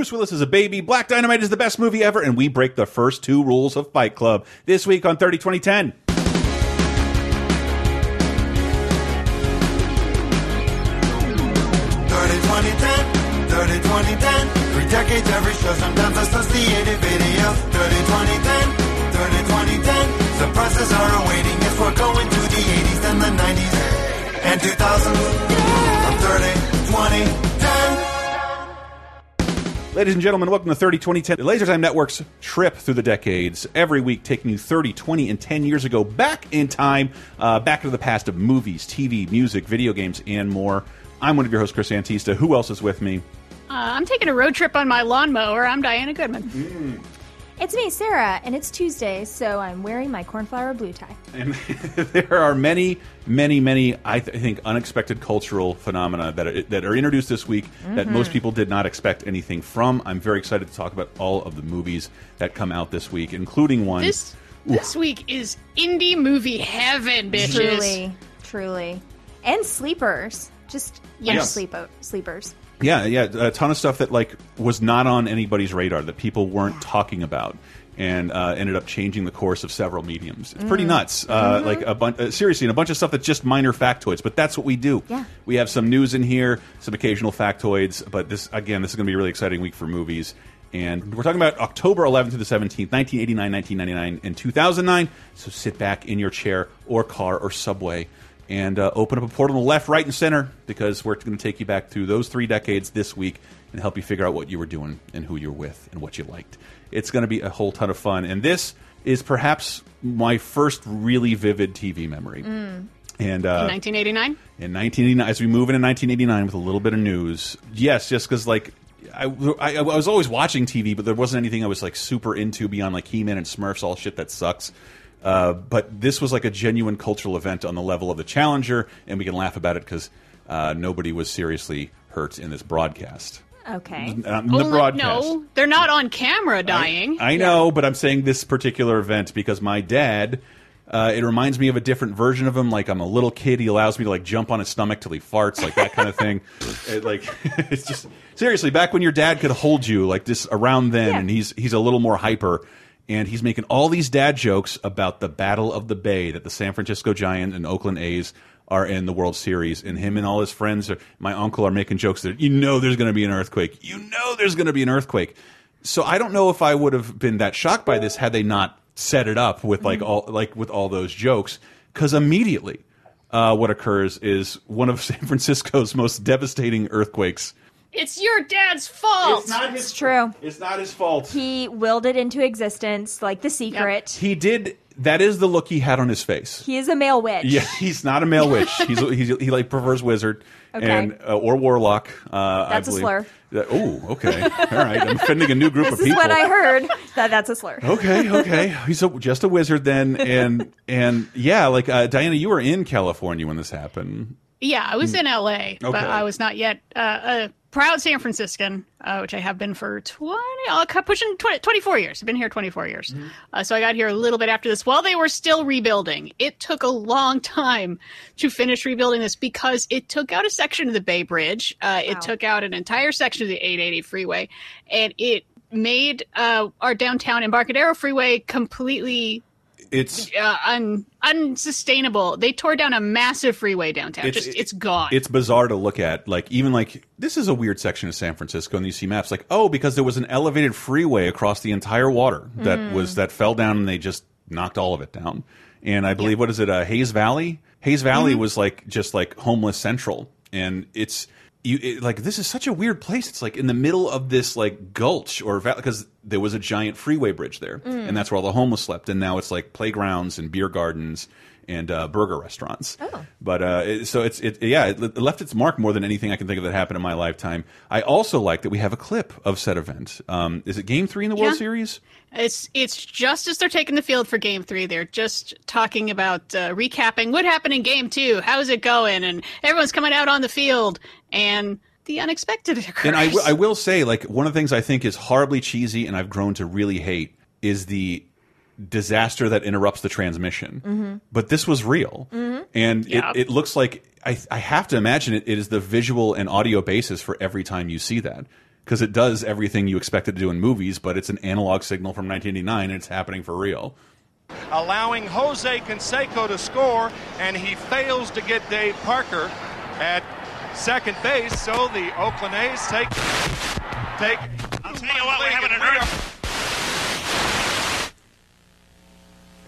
Bruce Willis is a baby. Black Dynamite is the best movie ever, and we break the first two rules of Fight Club this week on 30 2010. Three decades, every show, sometimes associated video. 30, 20, 10, 30, 20, 10. Surprises are awaiting if we're going to the 80s, then the 90s, and 2000s. From 30, 20, 10. Ladies and gentlemen, welcome to 30 2010, the Laser Time Network's trip through the decades. Every week, taking you 30, 20, and 10 years ago back in time, uh, back into the past of movies, TV, music, video games, and more. I'm one of your hosts, Chris Antista. Who else is with me? Uh, I'm taking a road trip on my lawnmower. I'm Diana Goodman. It's me, Sarah, and it's Tuesday, so I'm wearing my cornflower blue tie. And there are many, many, many, I th think, unexpected cultural phenomena that are, that are introduced this week that Mm-hmm. most people did not expect anything from. I'm very excited to talk about all of the movies that come out this week, including one. This this week is indie movie heaven, bitches. Truly, truly. And sleepers. Just Yes. yes. sleep sleepers. Yeah, yeah, a ton of stuff that like was not on anybody's radar that people weren't talking about, and uh, ended up changing the course of several mediums. It's Mm. pretty nuts. Uh, Mm-hmm. Like a bunch, uh, seriously, and a bunch of stuff that's just minor factoids. But that's what we do. Yeah. we have some news in here, some occasional factoids. But this again, this is going to be a really exciting week for movies. And we're talking about October 11th to the 17th, 1989, 1999, and 2009. So sit back in your chair or car or subway and uh, open up a portal to the left, right, and center because we're going to take you back through those three decades this week and help you figure out what you were doing and who you're with and what you liked. It's going to be a whole ton of fun. And this is perhaps my first really vivid TV memory. And uh, 1989. in 1989 as we move into 1989 with a little bit of news yes just because like I, I, I was always watching tv but there wasn't anything i was like super into beyond like he-man and smurfs all shit that sucks uh, but this was like a genuine cultural event on the level of the challenger and we can laugh about it because uh, nobody was seriously hurt in this broadcast Okay. in the Only- broadcast no, they're not on camera dying. I know, but I'm saying this particular event because my dad. Uh, it reminds me of a different version of him. Like I'm a little kid, he allows me to like jump on his stomach till he farts, like that kind of thing. It, like it's just seriously back when your dad could hold you like this around then, Yeah. and he's he's a little more hyper, and he's making all these dad jokes about the Battle of the Bay that the San Francisco Giants and Oakland A's are in the World Series, and him and all his friends, are, my uncle, are making jokes that you know there's going to be an earthquake, you know there's going to be an earthquake. So I don't know if I would have been that shocked by this had they not set it up with like all like with all those jokes, because immediately uh, what occurs is one of San Francisco's most devastating earthquakes. It's your dad's fault. It's not his. It's true. It's not his fault. He willed it into existence like the secret. He did. That is the look he had on his face. He is a male witch. Yeah, he's not a male witch. He's, he's he like prefers wizard Okay. and uh, or warlock. Uh, That's I a believe. slur. That- oh, okay, all right. I'm offending a new group This of is people. what I heard. That that's a slur. Okay, okay. He's a, just a wizard then, and and yeah, like uh, Diana, you were in California when this happened. Yeah, I was in LA, but Okay. I was not yet uh, a proud San Franciscan, uh, which I have been for 20, uh, pushing 20, 24 years. I've been here 24 years. Uh, so I got here a little bit after this while they were still rebuilding. It took a long time to finish rebuilding this because it took out a section of the Bay Bridge. Uh, It Wow. took out an entire section of the 880 freeway, and it made uh, our downtown Embarcadero freeway completely It's uh, un- unsustainable. They tore down a massive freeway downtown. It's- Just it's gone. it's bizarre to look at. Like even like this is a weird section of San Francisco, and you see maps like oh because there was an elevated freeway across the entire water that was that fell down, and they just knocked all of it down. And I believe what is it, uh, Hayes Valley? Hayes Valley was like just like homeless central, and it's you it, like this is such a weird place. It's like in the middle of this like gulch or because there was a giant freeway bridge there, and that's where all the homeless slept. And now it's like playgrounds and beer gardens and uh, burger restaurants. Oh. But uh, it, so it's it yeah it, it left its mark more than anything I can think of that happened in my lifetime. I also like that we have a clip of said event. Um, is it Game Three in the World Series? It's it's just as they're taking the field for Game Three. They're just talking about uh, recapping what happened in Game Two. How's it going? And everyone's coming out on the field, and the unexpected occurs. And I, w- I will say, like, one of the things I think is horribly cheesy and I've grown to really hate is the disaster that interrupts the transmission. Mm-hmm. But this was real. Mm-hmm. And Yeah. it, it looks like, I, I have to imagine it, it is the visual and audio basis for every time you see that. because it does everything you expect it to do in movies, but it's an analog signal from 1989 and it's happening for real. allowing Jose Canseco to score, and he fails to get Dave Parker at second base. So the Oakland A's take take. I'll tell you what, we're having an earth.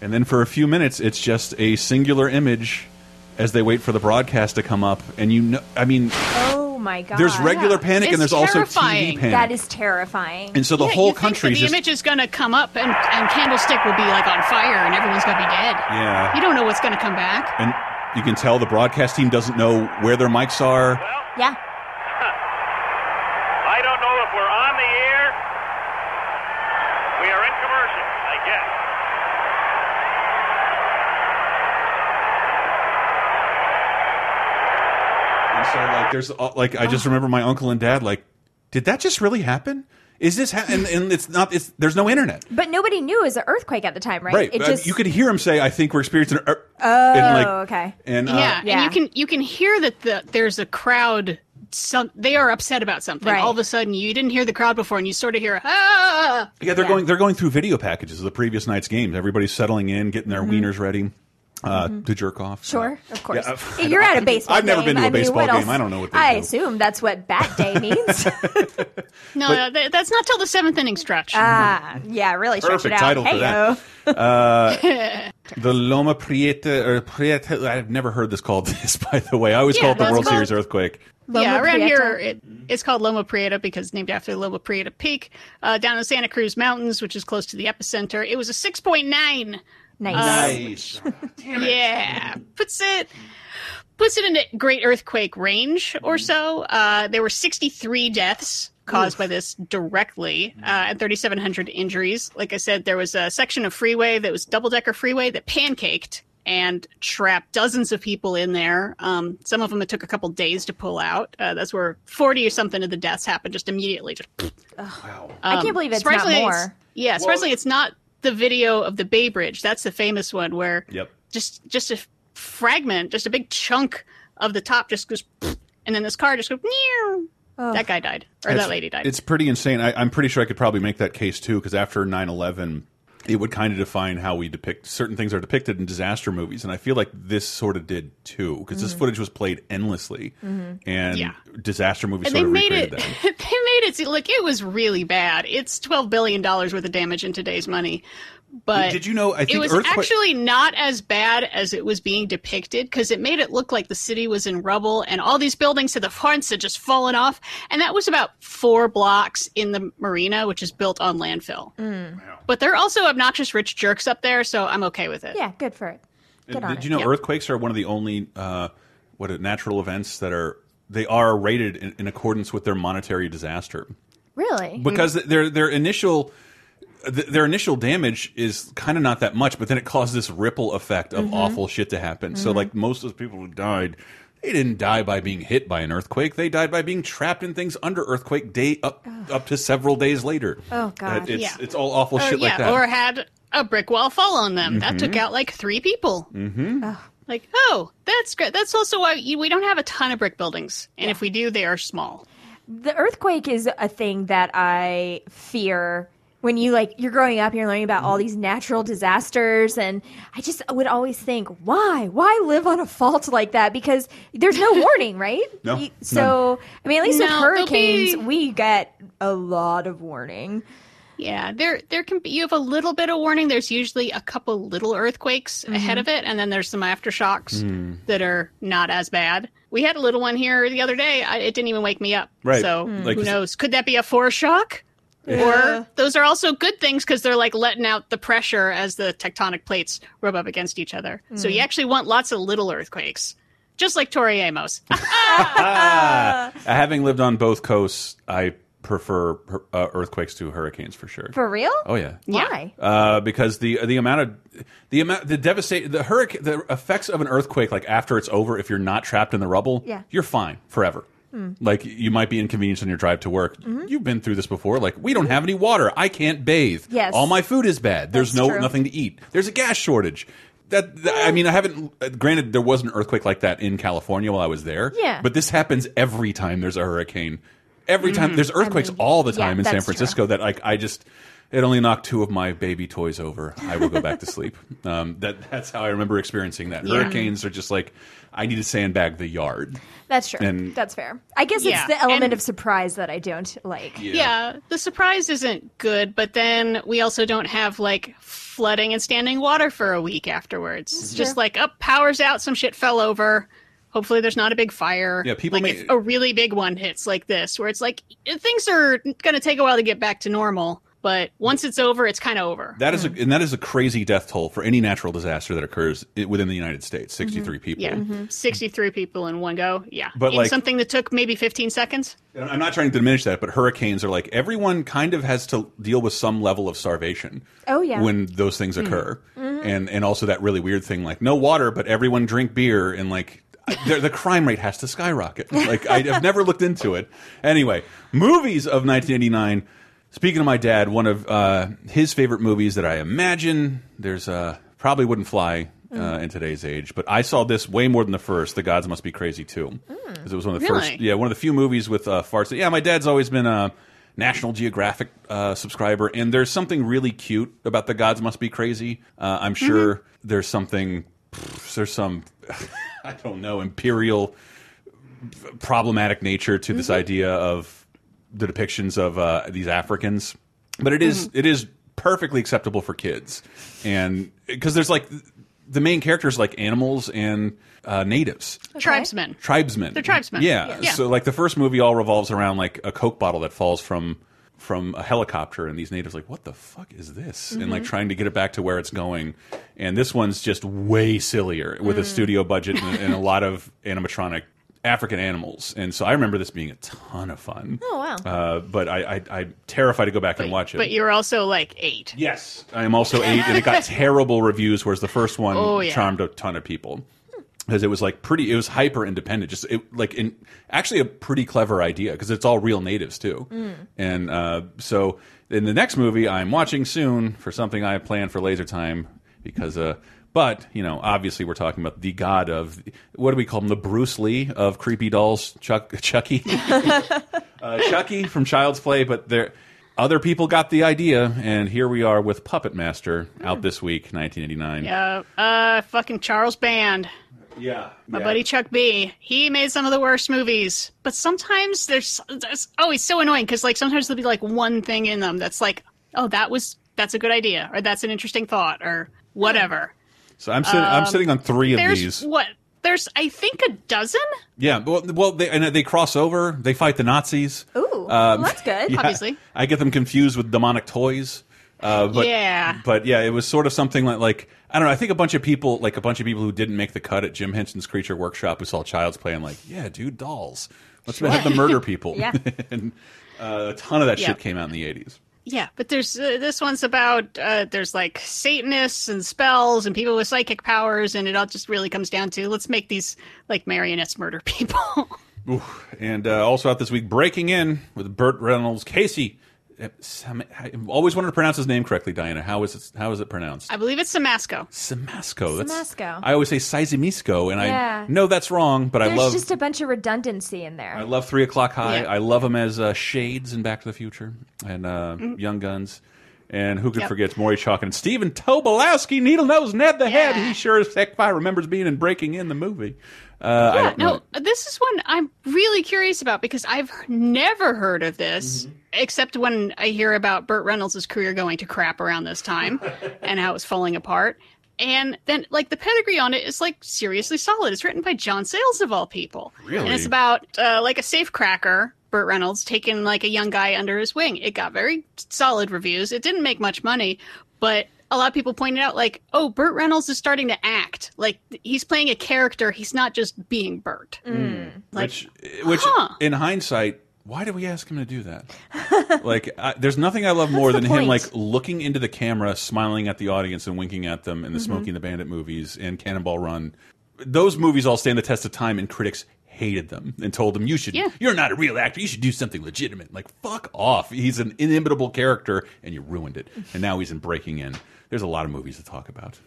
And then for a few minutes, it's just a singular image as they wait for the broadcast to come up. And you know, I mean, Oh my god. there's regular panic It's and there's also. TV panic. That is terrifying. and so the Yeah, whole country that the just image is going to come up and, and Candlestick will be like on fire and everyone's going to be dead. Yeah. You don't know what's going to come back. and you can tell the broadcast team doesn't know where their mics are. yeah. I don't know if we're on the air. We are in commercial, I guess. And so like there's like I just remember my uncle and dad like, did that just really happen? Is this ha and, and it's not it's there's no internet. But nobody knew it was an earthquake at the time, right? Right. It Uh, just you could hear him say, I think we're experiencing an ear-" Oh, and, like, okay. And uh, yeah, Yeah. and you can you can hear that the there's a crowd. Some they are upset about something. Right. All of a sudden, you didn't hear the crowd before, and you sort of hear ah. Yeah, they're Yeah. going. They're going through video packages of the previous night's games. Everybody's settling in, getting their wieners ready uh, to jerk off. Mm-hmm. Sure, Uh, of course. yeah, uh, You're at a baseball I've never game. been to a I mean, baseball what game. I don't know what they I do. assume that's what bat day means. No, no, that's not till the seventh inning stretch. ah, yeah, really stretch Perfect it out. title for Hey-o. that. The Loma Prieta or Prieta. I've never heard this called this. By the way, I always Yeah, call it the World called- Series earthquake. yeah, around Prieta. here it, it's called Loma Prieta because named after the Loma Prieta Peak uh, down in the Santa Cruz Mountains, which is close to the epicenter. It was a six point nine. Nice. Nice. Yeah, puts it puts it in a great earthquake range or so. Uh, there were 63 deaths caused by this directly uh, and 3,700 injuries. Like I said, there was a section of freeway that was double decker freeway that pancaked and trapped dozens of people in there. Um, some of them it took a couple days to pull out. Uh, that's where 40 or something of the deaths happened just immediately. Just I can't believe it's not surprisingly, it's- more. Yeah, surprisingly, it's not the video of the Bay Bridge. That's the famous one where Yep. just just a fragment, just a big chunk of the top just goes, and then this car just goes. Meow. Oh. That guy died, or It's- that lady died. It's pretty insane. I, I'm pretty sure I could probably make that case too, because after 9 11, it would kind of define how we depict certain things are depicted in disaster movies. And I feel like this sort of did too, because this mm-hmm. footage was played endlessly. Mm-hmm. And Yeah. disaster movies and they sort of made it. recreated they made it like it was really bad. It's twelve billion dollars worth of damage in today's money. But Did you know? I think it was earthquake. actually not as bad as it was being depicted because it made it look like the city was in rubble and all these buildings to the fronts had just fallen off. And that was about four blocks in the marina, which is built on landfill. Mm. But they're also obnoxious rich jerks up there, so I'm okay with it. Yeah, good for it. Good on Did it. you know Yeah. earthquakes are one of the only uh, what uh, natural events that are they are rated in, in accordance with their monetary disaster Really? because mm. their their initial their initial damage is kind of not that much, but then it caused this ripple effect of mm-hmm. awful shit to happen. So mm-hmm. like most of the people who died. They didn't die by being hit by an earthquake. They died by being trapped in things under earthquake day up up to several days later. Oh, God. It's Yeah. it's all awful Or, shit yeah, like that. or had a brick wall fall on them. That took out like three people. Mm-hmm. Like, oh, that's great. That's also why we don't have a ton of brick buildings, and if we do, they are small. the earthquake is a thing that I fear when you like you're growing up you're learning about all these natural disasters and I just would always think why why live on a fault like that because there's no warning right No, You- so I mean at least with No, there'll hurricanes be- we get a lot of warning Yeah, there there can be you have a little bit of warning. There's usually a couple little earthquakes Mm-hmm. ahead of it, and then there's some aftershocks Hmm. that are not as bad. We had a little one here the other day. I, it didn't even wake me up. Right. So Hmm. Like- who knows? Could that be a foreshock? Or those are also good things because they're like letting out the pressure as the tectonic plates rub up against each other. So Hmm. you actually want lots of little earthquakes, just like Tori Amos. Uh, having lived on both coasts, I prefer uh, earthquakes to hurricanes for sure. for real oh yeah. why Uh, because the the amount of the amount the devastate the hurricane the effects of an earthquake like after it's over if you're not trapped in the rubble Yeah. you're fine forever Mm-hmm. like you might be inconvenienced on your drive to work mm-hmm. you've been through this before like we don't have any water i can't bathe Yes. all my food is bad there's That's no true. nothing to eat there's a gas shortage that, that- I mean, I haven't. uh, Granted, there was an earthquake like that in California while I was there. Yeah. But this happens every time there's a hurricane every time mm-hmm. there's earthquakes mean, all the yeah, time in San that's true. Francisco that like I just it only knocked two of my baby toys over. I will go back to sleep. Um, that that's how I remember experiencing that. Yeah. Hurricanes are just like I need to sandbag the yard. That's true. And- That's fair. I guess Yeah, it's the element and- of surprise that I don't like. Yeah, the surprise isn't good, but then we also don't have like flooding and standing water for a week afterwards. It's just like, up, power's out, some shit fell over. Hopefully, there's not a big fire. Yeah, people like may- if a really big one hits like this, where it's like things are going to take a while to get back to normal, but once it's over, it's kind of over. That is a, mm-hmm. and that is a crazy death toll for any natural disaster that occurs within the United States. Mm-hmm. 63 people. yeah, 63 people in one go. Yeah, But, In like- something that took maybe 15 seconds. I'm not trying to diminish that, but hurricanes are like everyone kind of has to deal with some level of starvation. Oh, yeah. when those things occur, and and also that really weird thing like no water, but everyone drink beer, and like the, the crime rate has to skyrocket. Like I've never looked into it. Anyway, movies of 1989. Speaking of my dad, one of uh, his favorite movies that I imagine there's uh, probably wouldn't fly. Uh, in today's age, but I saw this way more than the first. The Gods Must Be Crazy too, because it was one of the Really? first. Yeah, one of the few movies with uh, farts. Yeah, my dad's always been a National Geographic uh, subscriber, and there's something really cute about the Gods Must Be Crazy. Uh, I'm sure there's something. pff, There's some. I don't know imperial problematic nature to this idea of the depictions of uh, these Africans, but it is- it is perfectly acceptable for kids, and because there's like the main characters like animals and uh, natives Tribesmen. tribesmen. They're tribesmen. Yeah. Yeah. So like the first movie all revolves around like a Coke bottle that falls from from a helicopter and these natives are like what the fuck is this and Mm-hmm. like trying to get it back to where it's going and this one's just way sillier with Mm. a studio budget and, and a lot of animatronic African animals and so I remember this being a ton of fun. Oh, wow. Uh, but I, I I'm terrified to go back and watch it. But you're also like eight. Yes, I am also eight, and it got terrible reviews. Whereas the first one Oh, yeah. charmed a ton of people because it was like pretty. It was hyper independent. Just it, like in actually a pretty clever idea because it's all real natives too. And uh, so in the next movie I'm watching soon for something I have planned for Laser Time because. Uh, but you know, obviously, we're talking about the god of what do we call him? The Bruce Lee of creepy dolls, Chuck Chucky uh, Chucky from Child's Play, but there other people got the idea, and here we are with Puppet Master out this week, 1989. Yeah, uh, fucking Charles Band. yeah. My buddy Chuck B. He made some of the worst movies, but sometimes there's, there's oh, he's so annoying because like sometimes there'll be like one thing in them that's like, oh, that was that's a good idea, or that's an interesting thought, or whatever. So I'm sitting. I'm sitting on three of these. what? There's I think a dozen. Yeah. Well, well, they, and they cross over. They fight the Nazis. Ooh, Um, well, that's good. Yeah. Obviously. I get them confused with demonic toys. Uh, but, Yeah. But yeah, it was sort of something like like I don't know. I think a bunch of people, like a bunch of people who didn't make the cut at Jim Henson's Creature Workshop, who saw Child's Play, and like, yeah, dude, dolls. Let's have them murder people. Yeah. and uh, a ton of that Yeah. shit came out in the '80s. Yeah, but there's uh, this one's about uh, there's like Satanists and spells and people with psychic powers, and it all just really comes down to let's make these like marionettes murder people. And uh, also out this week, Breaking In with Burt Reynolds, Casey. Sam- I always wanted to pronounce his name correctly, Diana. How is it? How is it pronounced? I believe it's Samasco. Samasco. That's, Samasco. I always say Sizemisco, and Yeah. I know that's wrong, but I There's love just a bunch of redundancy in there. I love Three O'clock High. Yeah. I love him as uh, Shades in Back to the Future and uh, Young Guns. And who could. Yep. forget Maury Chaykin and Stephen Tobolowsky, Needle Nose Ned the Head. He sure as heck pie remembers being in Breaking In the movie. Uh, I don't. No, this is one I'm really curious about because I've never heard of this, Mm-hmm. except when I hear about Burt Reynolds' career going to crap around this time and how it's falling apart. And then, like, the pedigree on it is, like, seriously solid. It's written by John Sayles, of all people. Really? And it's about, uh, like, a safecracker, Burt Reynolds, taking, like, a young guy under his wing. It got very solid reviews. It didn't make much money, but a lot of people pointed out, like, oh, Burt Reynolds is starting to act. Like, he's playing a character. He's not just being Burt. Mm. Like, which, which huh. in hindsight, why did we ask him to do that? like, I, there's nothing I love more the than him like looking into the camera, smiling at the audience, and winking at them in the mm-hmm. Smokey and the Bandit movies and Cannonball Run. Those movies all stand the test of time, and critics hated them and told them "You should, Yeah. you're not a real actor. You should do something legitimate." Like, fuck off. He's an inimitable character, and you ruined it. And now he's in Breaking In. There's a lot of movies to talk about.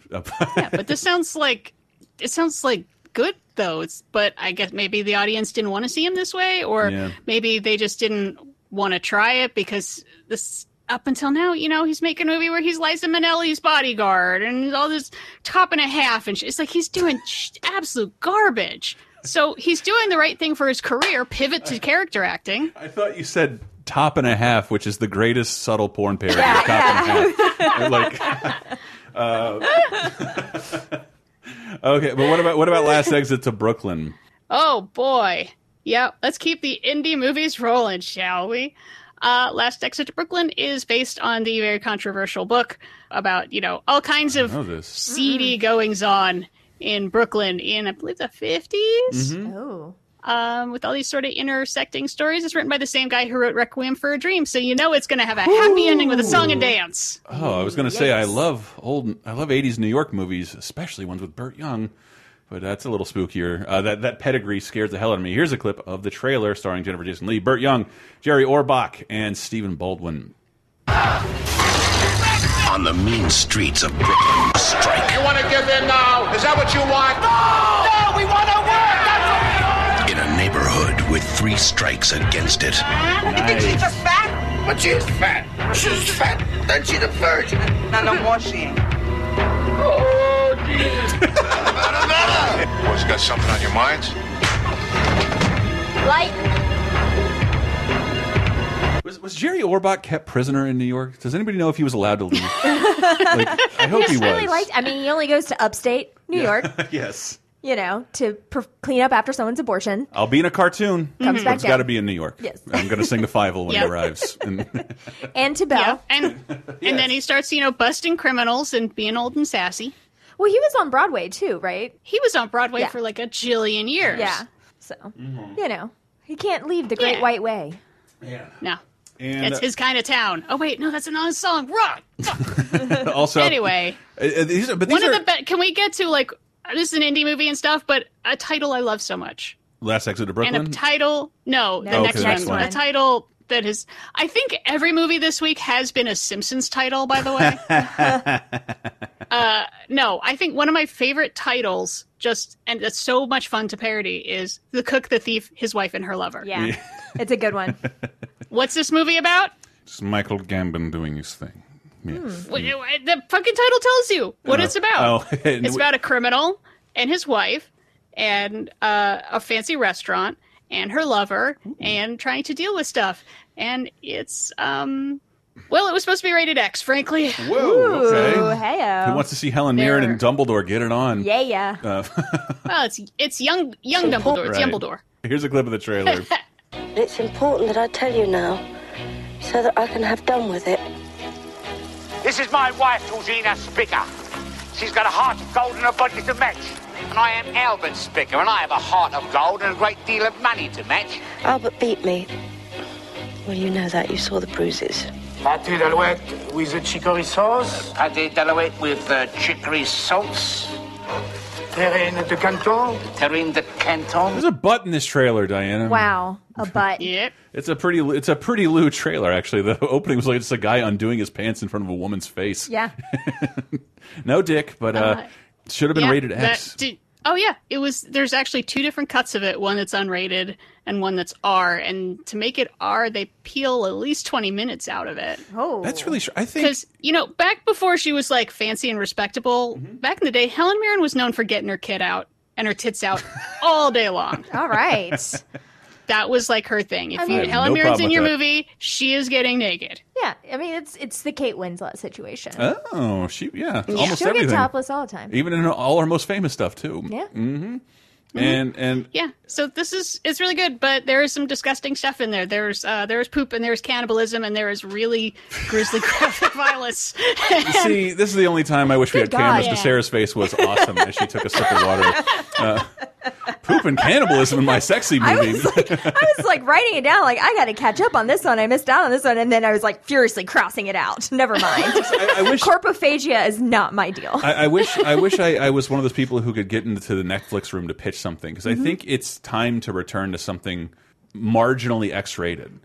yeah, but this sounds like it sounds like good though. It's, but I guess maybe the audience didn't want to see him this way, or Yeah. maybe they just didn't want to try it because this up until now, you know, he's making a movie where he's Liza Minnelli's bodyguard and all this top and a half, and sh- it's like he's doing absolute garbage. So he's doing the right thing for his career, pivot to character acting. I thought you said top and a half, which is the greatest subtle porn parody. of top and a half. like, uh, okay, but what about what about Last Exit to Brooklyn? Oh boy. Yeah, let's keep the indie movies rolling, shall we? Uh, Last Exit to Brooklyn is based on the very controversial book about, you know, all kinds of this. seedy goings on in Brooklyn in, I believe, the 50s, Mm-hmm. Oh. Um, with all these sort of intersecting stories. It's written by the same guy who wrote Requiem for a Dream, so you know it's going to have a happy ending with a song and dance. Oh, I was going to say I love old, I love '80s New York movies, especially ones with Burt Young. But that's a little spookier. Uh, that that pedigree scares the hell out of me. Here's a clip of the trailer starring Jennifer Jason Lee, Burt Young, Jerry Orbach, and Stephen Baldwin. On the mean streets of Brooklyn, a strike You want to give in now? Is that what you want? No! No, we want to neighborhood with three strikes against it. what You think she's just fat? But she's fat. She's fat. Then she's a virgin. No, no more she ain't. Oh, Jesus. Boys, got something on your minds? Light. Was, was Jerry Orbach kept prisoner in New York? Does anybody know if he was allowed to leave? like, I hope he Yes, really was. liked. I mean, he only goes to upstate New York, yes. You know, to pr- clean up after someone's abortion. I'll be in a cartoon. Comes but back it's got to be in New York. Yes. I'm going to sing the Fievel when Yep. he arrives. And, And to Bell. Yeah, and and then he starts, you know, busting criminals and being old and sassy. Well, he was on Broadway too, right? He was on Broadway Yeah. for like a jillion years. Yeah. So, you know, he can't leave the Great Yeah. White Way. Yeah. No. and It's his kind of town. Oh wait, no, that's another song. Rock. also, Anyway, uh, uh, these are, but these one are of the be- can we get to like this is an indie movie and stuff, but a title I love so much, Last Exit to Brooklyn. and a title no, the No, next, okay, the next one, one. a title that is. I think every movie this week has been a Simpsons title. By the way, uh, no, I think one of my favorite titles, just and it's so much fun to parody, is "The Cook, the Thief, His Wife, and Her Lover." Yeah. it's a good one. What's this movie about? It's Michael Gambon doing his thing. Yes. What- The fucking title tells you what it's about. Oh, it's we- about a criminal and his wife and uh, a fancy restaurant and her lover and trying to deal with stuff. And it's um well, it was supposed to be rated X, frankly. Whoa. Okay. Ooh, heyo. Who wants to see Helen Mirren There- and Dumbledore get it on? Yeah, yeah. Uh, Well, it's it's young young Dumbledore. It's Right. Dumbledore. here's a clip of the trailer. It's important that I tell you now, so that I can have done with it. This is my wife, Georgina Spica. She's got a heart of gold and a body to match. And I am Albert Spica, and I have a heart of gold and a great deal of money to match. Albert beat me. Well, you know that. You saw the bruises. Pâté d'alouette with the chicory sauce. Pâté d'alouette with the chicory sauce. Terrine de Canton. Terrine de Canton. There's a butt in this trailer, Diana. Wow. A butt. Yep. It's a pretty it's a pretty lewd trailer actually. The opening was like just a guy undoing his pants in front of a woman's face. Yeah. No dick, but uh, Uh, should have been Yeah, rated that X. did- oh yeah, it was. There's actually two different cuts of it. One that's unrated and one that's R. And to make it R, they peel at least 20 minutes out of it. Oh. That's really. Sh- I think Because you know, back before she was like fancy and respectable, Mm-hmm. back in the day, Helen Mirren was known for getting her kid out and her tits out all day long. All right. That was like her thing. If I you, mean- Helen No Mirren's in your that. movie, she is getting naked. yeah. I mean, it's it's the Kate Winslet situation. Oh, she yeah, almost She'll everything. get topless all the time. Even in all her most famous stuff too. yeah. Mm-hmm. And and Yeah, so this is it's really good, but there is some disgusting stuff in there. There's uh, there's poop and there's cannibalism and there is really grisly graphic violence. see, this is the only time I wish we had Good cameras. God. To Sarah's face was awesome as she took a sip of water. Uh, poop and cannibalism in my sexy I movie. was like, I was like writing it down, like I got to catch up on this one. I missed out on this one, and then I was like furiously crossing it out. Never mind. I, I wish Coprophagia is not my deal. I, I wish I wish I, I was one of those people who could get into the Netflix room to pitch something because Mm-hmm. I think it's time to return to something marginally X-rated.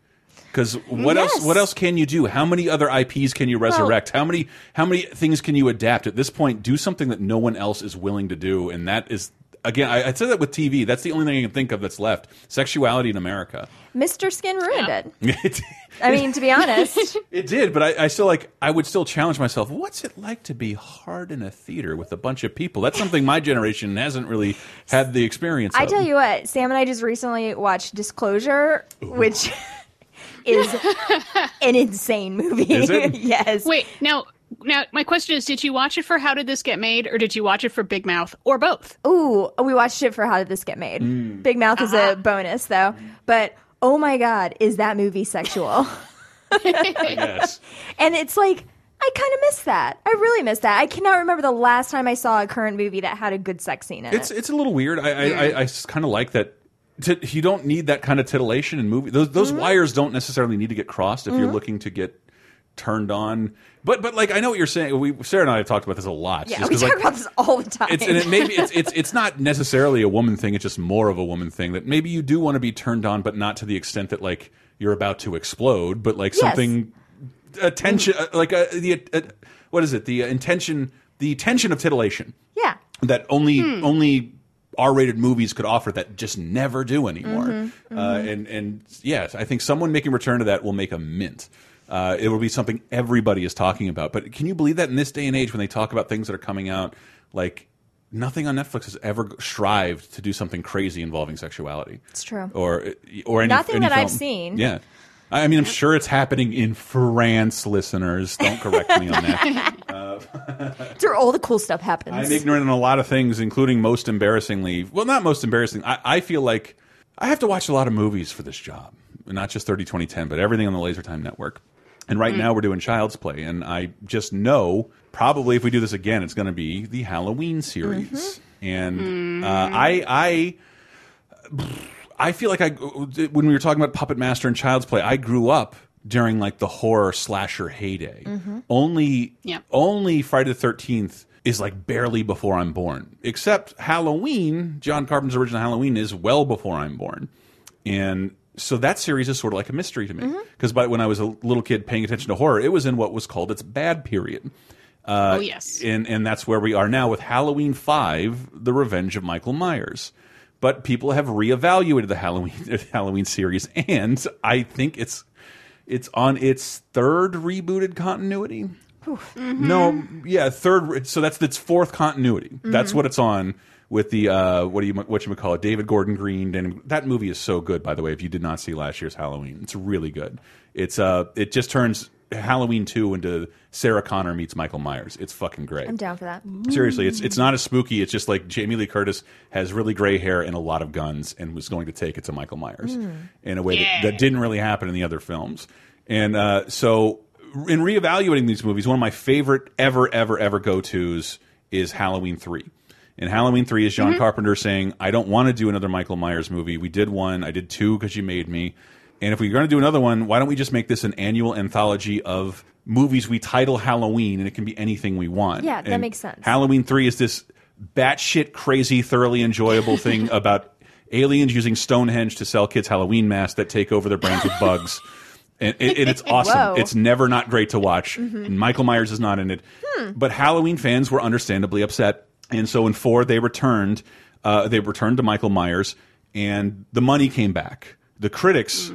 Because what else? What else can you do? How many other IPs can you resurrect? how many? How many things can you adapt? At this point, do something that no one else is willing to do, and that is again, I, I said that with TV. That's the only thing I can think of that's left. Sexuality in America. Mr. Skin ruined it. it, I mean, to be honest, it did, but I, I still like. I would still challenge myself. What's it like to be hard in a theater with a bunch of people? That's something my generation hasn't really had the experience. I of. tell you what, Sam and I just recently watched Disclosure, which is an insane movie. Is it? yes. Wait, now, now my question is: Did you watch it for How Did This Get Made, or did you watch it for Big Mouth, or both? Ooh, we watched it for How Did This Get Made? Mm. Big Mouth is a bonus, though. But oh my God, is that movie sexual? Yes. and it's like, I kind of miss that. I really miss that. I cannot remember the last time I saw a current movie that had a good sex scene in It's it. it's a little weird. I I, I, I kind of like that. T you don't need that kind of titillation in movie. Those those Mm-hmm. wires don't necessarily need to get crossed if you're Mhm. looking to get turned on. But but like I know what you're saying. We Sarah and I have talked about this a lot. yeah, just we talk like, about this all the time. it's and it maybe it's it's it's not necessarily a woman thing. It's just more of a woman thing that maybe you do want to be turned on, but not to the extent that like you're about to explode, but like Yes. something attention uh, like uh, the uh, what is it the intention the tension of titillation yeah. that only Hmm. only R-rated movies could offer that just never do anymore. Mhm, Uh, mhm. and and yes, I think someone making return to that will make a mint. Uh, it will be something everybody is talking about. But can you believe that in this day and age, when they talk about things that are coming out, like nothing on Netflix has ever strived to do something crazy involving sexuality. It's true. Or or any, Nothing any that I've seen. Yeah. I mean, I'm sure it's happening in France, listeners. Don't correct me on that. It's where all the cool stuff happens. I'm ignorant on a lot of things, including most embarrassingly. Well, not most embarrassing. I, I feel like I have to watch a lot of movies for this job, not just 30 2010, but everything on the Laser Time Network. And right Mm. now we're doing Child's Play, and I just know probably if we do this again, it's going to be the Halloween series. And uh, I, I, I feel like I when we were talking about Puppet Master and Child's Play, I grew up during like the horror slasher heyday. Mhm. Only Yep. only Friday the Thirteenth is like barely before I'm born. Except Halloween, John Carpenter's original Halloween is well before I'm born, and so that series is sort of like a mystery to me Mm-hmm. because when I was a little kid paying attention to horror, it was in what was called its bad period. Uh, Oh, yes. and and that's where we are now with Halloween Five: The Revenge of Michael Myers. But people have reevaluated the Halloween Halloween series, and I think it's it's on its third rebooted continuity. No, yeah, third. So that's its fourth continuity. That's Mhm. what it's on with the uh, what do you what you call it? David Gordon Green. And that movie is so good, by the way. If you did not see last year's Halloween, it's really good. It's uh, it just turns Halloween two into Sarah Connor meets Michael Myers. It's fucking great. I'm down for that. Seriously, it's it's not as spooky. It's just like Jamie Lee Curtis has really gray hair and a lot of guns, and was going to take it to Michael Myers Mm. in a way Yeah. that, that didn't really happen in the other films. And uh, so, in reevaluating these movies, one of my favorite ever, ever, ever go tos is Halloween three. And Halloween three is John Mhm. Carpenter saying, "I don't want to do another Michael Myers movie. We did one. I did two because you made me." And if we're going to do another one, why don't we just make this an annual anthology of movies we title Halloween, and it can be anything we want. Yeah, that And makes sense. Halloween three is this batshit crazy, thoroughly enjoyable thing about aliens using Stonehenge to sell kids Halloween masks that take over their brains with bugs. And, and it's awesome. Whoa. It's never not great to watch. Mhm. And Michael Myers is not in it. Hmm. But Halloween fans were understandably upset. And so in four, they returned. Uh, they returned to Michael Myers, and the money came back. The critics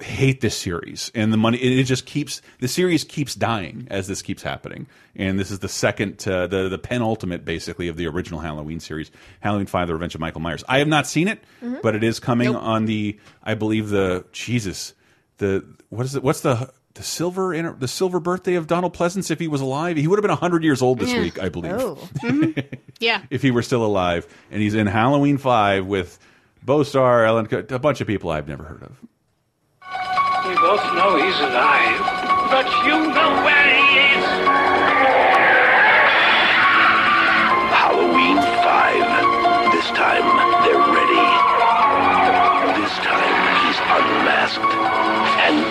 hate this series, and the money it, just keeps the series keeps dying as this keeps happening. And this is the second, uh, the the penultimate, basically, of the original Halloween series, Halloween Five: The Revenge of Michael Myers. I have not seen it, Mhm. but it is coming Nope. on the, I believe the Jesus, the what is it? What's the the silver inter- the silver birthday of Donald Pleasence if he was alive? He would have been hundred years old this Yeah. week, I believe Oh. Mm-hmm. Yeah. if he were still alive. And he's in Halloween 5 with Beau Starr, Ellen, Co- a bunch of people I've never heard of. We both know he's alive. But you know where he is. Halloween 5. This time,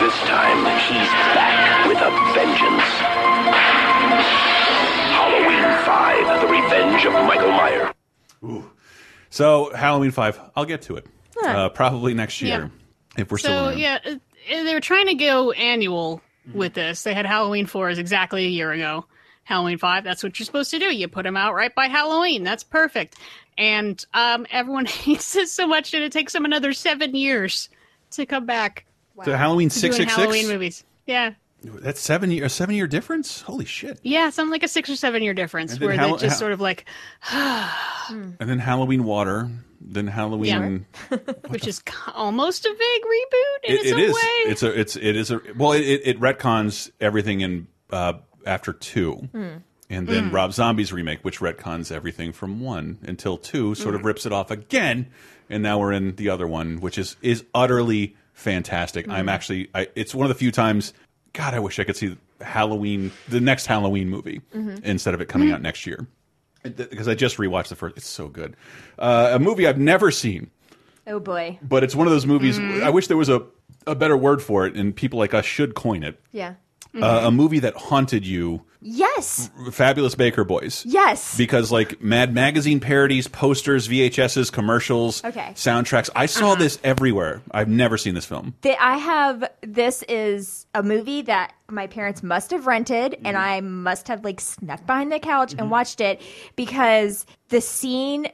this time, he's back with a vengeance. Halloween 5. The Revenge of Michael Myers. So, Halloween 5, I'll get to it. Huh. Uh, probably next year, if we're still around. yeah, uh, they were trying to go annual with this. They had Halloween four is exactly a year ago. Halloween five, that's what you're supposed to do. You put them out right by Halloween. That's perfect. and um, everyone hates it so much, and it takes them another seven years to come back. The Halloween six doing six Halloween movies. Yeah, That's seven year a seven year difference. Holy shit! yeah, something like a six or seven year difference, where Hall- they just Hall- sort of like, And then Halloween water. Then Halloween. which is almost a vague reboot in It, its it own is. way. It's a. It's. It is a. Well, it, it, retcons everything in uh, after two, Hmm. and then Mm. Rob Zombie's remake, which retcons everything from one until two, sort of Mm. rips it off again, and now we're in the other one, which is is utterly fantastic. I'm Mm. actually. I, it's one of the few times. God, I wish I could see Halloween, the next Halloween movie, Mm-hmm. Mhm. instead of it coming out next year. Because I just rewatched the first. It's so good. Uh, a movie I've never seen Oh boy. but it's one of those movies. Mm. I wish there was a a better word for it, and people like us should coin it. Yeah. Uh, a movie that haunted you, Yes. Fabulous Baker Boys. Yes. Because like Mad Magazine parodies, posters, VHSs, commercials, Okay. soundtracks. I saw Uh-huh. this everywhere. I've never seen this film. That I have. This is a movie that my parents must have rented, and I must have like snuck behind the couch and watched it because the scene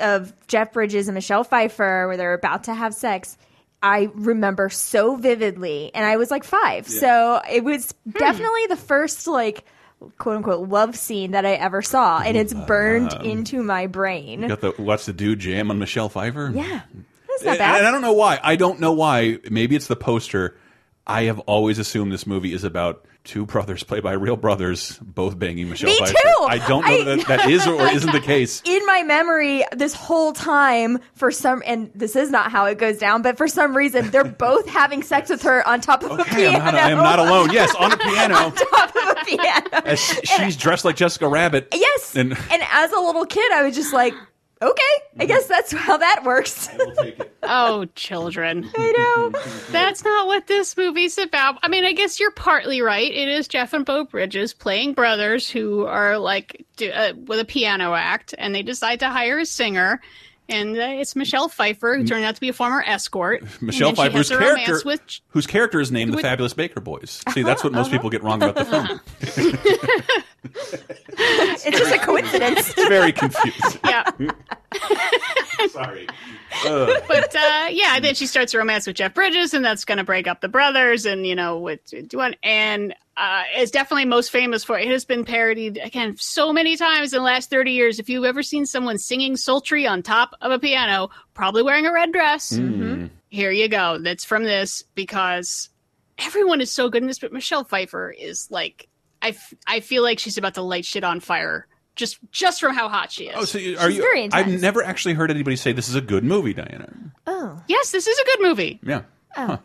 of Jeff Bridges and Michelle Pfeiffer where they're about to have sex. I remember so vividly, and I was like five, Yeah. so it was hmm. definitely the first like quote unquote love scene that I ever saw, and it's burned Wow. into my You brain. got the watch the dude jam on Michelle Pfeiffer. Yeah, that's not bad. and I don't know why. I don't know why. Maybe it's the poster. I have always assumed this movie is about two brothers played by real brothers, both banging Michelle Me Pfeiffer. too! I don't know I- that that is or isn't the case. in my memory this whole time for some and this is not how it goes down but for some reason they're both having sex with her on top of a piano I'm not, I am not alone. Yes, on a piano. on top of a piano As she's dressed like Jessica Rabbit. yes And and as a little kid i was just like okay i guess that's how that works oh, children. i know That's not what this movie's about. I mean, I guess you're partly right. It is Jeff and Beau Bridges playing brothers who are like do, uh, with a piano act, and they decide to hire a singer. And uh, it's Michelle Pfeiffer, who turned out to be a former escort. Michelle and then Pfeiffer's a romance character, with whose character is named the Fabulous Baker Boys. See, that's what most people get wrong about the film. it's just a coincidence It's very confusing. yeah. But uh, yeah, then she starts a romance with Jeff Bridges, and that's going to break up the brothers, and you know what doing. And uh, is definitely most famous for it has been parodied again so many times in the last thirty years. If you've ever seen someone singing sultry on top of a piano, probably wearing a red dress, Mm. here you go. That's from this because everyone is so good in this, but Michelle Pfeiffer is like I, f- I feel like she's about to light shit on fire. Just, just from how hot she is. Oh, so you- are you? I've never actually heard anybody say this is a good movie, Diana. oh Yes, this is a good movie. Yeah. oh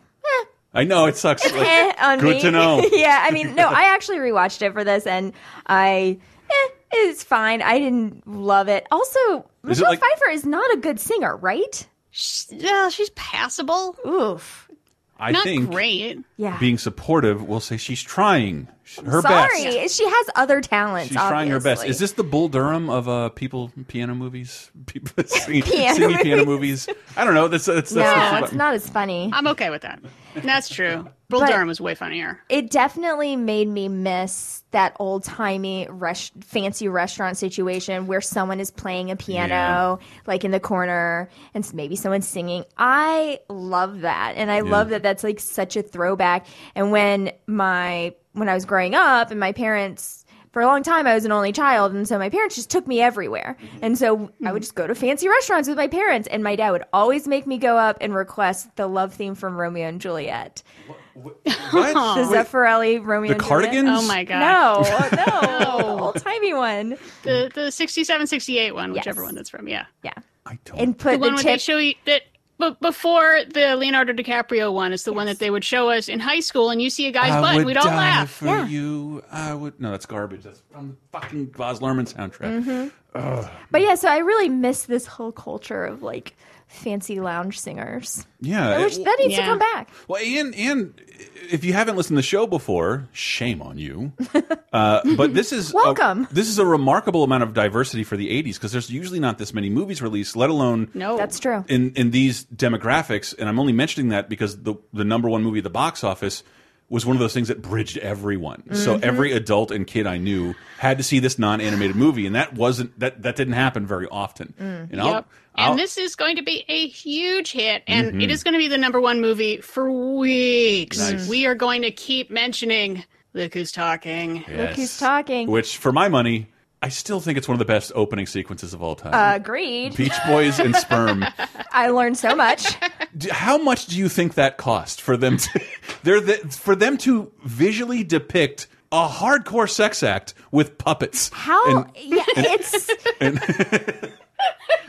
I know it sucks. It's Like, eh on good me. to know. yeah, I mean, no, I actually rewatched it for this, and I, eh, it's fine. I didn't love it. Also, Is it Michelle like- Pfeiffer is not a good singer, right? Yeah, she's passable. Oof. I Not think great. Yeah. being supportive will say she's trying her Sorry, best. she has other talents. She's trying her best. obviously. Is this the Bull Durham of uh, people piano movies? People singing Piano singing piano movies. I don't know. That's that's, no, that's it's not as funny. I'm okay with that. That's true. Bull But- Durham was way funnier. It definitely made me miss that old timey res- fancy restaurant situation where someone is playing a piano like in the corner and maybe someone's singing. I love that, and I Yeah. love that that's like such a throwback. And when my when I was growing up, and my parents. For a long time, I was an only child, and so my parents just took me everywhere. Mm-hmm. And so I would just go to fancy restaurants with my parents, and my dad would always make me go up and request the love theme from Romeo and Juliet. What? The Zeffirelli Romeo The and Cardigans? Juliet. Oh my god. No, no, old timey one. The the 67 68 one, Yes. whichever one that's from. Yeah. Yeah. I don't. And The put one the where they show you that but before the Leonardo DiCaprio one is the one that they would show us in high school and you see a guy's I butt and we'd all die laugh. for Yeah. you. I would. No, that's garbage. That's from the fucking Baz Luhrmann soundtrack. Mhm. But yeah, so I really miss this whole culture of like fancy lounge singers. Yeah, I it- that needs to come back. Well, and and if you haven't listened to the show before, shame on you. Uh, but this is Welcome. A, this is a remarkable amount of diversity for the '80s because there's usually not this many movies released, let alone No. That's true. in in these demographics. And I'm only mentioning that because the the number one movie at the box office was one of those things that bridged everyone. So Mm-hmm. Mhm. every adult and kid I knew had to see this non-animated movie, and that wasn't that that didn't happen very often. Mm. And I'll- Yep. I'll- and this is going to be a huge hit, and Mhm. it is going to be the number one movie for weeks. Nice. We are going to keep mentioning Look Who's Talking. Look who's talking. Which, for my money, I still think it's one of the best opening sequences of all time. Agreed. Beach Boys and sperm. I learned so much. How much do you think that cost for them to they're the, for them to visually depict a hardcore sex act with puppets? How? And- yeah, and- it's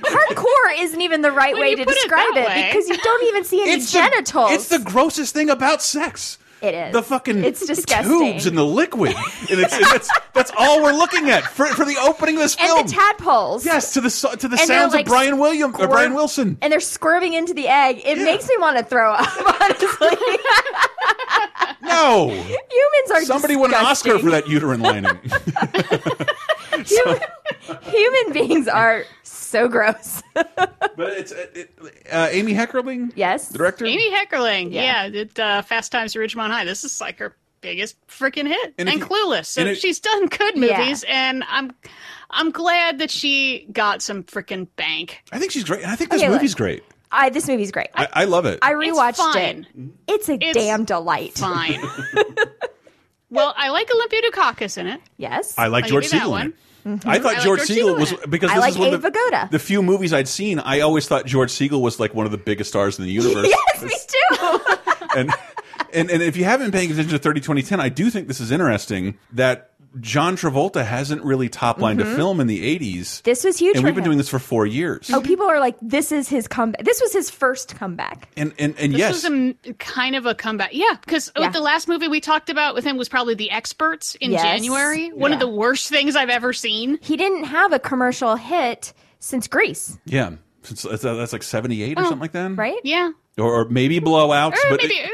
hardcore isn't even the right When way to put it describe it because you don't even see any It's the- genitals. it's the grossest thing about sex. It is. The fucking It's disgusting. tubes and the liquid, and it's and that's that's all we're looking at for for the opening of this film. and the tadpoles. yes, to the to the And sounds like, of Brian William or Brian Wilson. And they're squirming into the egg. It makes me want to throw up, honestly. No, Humans are somebody won an Oscar for that uterine lining. Human, human beings are so gross. but it's it, uh, Amy Heckerling, yes, director. Amy Heckerling, Yeah. yeah, did uh, Fast Times at Ridgemont High. This is like her biggest freaking hit, And and, you- Clueless. So and it- she's done good Yeah. movies, and I'm I'm glad that she got some freaking bank. I think she's great, and I think this Okay, look. movie's great. I, this movie's great. I, I love it. I rewatched fine. it. It's a It's damn delight. Fine. well, I like Olympia Dukakis in it. Yes. I like I'll George give you that Segal. in one. it. Mm-hmm. I thought I like George George Segal was because I this like is one of the, the few movies I'd seen. I always thought George Segal was like one of the biggest stars in the universe. yes, me too. and, and and if you haven't been paying attention to 30 2010, I do think this is interesting that John Travolta hasn't really top lined a film in the 80s. Mm-hmm. This was huge and for we've been him. doing this for four years. Oh, people are like, this is his comeback. This was his first comeback. And and and This yes, was a m- kind of a comeback. Yeah, because Yeah. the last movie we talked about with him was probably The Experts in Yes. January. One of the worst things I've ever seen. He didn't have a commercial hit since Grease, yeah, Since- that's, that's like 78 or Oh, something like that, right? Yeah. Or, or maybe blowouts, Or but maybe, eh,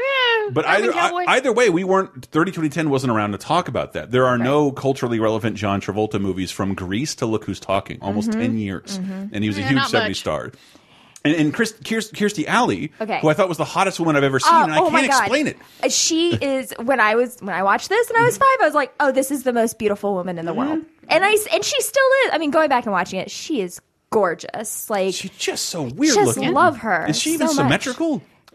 But Urban either Cowboy. either way, we weren't 30 2010 wasn't around to talk about that. There are no culturally relevant John Travolta movies from Grease to Look Who's Talking, almost Mm-hmm. 10 years, mm-hmm. and he was a Yeah, huge 70 much. star. And, and Chris, Kirstie, Alley, Okay. who I thought was the hottest woman I've ever seen, Oh, and I oh, oh can't explain it. She is when I was when I watched this and I was mm-hmm. five. I was like, oh, this is the most beautiful woman in the mm-hmm. world, and I and she still is. I mean, going back and watching it, she is gorgeous. Like, She's just so weird just looking. love her. Is she even so much.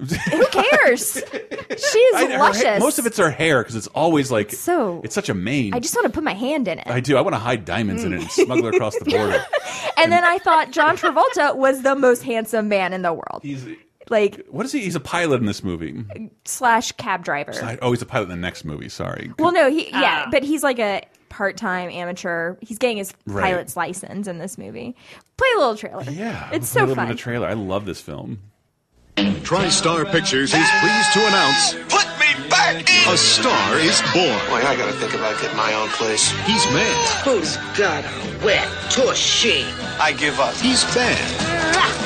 Symmetrical? Who cares? she is I- luscious. hair- most of it's her hair because it's always like so- It's such a mane. I just want to put my hand in it. I do. I want to hide diamonds in it and smuggle it across the border. and then I thought John Travolta was the most handsome man in the world. He's Like what is he? He's a pilot in this movie. slash cab driver. I- Oh, he's a pilot in the next movie. Sorry. Well, no, he yeah, Ah. but he's like a part-time amateur. He's getting his Right. pilot's license in this movie. Play a little trailer. Yeah, it's so little fun. bit of trailer. I love this film. TriStar Pictures is pleased to announce Put me back in. a star is born. Boy, I gotta think about getting my own place. He's mad. Who's got a wet tushy? I give up. He's bad.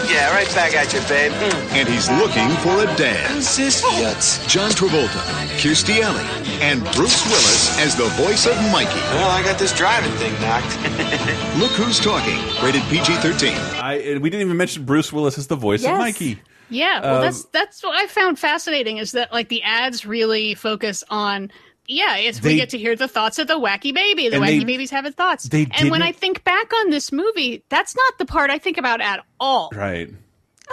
Yeah, right back at you, babe. And he's looking for a dance. Who's this? John Travolta, Kirstie Alley, and Bruce Willis as the voice of Mikey. Well, I got this driving thing knocked. Look who's talking. Rated PG-13. I and we didn't even mention Bruce Willis as the voice Yes. of Mikey. Yeah, well, Um, that's that's what I found fascinating is that like the ads really focus on. Yeah, it's They- we get to hear the thoughts of the wacky baby. The wacky they- baby's having thoughts. they and when I think back on this movie, that's not the part I think about at all. Right.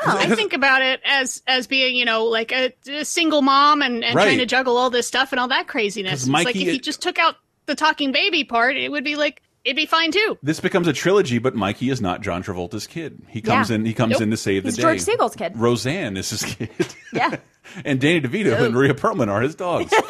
Oh, I think about it as as being, you know, like a, a single mom and, and Right. trying to juggle all this stuff and all that craziness. It's like if you just took out the talking baby part, it would be like it'd be fine too. This becomes a trilogy, but Mikey is not John Travolta's kid. He comes Yeah. in. He comes Nope. in to save He's the day. George Segal's kid. Roseanne is his kid, Yeah. and Danny DeVito and Rhea Perlman are his dogs.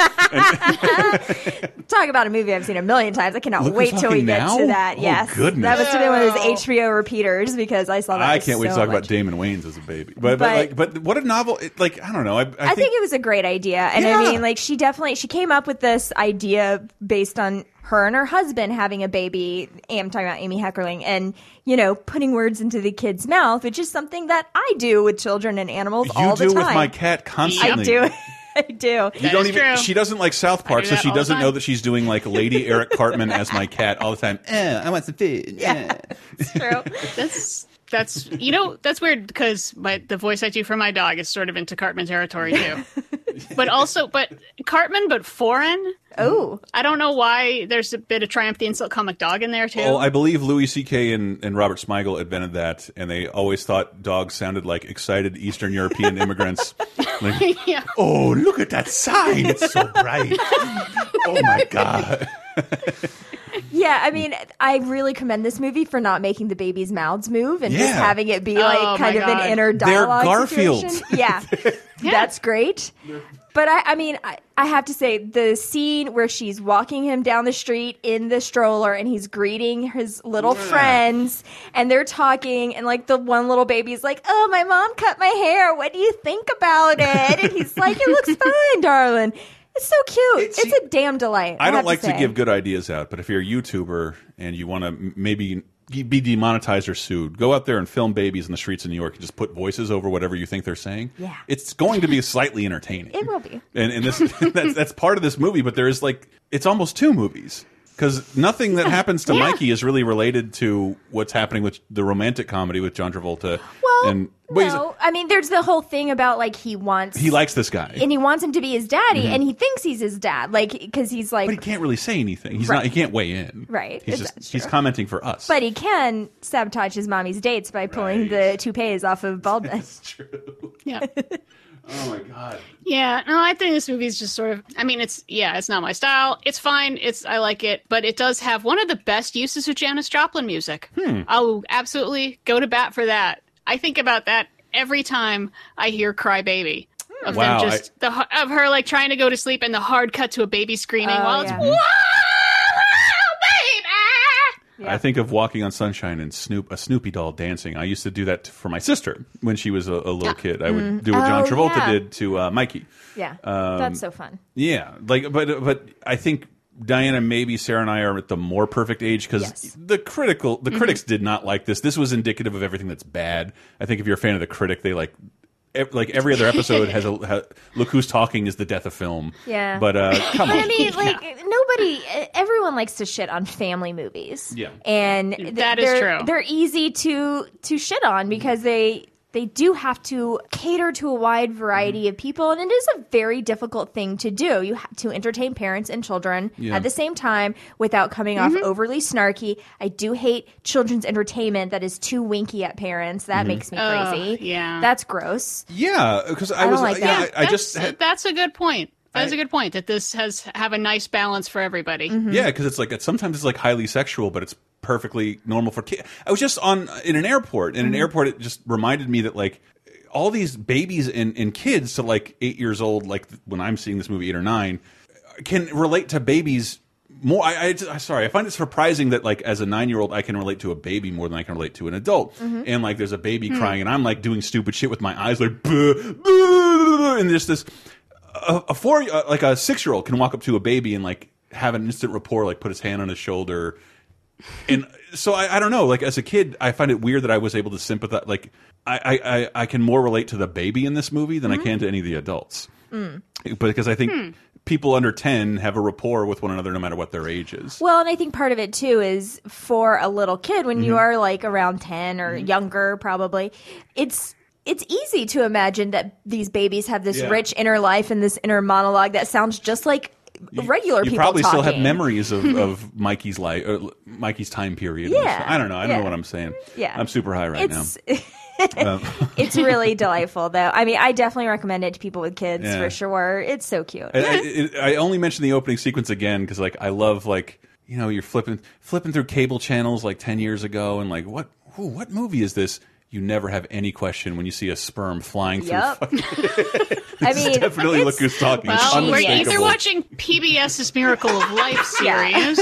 Talk about a movie I've seen a million times. I cannot Look wait Who's till we get Now? to that. Oh, yes. goodness. That must have been one of No. those HBO repeaters because I saw that. I can't wait to talk much. about Damon Wayans as a baby. But but, But- like but what a novel! It, like I don't know. I, I, I think, it was a great idea. And Yeah. I mean, like, she definitely, she came up with this idea based on her and her husband having a baby. I'm talking about Amy Heckerling and, you know, putting words into the kid's mouth, which is something that I do with children and animals you all do the time. with my cat constantly. I do. I do. You That don't even. true. She doesn't like South Park, do so she doesn't know that she's doing like Lady Eric Cartman as my cat all the time. Eh, I want some food. Yeah. It's true. That's That's you know that's weird because my the voice I do for my dog is sort of into Cartman territory too. but also, but Cartman, but foreign. Oh, I don't know why. There's a bit of Triumph the Insult Comic Dog in there too. Well, I believe Louis C.K. And, and Robert Smigel invented that, and they always thought dogs sounded like excited Eastern European immigrants. Like, yeah. oh, look at that sign! It's so bright. oh my god! Yeah, I mean, I really commend this movie for not making the babies' mouths move and just having it be like Oh, kind my of an God. inner They're dialogue Garfields. situation. Yeah, that's great. But I, I mean, I, I have to say the scene where she's walking him down the street in the stroller and he's greeting his little friends and they're talking and like the one little baby's like, "Oh, my mom cut my hair. What do you think about it?" And he's like, "It looks fine, darling." It's so cute. It's, a damn delight. I don't like to, say. give good ideas out, but if you're a YouTuber and you want to maybe be demonetized or sued, go out there and film babies in the streets of New York and just put voices over whatever you think they're saying. Yeah. it's going to be slightly entertaining. It will be. and and this that's that's part of this movie, but there is like it's almost two movies because nothing that happens to Yeah. Mikey is really related to what's happening with the romantic comedy with John Travolta. Well, and well, no, I mean, there's the whole thing about like he wants he likes this guy, and he wants him to be his daddy, Mhm. and he thinks he's his dad, like because he's like, but he can't really say anything. He's Right. not. He can't weigh in. Right. He's just he's commenting for us. but he can sabotage his mommy's dates by pulling the toupees off of baldness. That's true. Yeah. oh my god. Yeah, no, I think this movie is just sort of. I mean, it's yeah, it's not my style. It's fine. It's I like it, but it does have one of the best uses of Janis Joplin music. Hmm. I'll absolutely go to bat for that. I think about that every time I hear "Cry Baby." Of Wow, them just the of her like trying to go to sleep and the hard cut to a baby screaming Oh, while yeah. it's I think of walking on sunshine and Snoop a Snoopy doll dancing. I used to do that for my sister when she was a, a little kid. I would Mm. do what John Oh, Travolta yeah. did to uh, Mikey. Yeah, Um, that's so fun. Yeah, like but but I think Diana, maybe Sarah and I are at the more perfect age because the critical the Mhm. critics did not like this. This was indicative of everything that's bad. I think if you're a fan of the critic, they like. Ev- Like every other episode has a ha, look who's talking is the death of film. Yeah, but uh, come But on. I mean, like nobody, everyone likes to shit on family movies. Yeah. and th- That is true. They're easy to to shit on because they they do have to cater to a wide variety of people, and it is a very difficult thing to do. You have to entertain parents and children Yeah. at the same time without coming Mm-hmm. off overly snarky. I do hate children's entertainment that is too winky at parents. That Mhm. makes me Ugh, crazy. yeah. that's gross. Yeah, because I, I don't was like yeah, that. I, I just had, that's a good point. That's a good point that this has have a nice balance for everybody. Mm-hmm. Yeah, because it's like it's, sometimes it's like highly sexual, but it's perfectly normal for kids. I was just on in an airport. In an Mhm. airport, it just reminded me that like all these babies and, and kids to like eight years old, like when I'm seeing this movie eight or nine, can relate to babies more. I, I, I sorry, I find it surprising that like as a nine year old, I can relate to a baby more than I can relate to an adult. Mhm. And like there's a baby Hmm. crying, and I'm like doing stupid shit with my eyes, like "Buh, buh," and there's this a, a four uh, like a six year old can walk up to a baby and like have an instant rapport, like put his hand on his shoulder, and so I, I don't know. Like as a kid, I find it weird that I was able to sympathize. Like I I, I, can more relate to the baby in this movie than I can to any of the adults, Mm. but because I think Hmm. people under ten have a rapport with one another no matter what their age is. Well, and I think part of it too is for a little kid when you Mhm. are like around 10 or younger probably, it's it's easy to imagine that these babies have this Yeah. rich inner life and this inner monologue that sounds just like regular you people probably still have memories of, of Mikey's life, or Mikey's time period. Yeah, I don't know. I don't yeah. know what I'm saying. Yeah. I'm super high right It's- now. Um, it's really delightful though. I mean, I definitely recommend it to people with kids Yeah. for sure. It's so cute. I, I, it, I only mention the opening sequence again because like I love like you know you're flipping flipping through cable channels like ten years ago and like what ooh, what movie is this? You never have any question when you see a sperm flying through. Yep. fucking- I This is mean, definitely look who's talking. It's Well, we're either watching PBS's Miracle of Life series,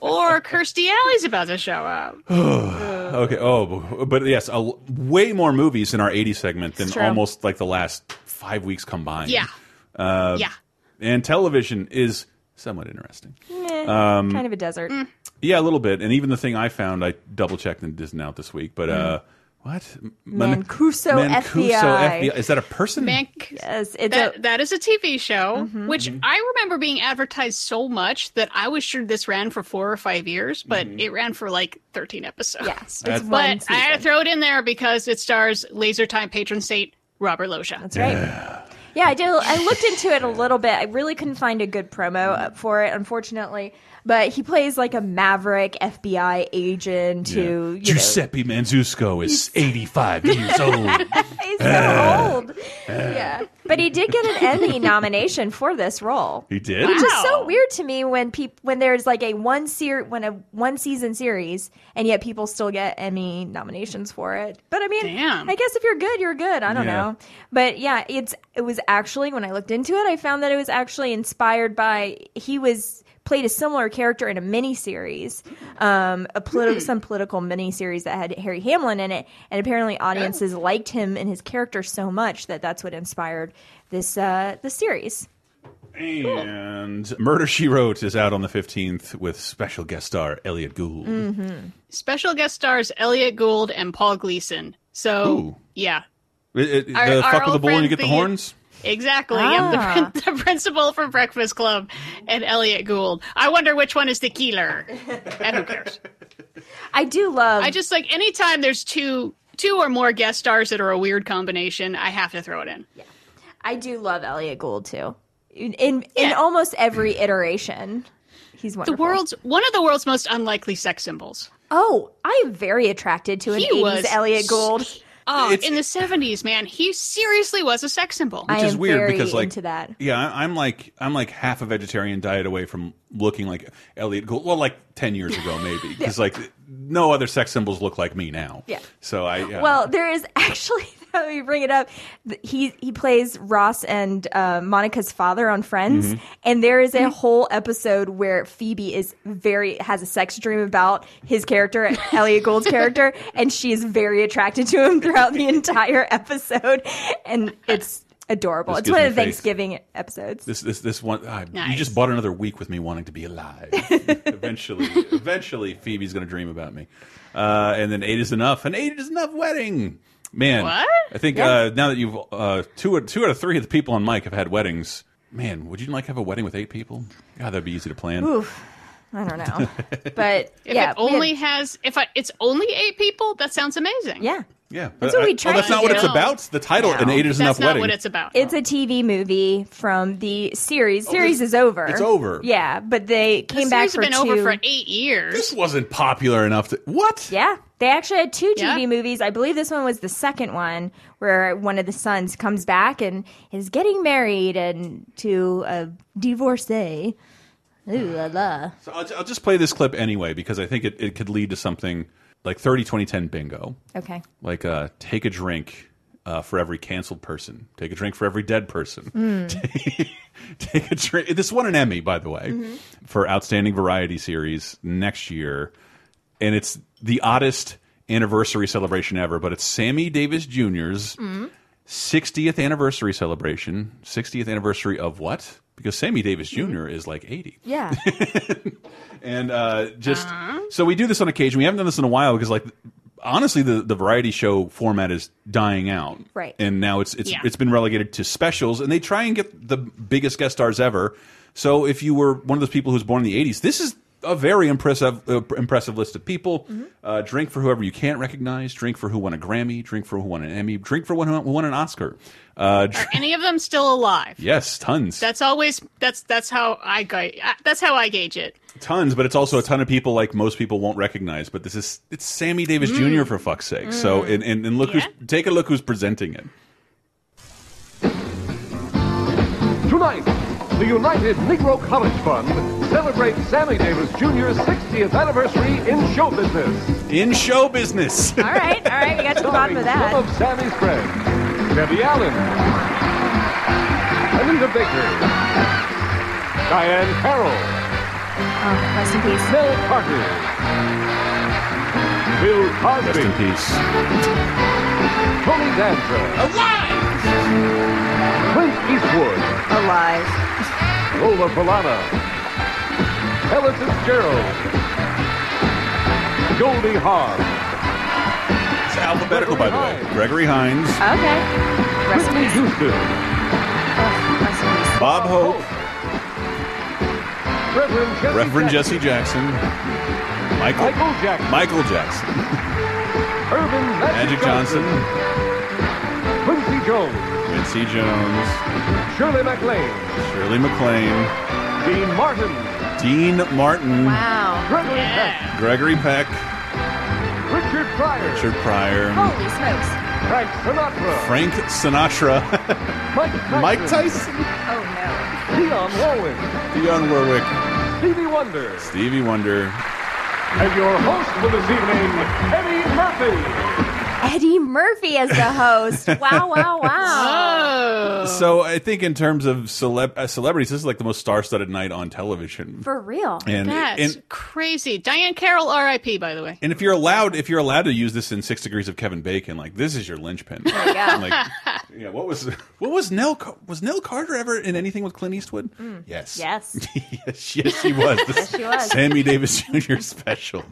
or Kirstie Alley's about to show up. okay. Oh, but yes, a, way more movies in our '80s segment than almost like the last five weeks combined. Yeah. Uh, Yeah. And television is somewhat interesting. Eh, Um, kind of a desert. Mm. Yeah, a little bit. And even the thing I found, I double checked and it isn't out this week, but uh, What? Mancuso Mancuso FBI. Is that a person? Man, yes, it's that, a, that is a TV show, Mhm. which Mm-hmm. I remember being advertised so much that I was sure this ran for four or five years, but it ran for like 13 episodes. Yes, That's- it's but one I had to throw it in there because it stars Laser Time patron saint Robert Loggia. That's right. Yeah, I did. I looked into it a little bit. I really couldn't find a good promo uh, for it, unfortunately. But he plays like a maverick FBI agent who, you know, Giuseppe Mancuso is 85 years old. he's so old. Yeah, but he did get an Emmy nomination for this role. He did? which is so weird to me when people when there's like a one ser- when a one season series and yet people still get Emmy nominations for it. But I mean, Damn. I guess if you're good, you're good. I don't Yeah. know. But yeah, it's it was actually when I looked into it, I found that it was actually inspired by he was played a similar character in a miniseries, um, a political some political miniseries that had Harry Hamlin in it, and apparently audiences liked him and his character so much that that's what inspired this uh, the series. And Murder She Wrote is out on the 15th with special guest star Elliott Gould. Mm-hmm. Special guest stars Elliott Gould and Paul Gleason. So, Ooh. yeah. It- it- Our- the our fuck with the bull and you get the thinking- horns? Exactly. Ah. Yep, the, the principal from Breakfast Club and Elliott Gould. I wonder which one is the killer. and who cares? I do love. I just like anytime there's two two or more guest stars that are a weird combination, I have to throw it in. Yeah. I do love Elliott Gould too. In in, in almost every iteration, he's The world's one of the world's most unlikely sex symbols. Oh, I am very attracted to an He 80s was Elliott Gould. Oh, It's- in the seventies, man, he seriously was a sex symbol. I Which is am weird very because like into that. yeah, I- I'm like I'm like half a vegetarian diet away from looking like Elliott Gould. Well, like ten years ago maybe because like no other sex symbols look like me now. Yeah. So I yeah. Well, there is actually now that you bring it up. He he plays Ross and uh, Monica's father on Friends, Mm-hmm. and there is a whole episode where Phoebe is very has a sex dream about his character, Elliott Gould's character, and she is very attracted to him throughout the entire episode, and it's adorable. This it's one of the me faith. Thanksgiving episodes. This this this one ah, you just bought another week with me wanting to be alive. eventually, eventually Phoebe's going to dream about me. Uh, and then eight is enough. An eight is enough wedding. Man, What? I think Yeah. uh, now that you've uh, two two out of three of the people on Mike have had weddings. Man, would you like to have a wedding with eight people? God, that'd be easy to plan. Oof. I don't know, but If yeah, it we had- only has if I, it's only eight people, that sounds amazing. yeah. Yeah, That's but what we I- tried Oh, that's to not what it's do. about. The title, No. an eight is That's enough not wedding. what it's about. It's a TV movie from the series. Series is over. it's over. Yeah, but they The came back series for has been two. over for eight years. this wasn't popular enough to what? yeah, they actually had two TV Yeah. movies. I believe this one was the second one, where one of the sons comes back and is getting married and to a divorcee. Ooh la la. So I'll, I'll just play this clip anyway because I think it, it could lead to something like 30 2010 bingo. Okay. Like uh, take a drink uh, for every canceled person. Take a drink for every dead person. take a drink. This won an Emmy, by the way, for outstanding variety series next year, and it's the oddest anniversary celebration ever. But it's Sammy Davis Jr.'s 60th anniversary celebration. 60th anniversary of what? Because Sammy Davis Jr. is like 80. Yeah. And uh, just so we do this on occasion. We haven't done this in a while because, like, honestly, the the variety show format is dying out. Right. And now it's it's Yeah. it's been relegated to specials, and they try and get the biggest guest stars ever. So if you were one of those people who's born in the '80s, this is a very impressive uh, impressive list of people. Uh, drink for whoever you can't recognize. Drink for who won a Grammy. Drink for who won an Emmy. Drink for who won an Oscar. Uh, dr- Are any of them still alive? yes, tons. That's always that's that's how I ga- that's how I gauge it. tons, but it's also a ton of people like most people won't recognize. But this is it's Sammy Davis Jr. for fuck's sake. So and, and, and look Yeah. who's take a look who's presenting it. Tonight, the United Negro College Fund celebrates Sammy Davis Jr.'s 60th anniversary in show business. In show business. all right, all right. We got to the bottom of that. Some of Sammy's friends, Debbie Allen, Anita Baker, Diahann Carroll, Oh, rest in peace. Nell Carter, Bill Rest in Cosby, peace. Tony Danza, alive. Clint Eastwood, Alive. Lola Falana, Ella Fitzgerald, Goldie Hawn, It's alphabetical, by the way. Gregory Hines, Okay. Rest in peace. Houston, oh, Rest in peace. Bob Hope, Reverend Jesse, Reverend Jackson, Jesse Jackson, Michael Michael Jackson, Michael Jackson, Earvin Magic, Magic Johnson, Quincy Jones, Quincy Jones, Shirley MacLaine, Shirley MacLaine, Dean Martin, Dean Martin, Wow. Gregory Peck, Gregory Peck, Richard Pryor, Richard Pryor, Holy smokes. Frank Sinatra, Frank Sinatra, Mike Tyson, Mike Tyson, Oh no. Dionne Warwick, Dionne Warwick, Stevie Wonder, Stevie Wonder. and your host for this evening, Eddie Murphy. Eddie Murphy as the host. Wow, wow, wow. So I think in terms of celeb uh, celebrities, this is like the most star-studded night on television. For real. And That's and crazy. Diahann Carroll, R.I.P. By the way. and if you're allowed, if you're allowed to use this in Six Degrees of Kevin Bacon, like this is your linchpin. You like, yeah. What was what was Nell was Nell Carter ever in anything with Clint Eastwood? Yes. Yes. yes, yes, she was. Yes, she was. Sammy Davis Jr. special.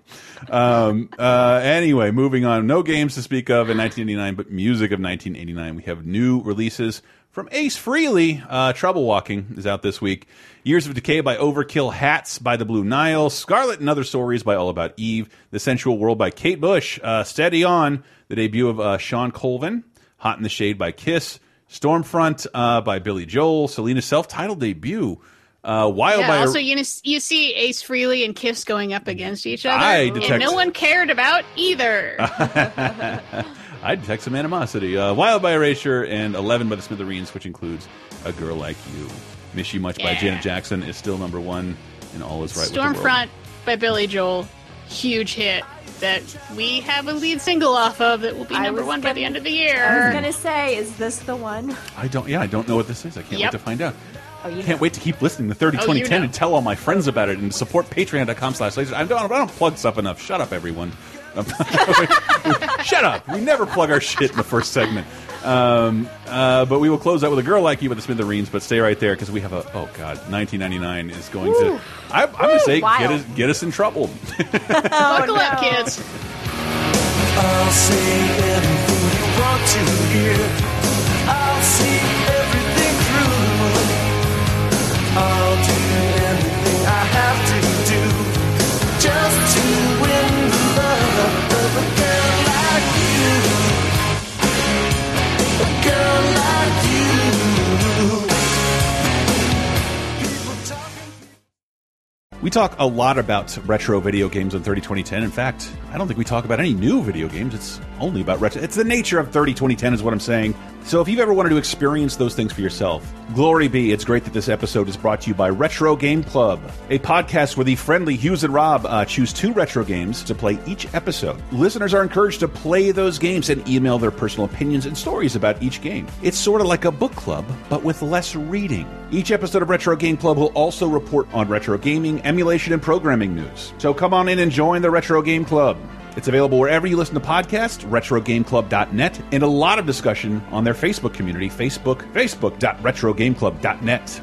Um, uh, anyway, moving on. No games to speak of in 1989, but music of 1989. We have new releases from Ace Frehley, Uh, Trouble Walking is out this week. Years of Decay by Overkill. Hats by The Blue Nile. Scarlet and Other Stories by All About Eve. The Sensual World by Kate Bush. Uh, Steady On, the debut of uh, Shawn Colvin. Hot in the Shade by Kiss. Stormfront uh, by Billy Joel. Selena's self-titled debut. Uh, Wild Yeah, by also, you, you see Ace Frehley and Kiss going up against each other, I and no one cared about either. I detect some animosity. Uh, Wild by Erasure and 11 by the Smithereens, which includes A Girl Like You. Miss You Much by Janet Jackson is still number one, and all is right with the world. Stormfront by Billy Joel, huge hit that we have a lead single off of that will be number one by gonna- the end of the year. I was gonna say, is this the one? I don't. Yeah, I don't know what this is. I can't Yep. wait to find out. Oh, you Can't wait to keep listening to 30 Oh, 20 you 10 know. and tell all my friends about it and support patreon.com slash laser. I don't, I don't plug stuff enough. Shut up, everyone. Shut up. We never plug our shit in the first segment. Um, uh, but we will close out with a girl like you with the Smithereens. But stay right there because we have a oh god, 1999 is going to. Woo. I, I'm going to say get us get us in trouble. Buckle up, no. kids. I'll say anything you want to hear. I'll see everything through. I'll do anything I have to do just to We talk a lot about retro video games on 30 2010. In fact, I don't think we talk about any new video games. It's only about retro. It's the nature of 30 2010 is what I'm saying. So if you've ever wanted to experience those things for yourself, glory be. It's great that this episode is brought to you by Retro Game Club, a podcast where the friendly Hughes and Rob uh, choose two retro games to play each episode. Listeners are encouraged to play those games and email their personal opinions and stories about each game. It's sort of like a book club, but with less reading. Each episode of Retro Game Club will also report on retro gaming, emulation, and programming news. So come on in and join the Retro Game Club. It's available wherever you listen to podcasts, retrogameclub.net, and a lot of discussion on their Facebook community, Facebook, facebook.retrogameclub.net.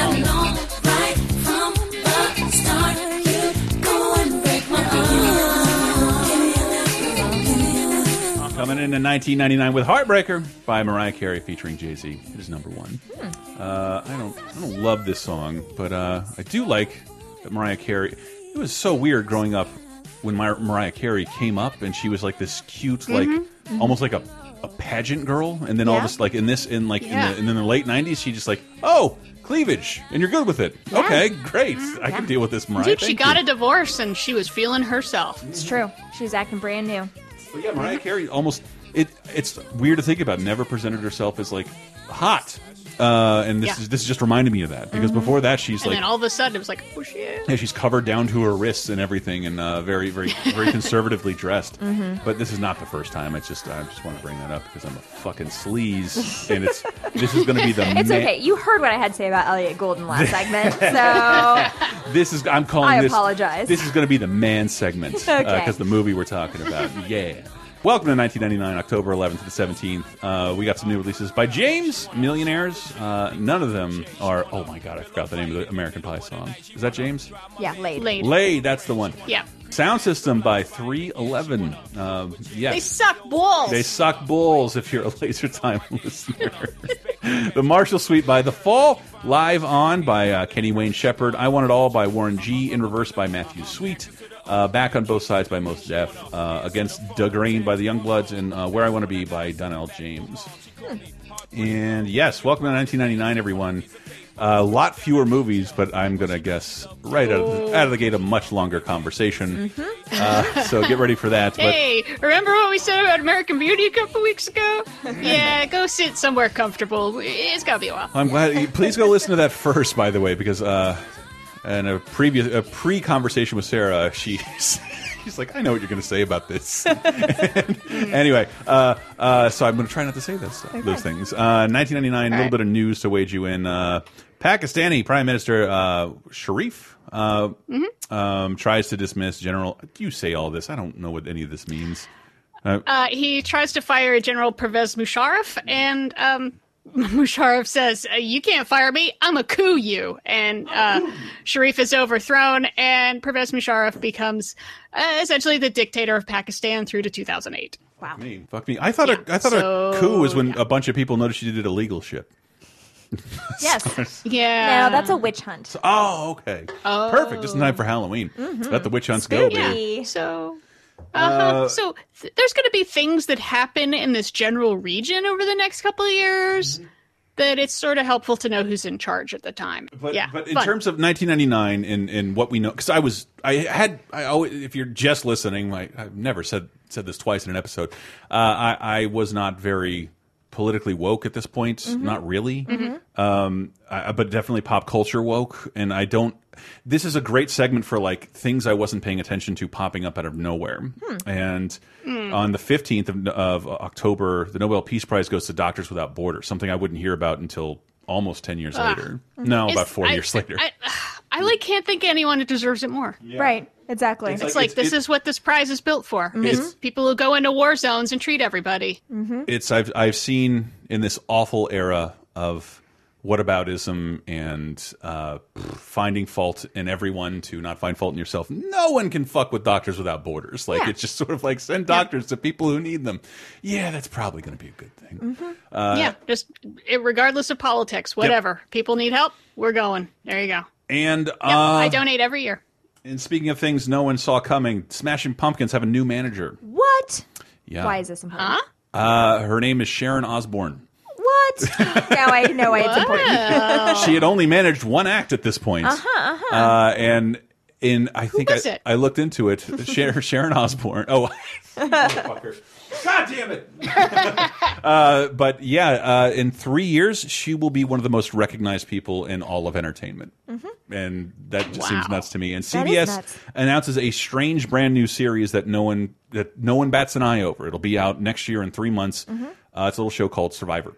Coming in in 1999 with Heartbreaker by Mariah Carey featuring Jay-Z. It is number one. Uh, I don't, I don't love this song, but uh, I do like that Mariah Carey. It was so weird growing up when Mar Mariah Carey came up and she was like this cute, like almost like a, a pageant girl, and then all this like in this in like Yeah. in, the, and in the late 90s, she just like oh cleavage, and you're good with it. Okay, great. I can deal with this, Mariah. Dude, she got you. a divorce and she was feeling herself. It's true. She was acting brand new. But yeah, Mariah Carey almost it. It's weird to think about. Never presented herself as like hot, uh, and this Yeah. is this just reminded me of that because before that she's and like. all of a sudden it was like, oh shit. yeah, she's covered down to her wrists and everything, and uh, very, very, very conservatively dressed. Mhm. But this is not the first time. It's just I just want to bring that up because I'm a fucking sleaze, and it's this is going to be the It's okay. You heard what I had to say about Elliot Golden last segment, so This is I'm calling I this. apologize. This is going to be the man segment because Okay. the movie we're talking about. yeah. Welcome to 1999, October 11th to the 17th. Uh, we got some new releases by James Millionaires. Uh, none of them are. Oh my god, I forgot the name of the American Pie song. Is that James? Yeah, late. Late. Lay, that's the one. Yeah. Sound system by 311. Um, yes. They suck balls. They suck bulls if you're a Laser Time listener. the Marshall Suite by The Fall, live on by uh, Kenny Wayne Shepherd. I Want It All by Warren G. In Reverse by Matthew Sweet. Uh, back on both sides by Mos Def. Uh, against Doug Rain by the Youngbloods. And uh, Where I Want to Be by Donell Jones. And yes, welcome to 1999, everyone. A lot fewer movies, but I'm going to guess right out of, the, out of the gate a much longer conversation. Uh, so get ready for that. But Hey, remember what we said about American Beauty a couple weeks ago? yeah, go sit somewhere comfortable. It's gotta be a while. I'm glad. Please go listen to that first, by the way, because in a previous a pre-conversation with Sarah, she she's like, I know what you're going to say about this. anyway, uh, uh, so I'm going to try not to say those those things. Uh, 1999, a little bit of news to wage you in. Uh, Pakistani Prime Minister uh, Sharif. Uh, um, tries to dismiss General. You say all this. I don't know what any of this means. Uh, Uh, he tries to fire General Pervez Musharraf, and um, Musharraf says, uh, "You can't fire me. I'm a coup you." And uh, Sharif is overthrown, and Pervez Musharraf becomes uh, essentially the dictator of Pakistan through to 2008. Wow. me, fuck me. I thought a, I thought so- a coup was when a bunch of people noticed you did illegal shit. Yes. Yeah. No, that's a witch hunt. Oh, okay. Oh. Perfect. Just in time for Halloween. Let the witch hunts go, baby. So, uh-huh. so th- there's going to be things that happen in this general region over the next couple of years that it's sort of helpful to know who's in charge at the time. But, yeah, but in fun. terms of 1999 and, and what we know, because I was, I had, I always, if you're just listening, I've never said said this twice in an episode. Uh, I, I was not very politically woke at this point. Mm-hmm. Not really, um, I, but definitely pop culture woke. And I don't. This is a great segment for like things I wasn't paying attention to popping up out of nowhere. Hmm. And on the 15th of, of October, the Nobel Peace Prize goes to Doctors Without Borders, something I wouldn't hear about until almost 10 years later. No, Is- about four I- years later. I, I like can't think of anyone who deserves it more. Right. Exactly. It's, like- like, it's- this it- is what this prize is built for. Is people who go into war zones and treat everybody. it's I've I've seen in this awful era of whataboutism and uh, finding fault in everyone to not find fault in yourself. No one can fuck with Doctors Without Borders. Like Yeah. it's just sort of like send doctors to people who need them. Yeah, that's probably going to be a good thing. Uh, yeah, just regardless of politics, whatever. People need help. We're going. There you go. And Yep, uh, I donate every year. and speaking of things no one saw coming, Smashing Pumpkins have a new manager. What? Yeah, Why is this important? Huh? uh, her name is Sharon Osbourne. What? now I know why it's important. she had only managed one act at this point. Uh-huh, uh-huh. Uh, and in I think was I, it? I looked into it. Sharon, Sharon Osbourne. Oh, motherfucker. God damn it! uh, but yeah, uh, in three years, she will be one of the most recognized people in all of entertainment, and that just seems nuts to me. And. That is CBS nuts. announces a strange, brand new series that no one that no one bats an eye over. It'll be out next year in three months. Uh, it's a little show called Survivor,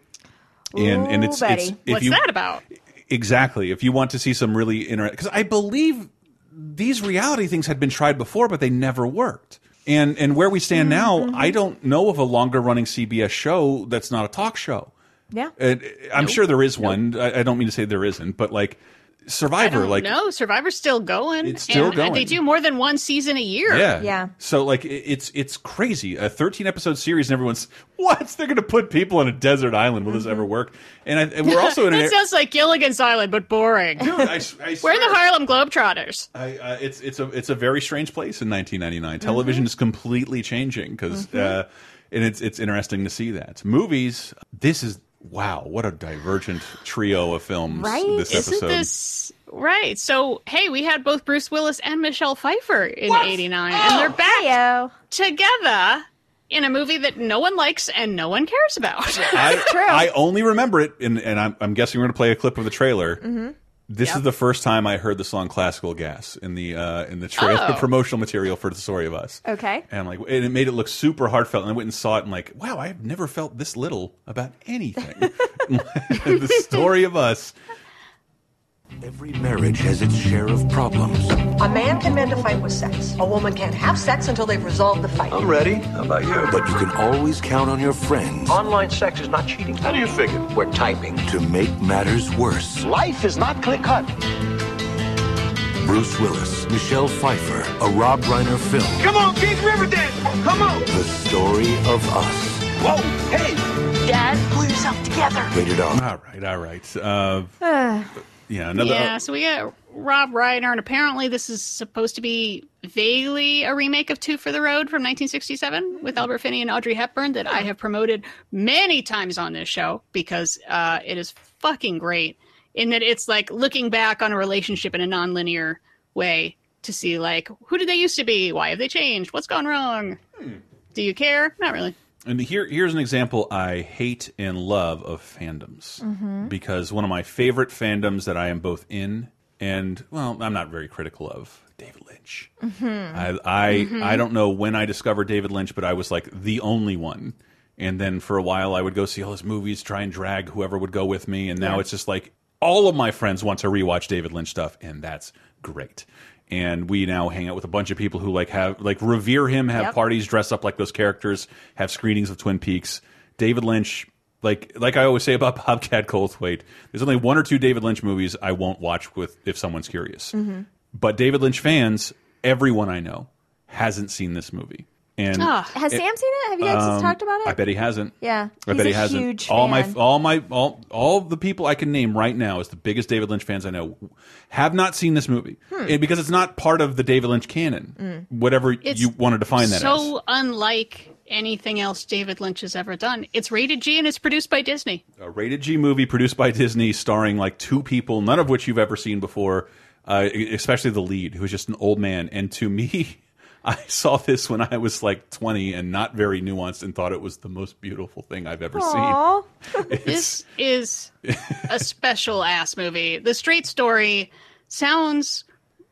and and. It's if What's you that about? Exactly. If you want to see some really interesting, because I believe these reality things had been tried before, but they never worked. And and where we stand mm-hmm. now, I don't know of a longer running CBS show that's not a talk show. Yeah. And I'm sure there is one. I, I don't mean to say there isn't, but like Survivor, like no, Survivor's still going. It's still and going. They do more than one season a year. Yeah. Yeah. So like it's it's crazy. A 13 episode series and everyone's what? They're going to put people on a desert island. Will this ever work? And, I, and we're also in an it sounds like Gilligan's Island, but boring. Dude, I, s- I We're swear. the Harlem Globetrotters. I, uh, it's it's a it's a very strange place in 1999. Mm-hmm. Television is completely changing because, uh, and it's it's interesting to see that. Movies. This is wow. What a divergent trio of films. Right? This Isn't episode. this right? So, hey, we had both Bruce Willis and Michelle Pfeiffer in '89, and they're back Heyo. together in a movie that no one likes and no one cares about. I, True. I only remember it, and, and I'm, I'm guessing we're going to play a clip of the trailer. Mm-hmm. This is the first time I heard the song "Classical Gas" in the uh, in the trailer Oh. promotional material for "The Story of Us." Okay. And like, and it made it look super heartfelt. And I went and saw it, and like, wow, I've never felt this little about anything. the story of us. Every marriage has its share of problems. A man can mend a fight with sex. A woman can't have sex until they've resolved the fight. I'm ready. How about you? But you can always count on your friends Online sex is not cheating. How do you figure? We're typing. to make matters worse. Life is not clear cut. Bruce Willis, Michelle Pfeiffer, a Rob Reiner film. Come on, Keith Riverdale. Come on. The story of us. Whoa, hey, Dad, pull yourself together. Rated R. All right, all right. Uh, yeah, another. yeah, so we got Rob Reiner, and apparently this is supposed to be vaguely a remake of Two for the Road from 1967 with Albert Finney and Audrey Hepburn that I have promoted many times on this show because uh, it is fucking great. In that it's like looking back on a relationship in a non-linear way to see like who did they used to be, why have they changed, what's gone wrong. Do you care? Not really. And here, here's an example I hate and love of fandoms. Mhm. Because one of my favorite fandoms that I am both in and, well, I'm not very critical of, David Lynch. Mm-hmm. I I, I don't know when I discovered David Lynch, but I was like the only one. And then for a while, I would go see all his movies, try and drag whoever would go with me. And now Yeah. it's just like all of my friends want to rewatch David Lynch stuff, and that's great. And we now hang out with a bunch of people who like have like revere him, have Yep. parties, dress up like those characters, have screenings of Twin Peaks. David Lynch, like like I always say about Bobcat Goldthwait, there's only one or two David Lynch movies I won't watch with if someone's curious. Mhm. But David Lynch fans, everyone I know hasn't seen this movie. And Ah. Has it- Sam seen it? Have you guys um, talked about it? I bet he hasn't. Yeah, I he's bet he a hasn't. huge all my all my all all the people I can name right now as the biggest David Lynch fans I know have not seen this movie. Hmm. And because it's not part of the David Lynch canon. Mm. Whatever It's you want to define that as. so unlike anything else David Lynch has ever done. It's rated G and it's produced by Disney. A rated G movie produced by Disney starring like two people, none of which you've ever seen before, uh, especially the lead, who's just an old man. And to me, I saw this when I was like 20 and not very nuanced and thought it was the most beautiful thing I've ever Aw. this is a special ass movie. The straight story sounds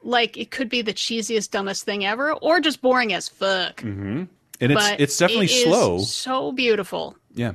like it could be the cheesiest, dumbest thing ever, or just boring as fuck. seen. hmm And it's But it's definitely it is slow. So beautiful. Yeah.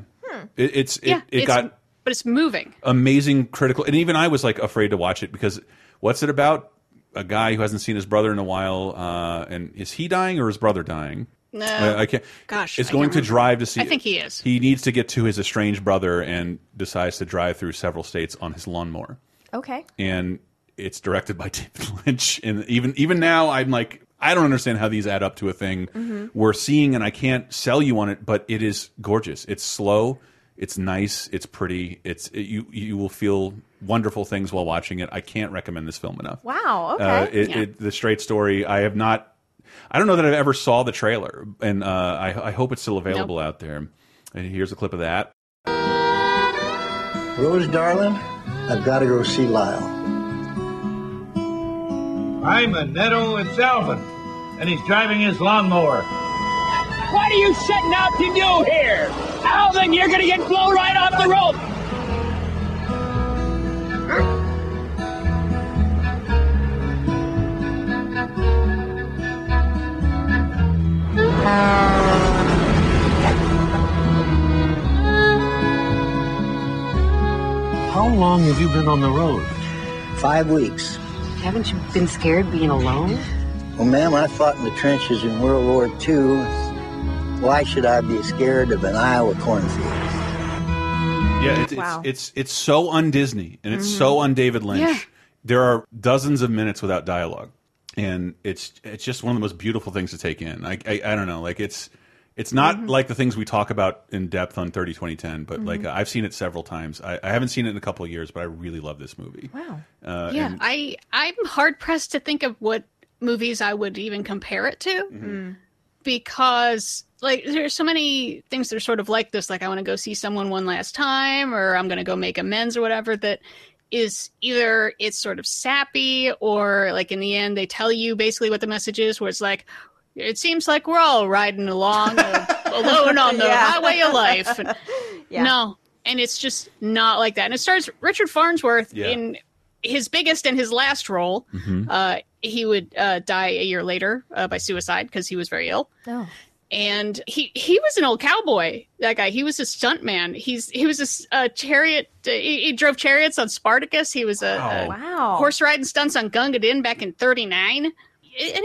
It, it's it, yeah, it it's, got but it's moving. amazing critical and even I was like afraid to watch it because what's it about? A guy who hasn't seen his brother in a while, uh, and is he dying or his brother dying? No. I, I can't. Gosh, is I going can't to drive to see. I think he is. He needs to get to his estranged brother and decides to drive through several states on his lawnmower. Okay. And it's directed by David Lynch. And even even now, I'm like, I don't understand how these add up to a thing Mhm. we're seeing, and I can't sell you on it. But it is gorgeous. It's slow. It's nice. It's pretty. It's it, you. You will feel wonderful things while watching it. I can't recommend this film enough. Wow. Okay. Uh, it, Yeah. it, the straight story. I have not. I don't know that I've ever saw the trailer, and uh, I, I hope it's still available out there. And here's a clip of that. Rose, darling, I've got to go see Lyle. I'm a Netto with Alvin, and he's driving his lawnmower. What are you setting out to do here? Alvin, you're gonna get blown right off the rope! How long have you been on the road? Five weeks. Haven't you been scared being alone? Well, ma'am, I fought in the trenches in World War II. Why should I be scared of an Iowa cornfield? Yeah, it's Wow. it's, it's it's so un Disney and it's Mhm. so un David Lynch. Yeah. There are dozens of minutes without dialogue, and it's it's just one of the most beautiful things to take in. I I, I don't know, like it's it's not Mhm. like the things we talk about in depth on 30 2010, but like Mhm. I've seen it several times. I, I haven't seen it in a couple of years, but I really love this movie. Wow. Uh, yeah, I I'm hard pressed to think of what movies I would even compare it to Mm-hmm. because like there's so many things that are sort of like this like I want to go see someone one last time or I'm going to go make amends or whatever that is either it's sort of sappy or like in the end they tell you basically what the message is where it's like it seems like we're all riding along alone on the Yeah. highway of life And- Yeah. no and it's just not like that and it stars richard farnsworth Yeah. in his biggest and his last role Mhm. uh, he would uh, die a year later uh, by suicide because he was very ill Oh. And he he was an old cowboy. That guy, he was a stunt man. He's he was a chariot. uh, He, he drove chariots on Spartacus. He was a, a Wow. horse riding stunts on Gunga Din back in '39. And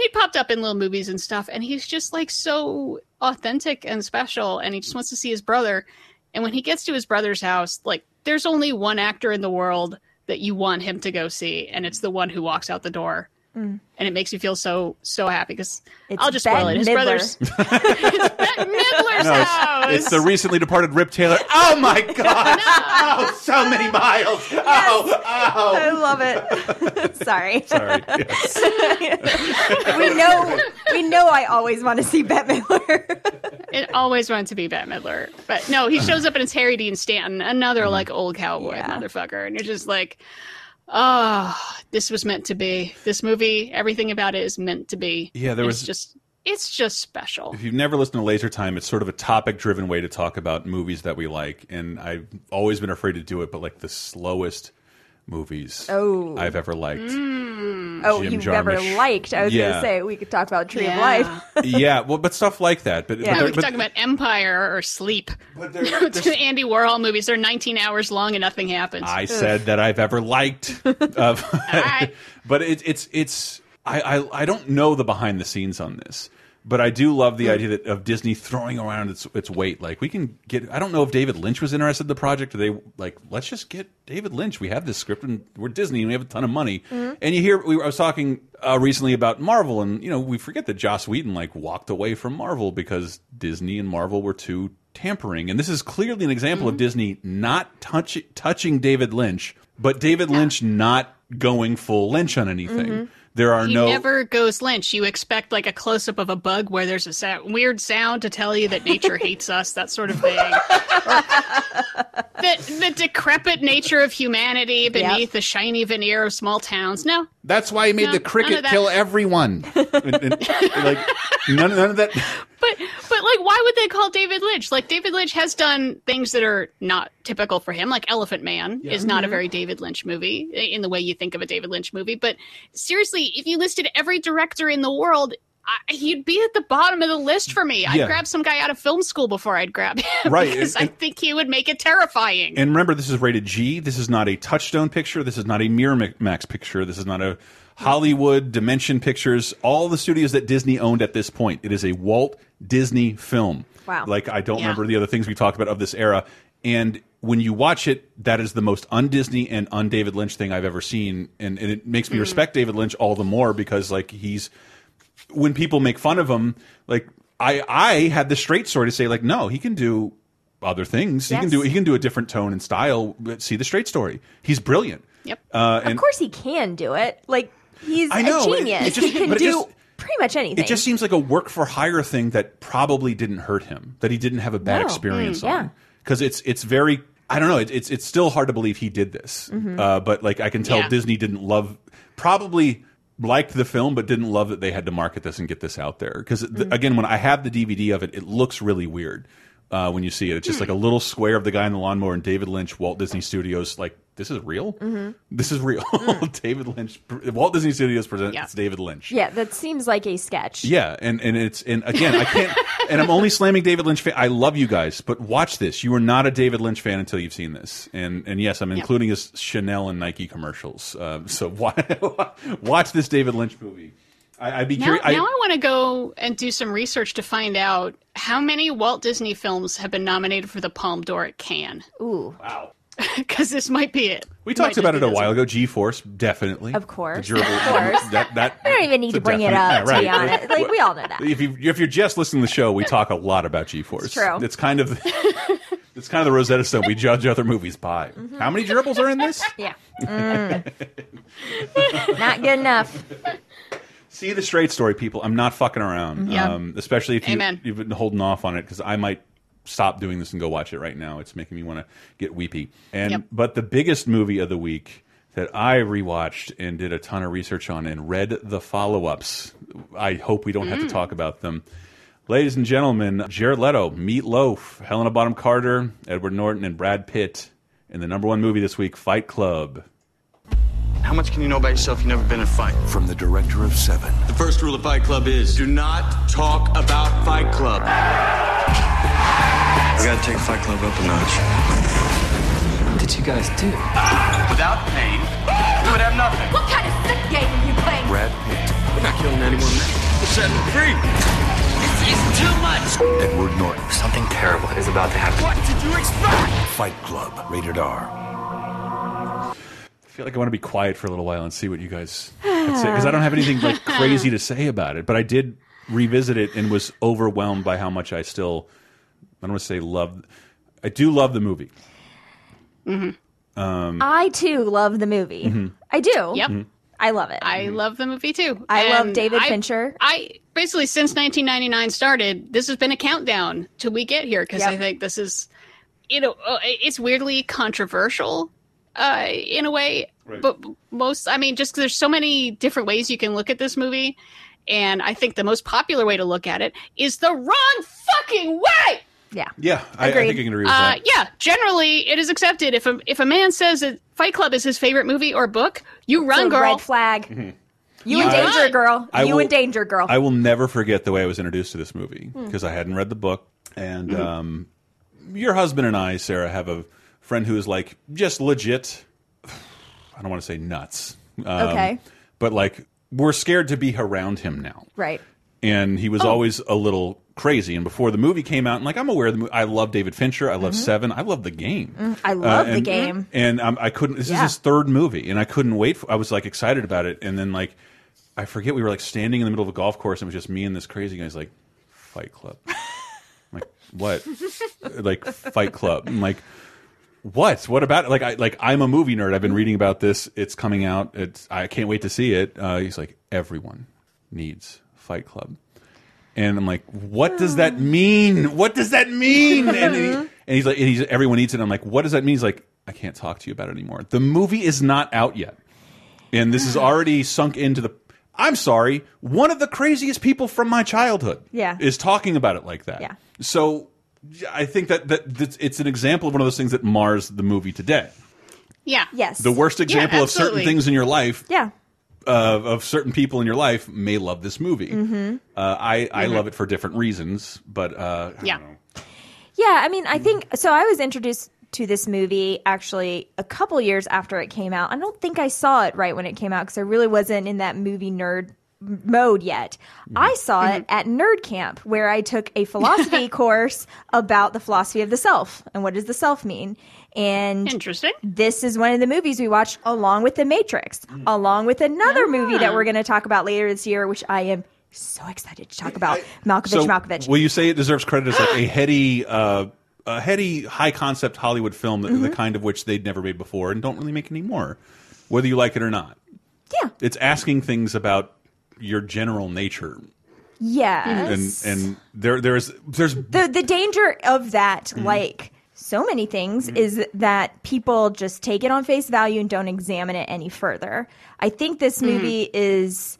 he popped up in little movies and stuff. And he's just like so authentic and special. And he just wants to see his brother. And when he gets to his brother's house, like there's only one actor in the world that you want him to go see, and it's the one who walks out the door. Mm. And it makes me feel so so happy because I'll just Bette spoil it. His Midler. brother's Midler's No, house. it's, it's the recently departed Rip Taylor. Oh my God! Oh, so many miles. Oh, oh. I love it. Sorry. Sorry. we know we know I always want to see Bette Midler. It always wanted to be Bette Midler, but no, he shows up and it's Harry Dean Stanton, another Mm-hmm. like old cowboy motherfucker, and you're just like, oh, this was meant to be. This movie, everything about it is meant to be. Yeah, there It's was- just, it's just special. If you've never listened to Laser Time, it's sort of a topic driven way to talk about movies that we like. And I've always been afraid to do it, but like the slowest movies Oh. I've ever liked. oh, you've never Jarmusch. liked. I was Yeah. gonna say we could talk about Tree Yeah. of Life. yeah, well, but stuff like that. But, Yeah, but, we can talk about Empire or Sleep. Two Andy Warhol movies. They're 19 hours long and nothing happens. I said that I've ever liked. Uh, but it, it's it's I, I I don't know the behind the scenes on this, but I do love the Hmm. idea that of Disney throwing around its its weight. Like we can get. I don't know if David Lynch was interested in the project. Or they like let's just get David Lynch. We have this script and we're Disney and we have a ton of money. Mm-hmm. And you hear we I was talking uh, recently about Marvel and you know we forget that Joss Whedon like walked away from Marvel because Disney and Marvel were too tampering. And this is clearly an example Mm-hmm. of Disney not touch, touching David Lynch, but David Lynch not going full Lynch on anything. Mhm. There are he no never goes Lynch. You expect like a close up of a bug where there's a sa- weird sound to tell you that nature hates us, that sort of thing. The, the decrepit nature of humanity beneath the shiny veneer of small towns. No, That's why he made No, the cricket kill everyone. And- and, like none, none of that. but but like, why would they call David Lynch? Like David Lynch has done things that are not typical for him. Like Elephant Man is not a Mm-hmm. very David Lynch movie in the way you think of a David Lynch movie. But seriously, if you listed every director in the world. I, he'd be at the bottom of the list for me. I'd Yeah. grab some guy out of film school before I'd grab him, Right, Because and- I think he would make it terrifying. And remember, this is rated G. This is not a Touchstone picture. This is not a Miramax picture. This is not a Hollywood Dimension Pictures. All the studios that Disney owned at this point. It is a Walt Disney film. Wow. Like I don't Yeah. remember the other things we talked about of this era. And when you watch it, that is the most un-Disney and un-David Lynch thing I've ever seen, and, and it makes me Mm. respect David Lynch all the more because like he's when people make fun of him, like I I had the straight story to say like no, he can do other things. He can do he can do a different tone and style. But see the straight story. He's brilliant. Yep. Uh, of course he can do it. Like he's I know, a it- genius. it just- he can do just- pretty much anything. it just seems like a work for hire thing that probably didn't hurt him. That he didn't have a bad No. experience Mm, yeah. on. Because it's it's very I don't know. It, it's it's still hard to believe he did this. Mhm. Uh, but like I can tell Yeah. Disney didn't love probably liked the film but didn't love that they had to market this and get this out there because Mm. again when i have the dvd of it it looks really weird uh, when you see it it's just Hmm. like a little square of the guy in the lawnmower and david lynch walt disney studios like this is real Mhm. this is real david lynch walt disney studios presents david lynch yeah, that seems like a sketch. yeah, and and it's and again, I can't. and I'm only slamming David Lynch. Fan. I love you guys, but watch this. You are not a David Lynch fan until you've seen this. And and yes, I'm including his Chanel and Nike commercials. Uh, so watch, watch this David Lynch movie. I, I'd be Now, curious. now I want to go and do some research to find out how many Walt Disney films have been nominated for the Palme d'Or at Cannes. Ooh. Wow. Because this might be it. we Might talked about it a while ago. G-force, definitely. Of course. The durable, Of course. That, that, I don't even need to a bring it up, yeah, to be right. honest. Like, we all know that. If you if you're just listening to the show, we talk a lot about G-force. It's true. It's kind of it's kind of the Rosetta Stone we judge other movies by. Mm-hmm. How many gerbils are in this? Yeah. Mm. Not good enough. See the straight story, people. I'm not fucking around. Yeah. Um, especially if you, Amen. you've been holding off on it, because I might stop doing this and go watch it right now. It's making me want to get weepy. And Yep. but the biggest movie of the week that I rewatched and did a ton of research on and read the follow-ups. I hope we don't have to Mm. talk about them. Ladies and gentlemen, Jared Leto, Meat Loaf, Helena Bonham Carter, Edward Norton, and Brad Pitt in the number one movie this week, Fight Club. How much can you know about yourself? You've never been in a fight. From the director of Seven. The first rule of Fight Club is do not talk about Fight Club. We gotta take Fight Club up a notch. What did you guys do? Without pain, we would have nothing. What kind of sick game are you playing? Brad Pitt. We're not killing anyone, man. We're setting them free. This is too much. Edward Norton. Something terrible is about to happen. What did you expect? Fight Club. Rated R. I feel like I want to be quiet for a little while and see what you guys say because I don't have anything like crazy to say about it. But I did revisit it and was overwhelmed by how much I still I don't want to say love. I do love the movie. hmm Um, I too love the movie. Mhm. I do. Yep. I love it. I love the movie too. I love David I- Fincher. I basically since 1999 started, this has been a countdown till we get here because I think this is, you know, uh, it's weirdly controversial uh, in a way, Right. but most, I mean, just 'cause there's so many different ways you can look at this movie, and I think the most popular way to look at it is the wrong fucking way. Yeah. yeah, I, I think I can agree with Uh, that. yeah, generally it is accepted. If a if a man says that Fight Club is his favorite movie or book, you run, It's a girl. red flag. Mhm. You You in run. danger, girl. I you will- in danger, girl. I will never forget the way I was introduced to this movie Hmm. because I hadn't read the book. And Mhm. um, your husband and I, Sarah, have a friend who is like just legit. I don't want to say nuts. Um, Okay. But like, we're scared to be around him now. right. And he was Oh. always a little crazy. And before the movie came out, and like, I'm aware of the movie. I love David Fincher. I love Seven. I love the game. Mm, I love the and, game. And um, I couldn't. This Yeah. is his third movie, and I couldn't wait. For, I was like excited about it, and then like I forget we were like standing in the middle of a golf course, and it was just me and this crazy guy. He's like, Fight Club. Like what? like Fight Club. I'm like. What? What about it? Like I like I'm a movie nerd. I've been reading about this. It's coming out. It's I can't wait to see it. Uh, he's like everyone needs Fight Club, and I'm like, what does that mean? What does that mean? And, he, and he's like, and he's everyone needs it. I'm like, what does that mean? He's like, I can't talk to you about it anymore. The movie is not out yet, and this is already sunk into the. I'm sorry, one of the craziest people from my childhood Yeah. is talking about it like that. Yeah. So I think that, that that's, it's an example of one of those things that mars the movie today. Yeah. Yes. The worst Yeah, example of certain things in your life, Yeah. uh, of certain people in your life, may love this movie. Mhm. Uh, I, I Mhm. love it for different reasons, but uh, I Yeah. don't know. Yeah, I mean, I think so. I was introduced to this movie actually a couple years after it came out. I don't think I saw it right when it came out because I really wasn't in that movie nerd m- mode yet. Mm-hmm. I saw it mm-hmm. at Nerd Camp where I took a philosophy course about the philosophy of the self and what does the self mean. And interesting. This is one of the movies we watched along with The Matrix, mm. along with another movie that we're going to talk about later this year, which I am so excited to talk about. Malkovich, So, Malkovich. will you say it deserves credit as like a heady, uh, a heady, high concept Hollywood film, that, the mm-hmm. kind of which they'd never made before and don't really make anymore, whether you like it or not. Yeah. It's asking things about your general nature, Yes. and and there there's there's the the danger of that Mm-hmm. like so many things is that people just take it on face value and don't examine it any further i think this Mm-hmm. movie is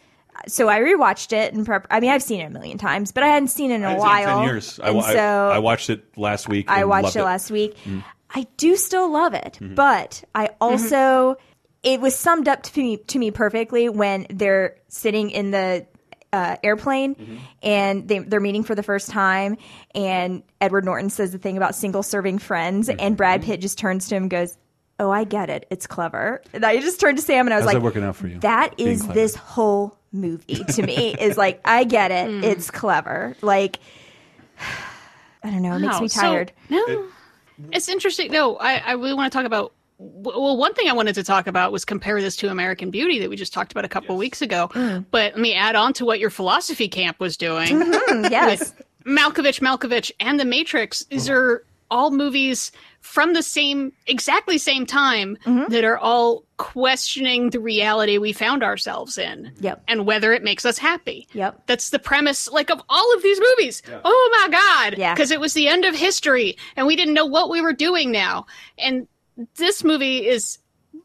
so i rewatched it and prep i mean i've seen it a million times but i hadn't seen it in a I hadn't while in ten years. I, and wa- I- so I, watched it last week. I watched loved it last week. Mhm. I do still love it, Mhm. but I also it was summed up to me to me perfectly when they're sitting in the uh, airplane and they, they're meeting for the first time, and Edward Norton says the thing about single serving friends, and Brad Pitt just turns to him and goes. Oh, I get it. It's clever. And I just turned to Sam and I was How's like, that working out for you? That Being is clever. this whole movie to me. is like, I get it. Mm. It's clever. Like, I don't know. It makes Wow, me so- tired. no, it's interesting. No, I, I really want to talk about. Well, one thing I wanted to talk about was compare this to American Beauty that we just talked about a couple weeks ago. Mm. But let me add on to what your philosophy camp was doing. Mhm, yes. with Malkovich, Malkovich, and The Matrix. These uh-huh. are all movies from the same, exactly same time mm-hmm. that are all questioning the reality we found ourselves in. Yep. And whether it makes us happy. Yep. That's the premise, like, of all of these movies. Oh my God. Yeah. Because it was the end of history and we didn't know what we were doing now. And this movie is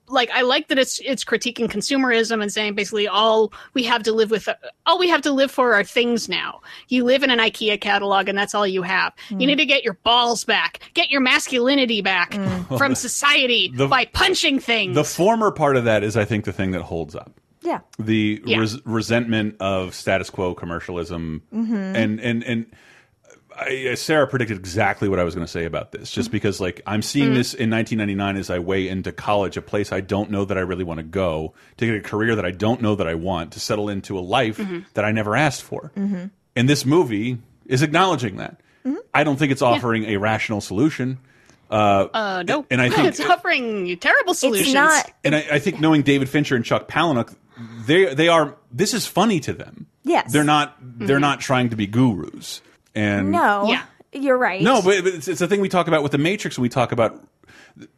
like I like that it's it's critiquing consumerism and saying basically all we have to live with all we have to live for are things now. You live in an IKEA catalog and that's all you have. Hmm. You need to get your balls back, get your masculinity back Hmm. from society The- by punching things. The former part of that is, I think, the thing that holds up. Yeah. The Yeah. res resentment of status quo commercialism, Mhm. and and and I, Sarah predicted exactly what I was going to say about this. Just because, like, I'm seeing Mm. this in 1999 as I way into college, a place I don't know that I really want to go, to get a career that I don't know that I want, to settle into a life Mm-hmm. that I never asked for. Mhm. And this movie is acknowledging that. I don't think it's offering a rational solution. Uh, uh no. and I think it's offering you terrible solutions. and I, I think knowing David Fincher and Chuck Palahniuk, they they are this is funny to them. Yes. They're not they're not trying to be gurus. And No. Yeah. You're right. no, but but it's, it's a thing we talk about with the Matrix. When we talk about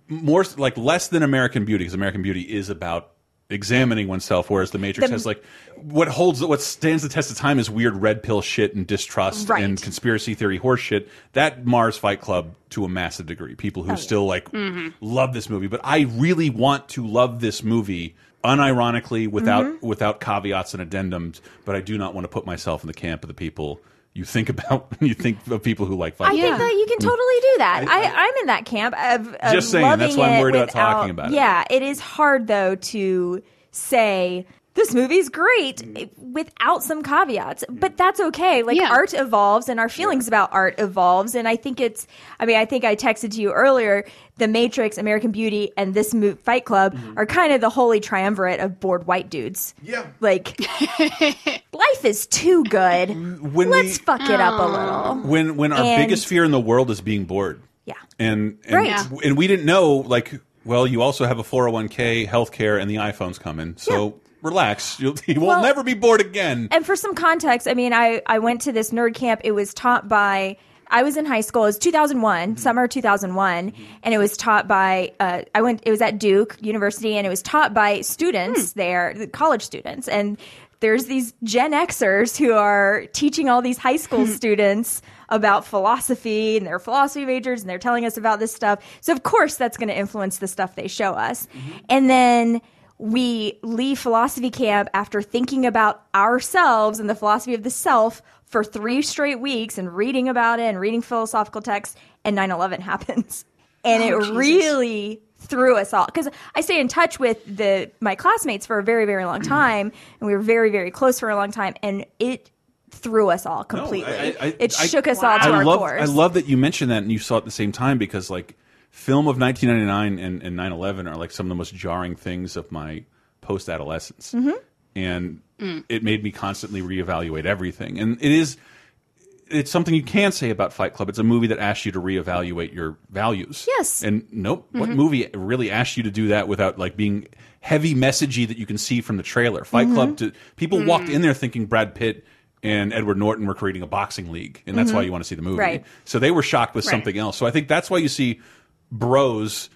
more like less than American Beauty, because American Beauty is about examining oneself, whereas the Matrix The- has like what holds what stands the test of time is weird red pill shit and distrust Right. and conspiracy theory horse shit. That mars Fight Club to a massive degree. People who Oh, yeah. still like Mhm. love this movie, but I really want to love this movie unironically without Mhm. without caveats and addendums. But I do not want to put myself in the camp of the people you think about when you think of people who like Fight I Club. think that you can totally do that. I, I, am in that camp of, of Just saying, loving that's why I'm it worried about talking about it. Yeah, it is hard though to say this movie's great without some caveats, but that's okay. Like art evolves and our feelings about art evolves, and I think it's. I mean, I think I texted to you earlier. The Matrix, American Beauty, and this mo- Fight Club Mm-hmm. are kind of the holy triumvirate of bored white dudes. Yeah, like life is too good. When Let's we- fuck it up a little. when when our And- biggest fear in the world is being bored. Yeah. And and, Right. And we didn't know like well you also have a 401k healthcare and the iPhone's coming. So relax. You'll, you won't Well- never be bored again. And for some context, I mean, I, I went to this nerd camp. It was taught by, I was in high school. It was 2001, mm-hmm. summer 2001. Mm-hmm. And it was taught by, uh, I went, it was at Duke University and it was taught by students hmm. there, the college students. And there's these Gen Xers who are teaching all these high school students about philosophy and they're philosophy majors and they're telling us about this stuff. So of course that's going to influence the stuff they show us. Mm-hmm. And then we leave philosophy camp after thinking about ourselves and the philosophy of the self for three straight weeks and reading about it and reading philosophical texts and 9-11 happens. And Oh, it Jesus. really threw us all because i stay in touch with the my classmates for a very very long mm. time and we were very very close for a long time and it threw us all completely. I- I- it I- shook us all to I our love, cores. I love that you mentioned that and you saw it at the same time because like film of 1999 and, and 9/11 are like some of the most jarring things of my post adolescence, Mhm. and Mm. it made me constantly reevaluate everything. And it is it's something you can say about Fight Club. It's a movie that asks you to reevaluate your values. Yes. And nope, what Mhm. movie really asks you to do that without like being heavy messagey that you can see from the trailer? Fight Mhm. Club. To, people Mm. walked in there thinking Brad Pitt and Edward Norton were creating a boxing league, and that's Mhm. why you want to see the movie. Right. So they were shocked with Right. something else. So I think that's why you see Bros.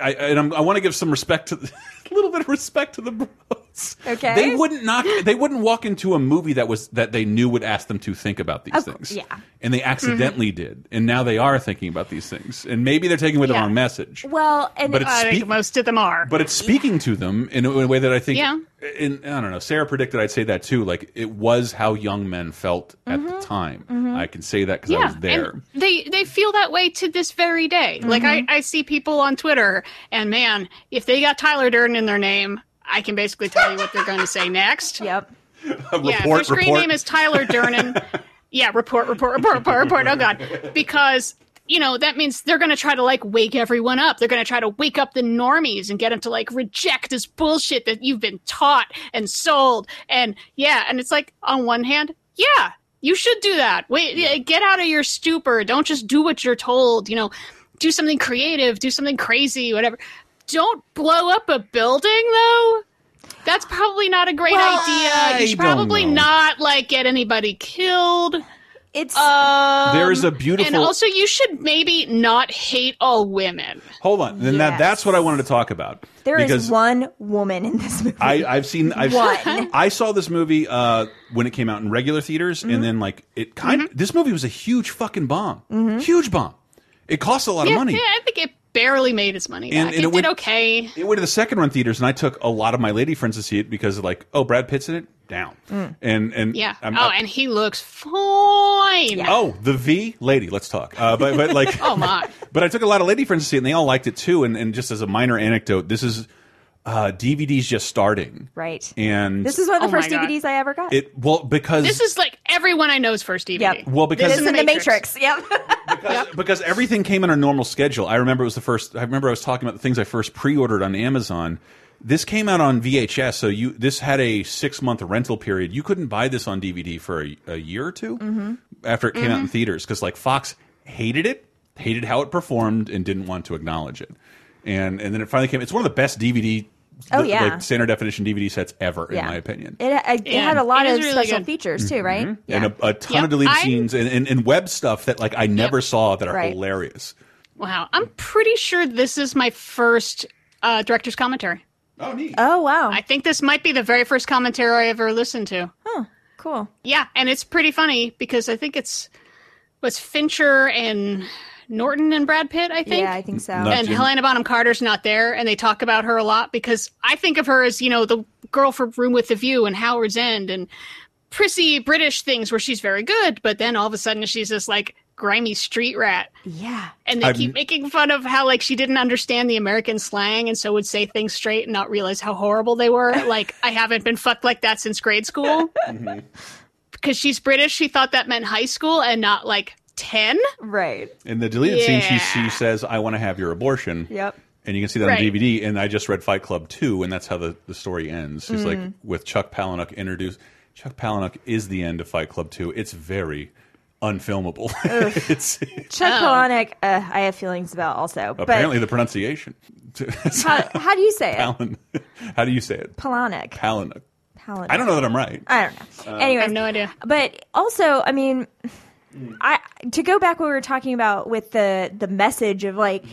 I, and I'm, I want to give some respect to a little bit of respect to the Bros. Okay They wouldn't knock. They wouldn't walk into a movie that was that they knew would ask them to think about these Of- things. yeah. and they accidentally did, and now they are thinking about these things, and maybe they're taking away the Yeah. wrong message. well and But it's I think most of them are. But it's speaking to them in a, in a way that I think. Yeah. In, I don't know. Sarah predicted I'd say that too. Like it was how young men felt at the time. Mhm. I can say that because I was there. And they they feel that way to this very day. Like Mm-hmm. I, I see people on Twitter, and man, if they got Tyler Durden in their name, I can basically tell you what they're going to say next. Yep. yeah, if their screen report. name is Tyler Durden. yeah, report, report, report, report, report. Oh God, because you know that means they're going to try to like wake everyone up. They're going to try to wake up the normies and get them to like reject this bullshit that you've been taught and sold. And yeah, and it's like on one hand, yeah, you should do that. Wait, yeah, eh, get out of your stupor. Don't just do what you're told. You know, do something creative, do something crazy, whatever. Don't blow up a building though. That's probably not a great Well, idea. You should probably not like get anybody killed. It's um, There is a beautiful- and also you should maybe not hate all women. Hold on. Then that that's what I wanted to talk about. There is because one woman in this movie I, I've seen. I've, One. I saw this movie uh, when it came out in regular theaters, Mm-hmm. and then like it kind. of This movie was a huge fucking bomb. Mhm. Huge bomb. It cost a lot yeah, of money. yeah, I think it barely made its money And- back. and it, it went- did okay. It went to the second run theaters, and I took a lot of my lady friends to see it because like, oh, Brad Pitt's in it, down, Mm. and and Yeah. I'm- oh, and he looks fine. Oh, the V lady. Let's talk. Uh, but but like, Oh my. but I took a lot of lady friends to see it, and they all liked it too. And, and just as a minor anecdote, this is uh, DVD's just starting, Right. and This is one of the Oh first DVDs I ever got. it well because This is like everyone I know's first DVD. Yep. Well, because- this is in the Matrix. Yep. because everything came on a normal schedule. I remember it was the first. I remember I was talking about the things I first pre-ordered on Amazon. This came out on VHS, so you this had a six month rental period. You couldn't buy this on DVD for a, a year or 2 Mhm. after it came out in Mhm. theaters because like Fox hated it, hated how it performed, and didn't want to acknowledge it. And and then it finally came. It's one of the best DVD, Oh, the- yeah. like standard definition DVD sets ever, in my opinion. It, it, it had a lot of really special good. features too, right? Mhm. And a, a ton Yep. of deleted I- scenes and, and, and web stuff that like I never saw that are Right. hilarious. Wow. I'm pretty sure this is my first uh, director's commentary. Oh, neat. Oh, wow. I think this might be the very first commentary I ever listened to. Oh, cool. Yeah, and it's pretty funny because I think it's was Fincher and Norton and Brad Pitt, I think. Yeah, I think so. Not and Jim- Helena Bonham Carter's not there, and they talk about her a lot because I think of her as, you know, the girl from Room with the View and Howard's End and prissy British things where she's very good, but then all of a sudden she's this like grimy street rat. Yeah. And they I'm- keep making fun of how like she didn't understand the American slang and so would say things straight and not realize how horrible they were. like I haven't been fucked like that since grade school. Because she's British, she thought that meant high school and not like 10. Right. In the deleted scene, she, she says, "I want to have your abortion." Yep. And you can see that Right. on DVD. And I just read Fight Club 2, and that's how the, the story ends. It's like Mm. with Chuck Palahniuk introduced. Chuck Palahniuk is the end of Fight Club 2. It's very unfilmable. it's Chuck Oh. Palahniuk, uh, I have feelings about also. apparently the pronunciation. How, how do you say it? Palin. How do you say it? Palahniuk. Palahniuk. Palahniuk. I don't know that I'm right. I don't know. Uh, Anyways, I have no idea. But also, I mean, I to go back what we were talking about with the the message of like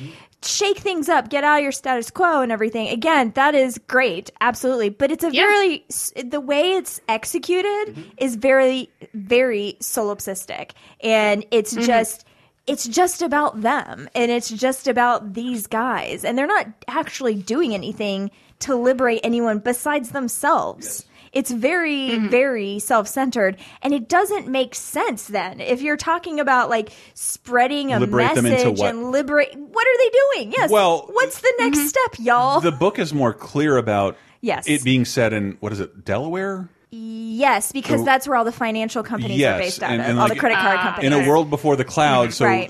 shake things up, get out of your status quo and everything. Again, that is great, absolutely. But it's a very the way it's executed is very very solipsistic, and it's Mhm. just. It's just about them and it's just about these guys and they're not actually doing anything to liberate anyone besides themselves. It's very, very self centered. And it doesn't make sense then. If you're talking about like spreading a Liberate them into message what? and liberate, what are they doing? Yes. Well, what's the next step, y'all? The book is more clear about Yes. it being said in, what is it, Delaware? yes, because The- that's where all the financial companies yes, are based out and- of, and all like- the credit card Ah. companies. in a world before the cloud. So Right.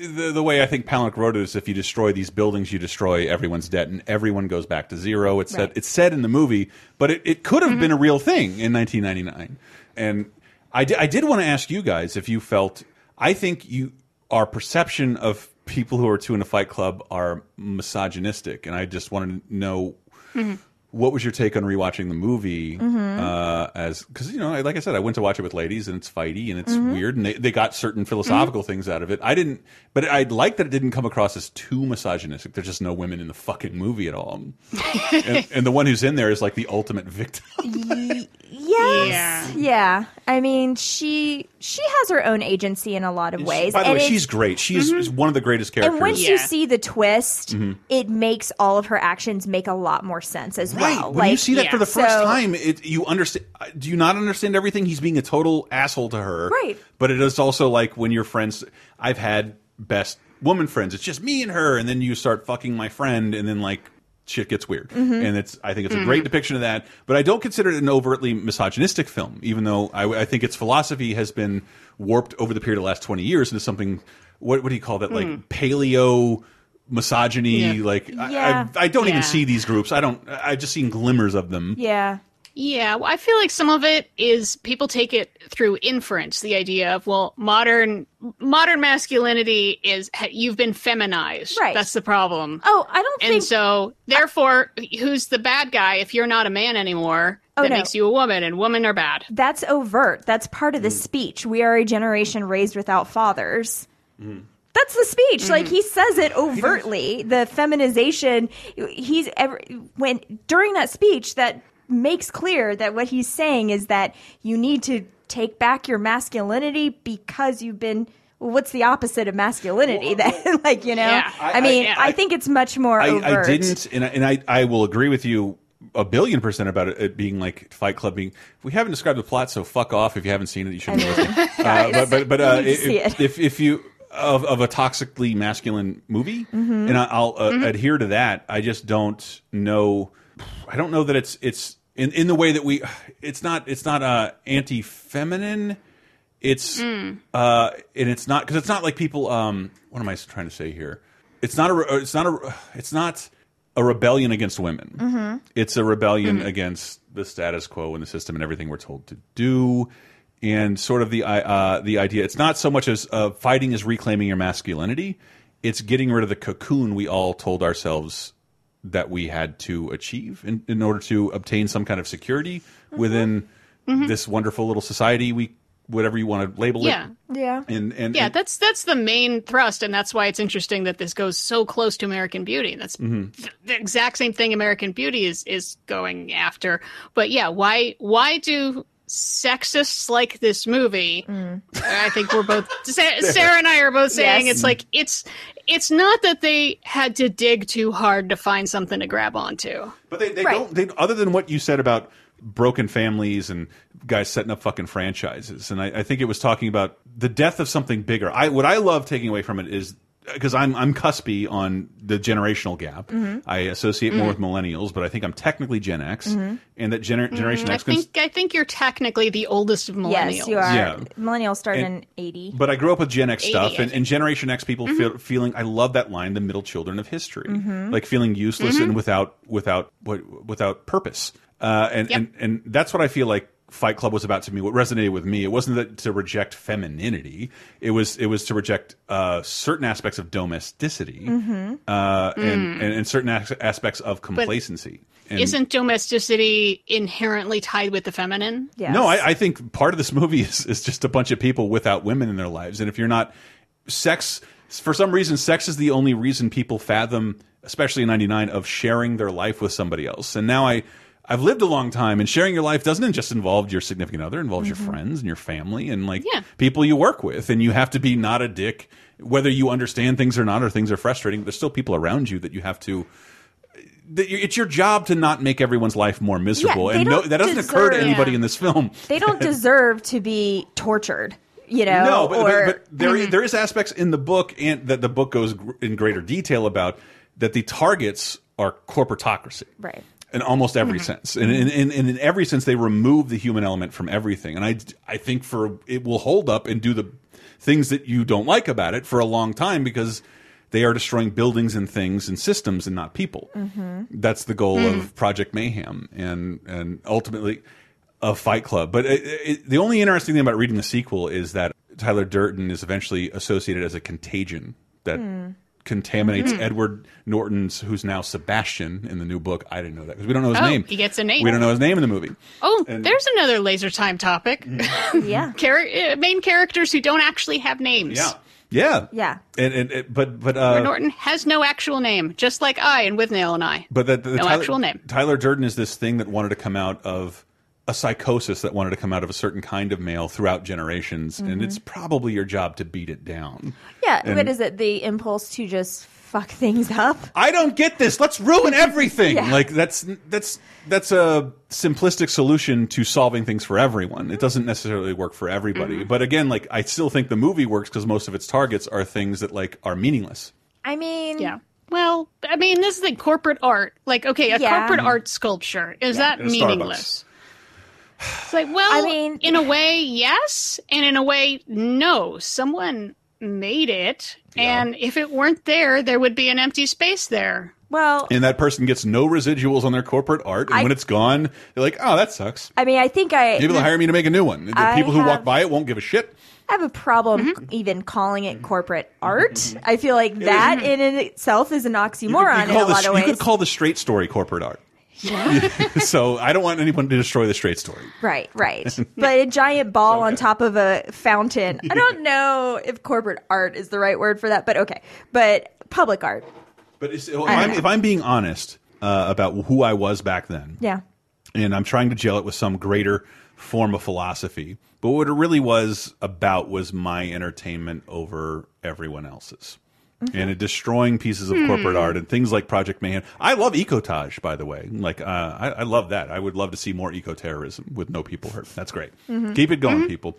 The, the way I think Palahniuk wrote it is, if you destroy these buildings, you destroy everyone's debt, and everyone goes back to zero. It's said Right. it's said in the movie, but it, it could have mm-hmm. been a real thing in 1999. And I did, I did want to ask you guys if you felt. I think you our perception of people who are two in a fight club are misogynistic, and I just wanted to know mm-hmm. What was your take on rewatching the movie Mhm. uh, as because you know like i said i went to watch it with ladies and it's fighty and it's Mhm. weird and they, they got certain philosophical things out of it i didn't but i like that it didn't come across as too misogynistic there's just no women in the fucking movie at all and, and the one who's in there is like the ultimate victim Yes. Yeah. I mean, she she has her own agency in a lot of ways. by the and way she's great she's is one of the greatest characters And once you see the twist, Mhm. it makes all of her actions make a lot more sense as Right. well. When you see that for the first so- time, it, you understand. Do you not understand everything? He's being a total asshole to her. Right. But it is also like when your friends. I've had best woman friends. It's just me and her, and then you start fucking my friend, and then like shit gets weird. Mhm. And it's. I think it's a Mhm. great depiction of that. But I don't consider it an overtly misogynistic film, even though I, I think its philosophy has been warped over the period of the last twenty years into something. What, what do you call that? Mm. Like paleo misogyny. Yeah. Like Yeah. I, I, I don't Yeah. even see these groups. I don't. I've just seen glimmers of them. Yeah. Yeah, well, I feel like some of it is people take it through inference. The idea of well, modern modern masculinity is you've been feminized. Right. That's the problem. Oh, I don't And think so, therefore, who's the bad guy if you're not a man anymore? Oh, that no. makes you a woman, and women are bad. that's overt. That's part Mm. of the speech. We are a generation raised without fathers. That's the speech. Like Mm-hmm. he says it overtly. The feminization. He's ever when during that speech that makes clear that what he's saying is that you need to take back your masculinity because you've been what's the opposite of masculinity then? like, you know, Yeah. I, I- I- mean, yeah, I, I- think it's much more I, overt. I didn't, and I, and I, I will agree with you a billion percent about it, it being like Fight Club being. We haven't described the plot, so fuck off. If you haven't seen it, you shouldn't be listening. Uh, Guys, but but but uh, you need to see if, it. if if you of of a toxically masculine movie, Mhm. and I, I'll uh, Mhm. adhere to that. I just don't know. I don't know that it's it's in in the way that we. It's not it's not uh, anti feminine. It's Mm. uh, and it's not because it's not like people. Um, what am I trying to say here? It's not a. It's not a. It's not a rebellion against women. Mhm. It's a rebellion Mhm. against the status quo and the system and everything we're told to do, and sort of the uh, the idea. It's not so much as uh, fighting is reclaiming your masculinity. It's getting rid of the cocoon we all told ourselves that we had to achieve in, in order to obtain some kind of security within Mhm. this wonderful little society. We whatever you want to label Yeah. it. Yeah. And and yeah, and- that's that's the main thrust, and that's why it's interesting that this goes so close to American Beauty. That's Mhm. th- the exact same thing American Beauty is is going after. But yeah, why why do sexists like this movie? Mm. I think we're both Sarah and I are both saying Yes. it's like it's it's not that they had to dig too hard to find something to grab onto. But they, they don't. They, other than what you said about broken families and guys setting up fucking franchises, and I, I think it was talking about the death of something bigger. I what I love taking away from it is because I'm I'm cuspy on the generational gap. Mhm. I associate more Mhm. with millennials, but I think I'm technically Gen X, Mhm. and that gener Generation Mm, I X. cons- think I think you're technically the oldest of millennials. Yes, you are. Yeah. Millennials started And- in 80. But I grew up with Gen X 80, stuff, and, and Generation X people Mhm. feel, feeling. I love that line, "the middle children of history," Mhm. like feeling useless and without without what without purpose. Uh, and, Yep. and and that's what I feel like Fight Club was about to me. What resonated with me, it wasn't that to reject femininity. It was it was to reject uh, certain aspects of domesticity Mhm. uh, and, Mm. and and certain as aspects of complacency. And- Isn't domesticity inherently tied with the feminine? No, I, I think part of this movie is, is just a bunch of people without women in their lives. And if you're not, sex, for some reason, sex is the only reason people fathom, especially in 99, of sharing their life with somebody else. And now I, I've lived a long time, and sharing your life doesn't just involve your significant other, it involves your mm-hmm. friends and your family and like Yeah. people you work with. And you have to be not a dick, whether you understand things or not, or things are frustrating. There's still people around you that you have to. that It's your job to not make everyone's life more miserable, they and no, that doesn't occur to deserve- anybody in this film. They don't deserve to be tortured, you know? No, but, or, but, but there mm-hmm. there is aspects in the book and that the book goes in greater detail about that the targets are corporatocracy. Right. In almost every Mhm. sense, and in, in, in, in every sense, they remove the human element from everything. And I, I think for it will hold up and do the things that you don't like about it for a long time because they are destroying buildings and things and systems and not people. Mhm. That's the goal Mm. of Project Mayhem and and ultimately a Fight Club. But it, it, the only interesting thing about reading the sequel is that Tyler Durden is eventually associated as a contagion that Hmm. Contaminates Mhm. Edward Norton's, who's now Sebastian in the new book. I didn't know that because we don't know his Oh, name. he gets a name. We don't know his name in the movie. Oh, And- there's another laser time topic. yeah. Char- uh, main characters who don't actually have names. Yeah. Yeah. Yeah. And, and, and- but but Edward uh, Norton has no actual name, just like I and Withnail and I. But that the, no Tyler, actual name. Tyler Durden is this thing that wanted to come out of a psychosis that wanted to come out of a certain kind of male throughout generations, and Mhm. it's probably your job to beat it down. Yeah. And- what is it? The impulse to just fuck things up? I don't get this. Let's ruin everything. Yeah. Like that's that's that's a simplistic solution to solving things for everyone. It doesn't necessarily work for everybody. Mm-hmm. But again, like I still think the movie works because most of its targets are things that like are meaningless. I mean, yeah. Well, I mean, this is like corporate art. Like, okay, a Yeah. corporate art sculpture is Yeah. that meaningless? Starbucks. Meaningless? It's like, well, I mean, in a way, yes, and in a way, no. Someone made it, and if it weren't there, there would be an empty space there. Well, And that person gets no residuals on their corporate art, and I- when it's gone, they're like, "Oh, that sucks." I mean, I think I Maybe they'll hire me to make a new one. The I people who walk by it won't give a shit. I have a problem Mm-hmm. even calling it mm-hmm. corporate art. Mm-hmm. I feel like that mm-hmm. in itself is an oxymoron You could in call a the- lot of you could call the straight story corporate art. so I don't want anyone to destroy the straight story. Right, right. but a giant ball on top of a fountain. I don't know if corporate art is the right word for that, but okay. But public art. But if, I'm, if I'm being honest uh, about who I was back then, Yeah. and I'm trying to gel it with some greater form of philosophy. But what it really was about was my entertainment over everyone else's. Mm-hmm. And destroying pieces of Hmm. corporate art and things like Project Mayhem. I love ecotage, by the way. Like, uh, I, I love that. I would love to see more eco terrorism with no people hurt. That's great. Mhm. Keep it going, Mhm. people.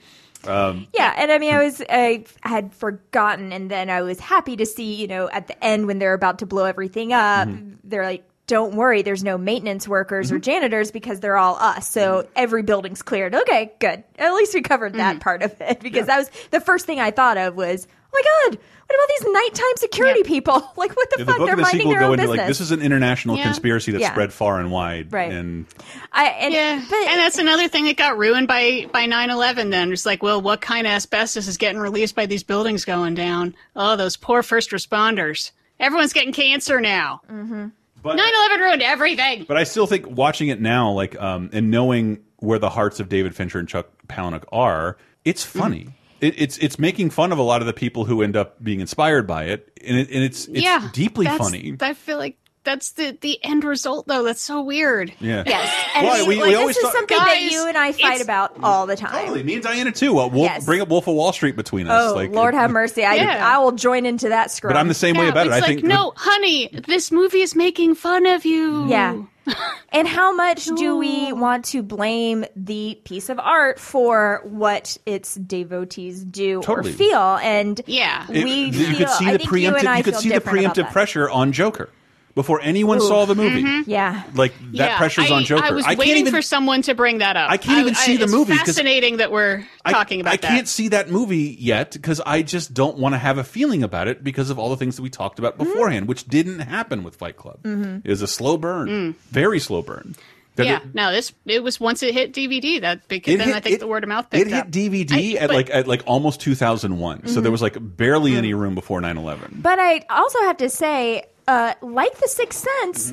Um, Yeah, and I mean, I was I had forgotten, and then I was happy to see, you know, at the end when they're about to blow everything up, Mm-hmm. they're like, "Don't worry, there's no maintenance workers or janitors because they're all us." So Mm-hmm. every building's cleared. Okay, good. At least we covered that part of it because that was the first thing I thought of was, "Oh my god, what about these nighttime security people? Like, what the Yeah, the fuck? book they're and the minding sequel their go own into business." like this is an international Yeah. conspiracy that Yeah. spread far and wide, Right. And I, and, yeah, and that's another thing that got ruined by by 9/11. Then it's like, well, what kind of asbestos is getting released by these buildings going down? Oh, those poor first responders. Everyone's getting cancer now. Mm-hmm. But- 9/11 ruined everything. But I still think watching it now, like, um, and knowing where the hearts of David Fincher and Chuck Palahniuk are, it's funny. It, it's it's making fun of a lot of the people who end up being inspired by it, and, it, and it's it's yeah, deeply that's- funny. I feel like that's the the end result, though. That's so weird. Yeah. Yes, and Well, I mean, we- we always this is thought- something that you and I fight about all the time. Totally, me and Diana too. Uh, Wolf, Yes. Bring up Wolf of Wall Street between us. Oh like, Lord it- have mercy! I Yeah. I will join into that scrum. But I'm the same way Yeah, about it. it's I like, think no, honey, this movie is making fun of you. Yeah. and how much do we want to blame the piece of art for what its devotees do Totally. or feel? And yeah, it- we you feel, could see I the think you and preemptive. I You could feel see the preemptive pressure on Joker before anyone Ooh. saw the movie. Yeah. Like that yeah, pressure's I, on Joker. I was can't waiting even for someone to bring that up. I can't even see the it's movie 'cause Fascinating that we're I- talking about I that. can't see that movie yet because I just don't want to have a feeling about it because of all the things that we talked about Mm-hmm. beforehand, which didn't happen with Fight Club. Mhm. It was a slow burn, Mm. very slow burn. That yeah, it- no, this it was once it hit DVD that because then hit- I think it- the word of mouth picked It hit up. DVD I- at like at like almost 2001, so Mhm. there was like barely Mm. any room before 9/11. But I also have to say, uh, like The Sixth Sense,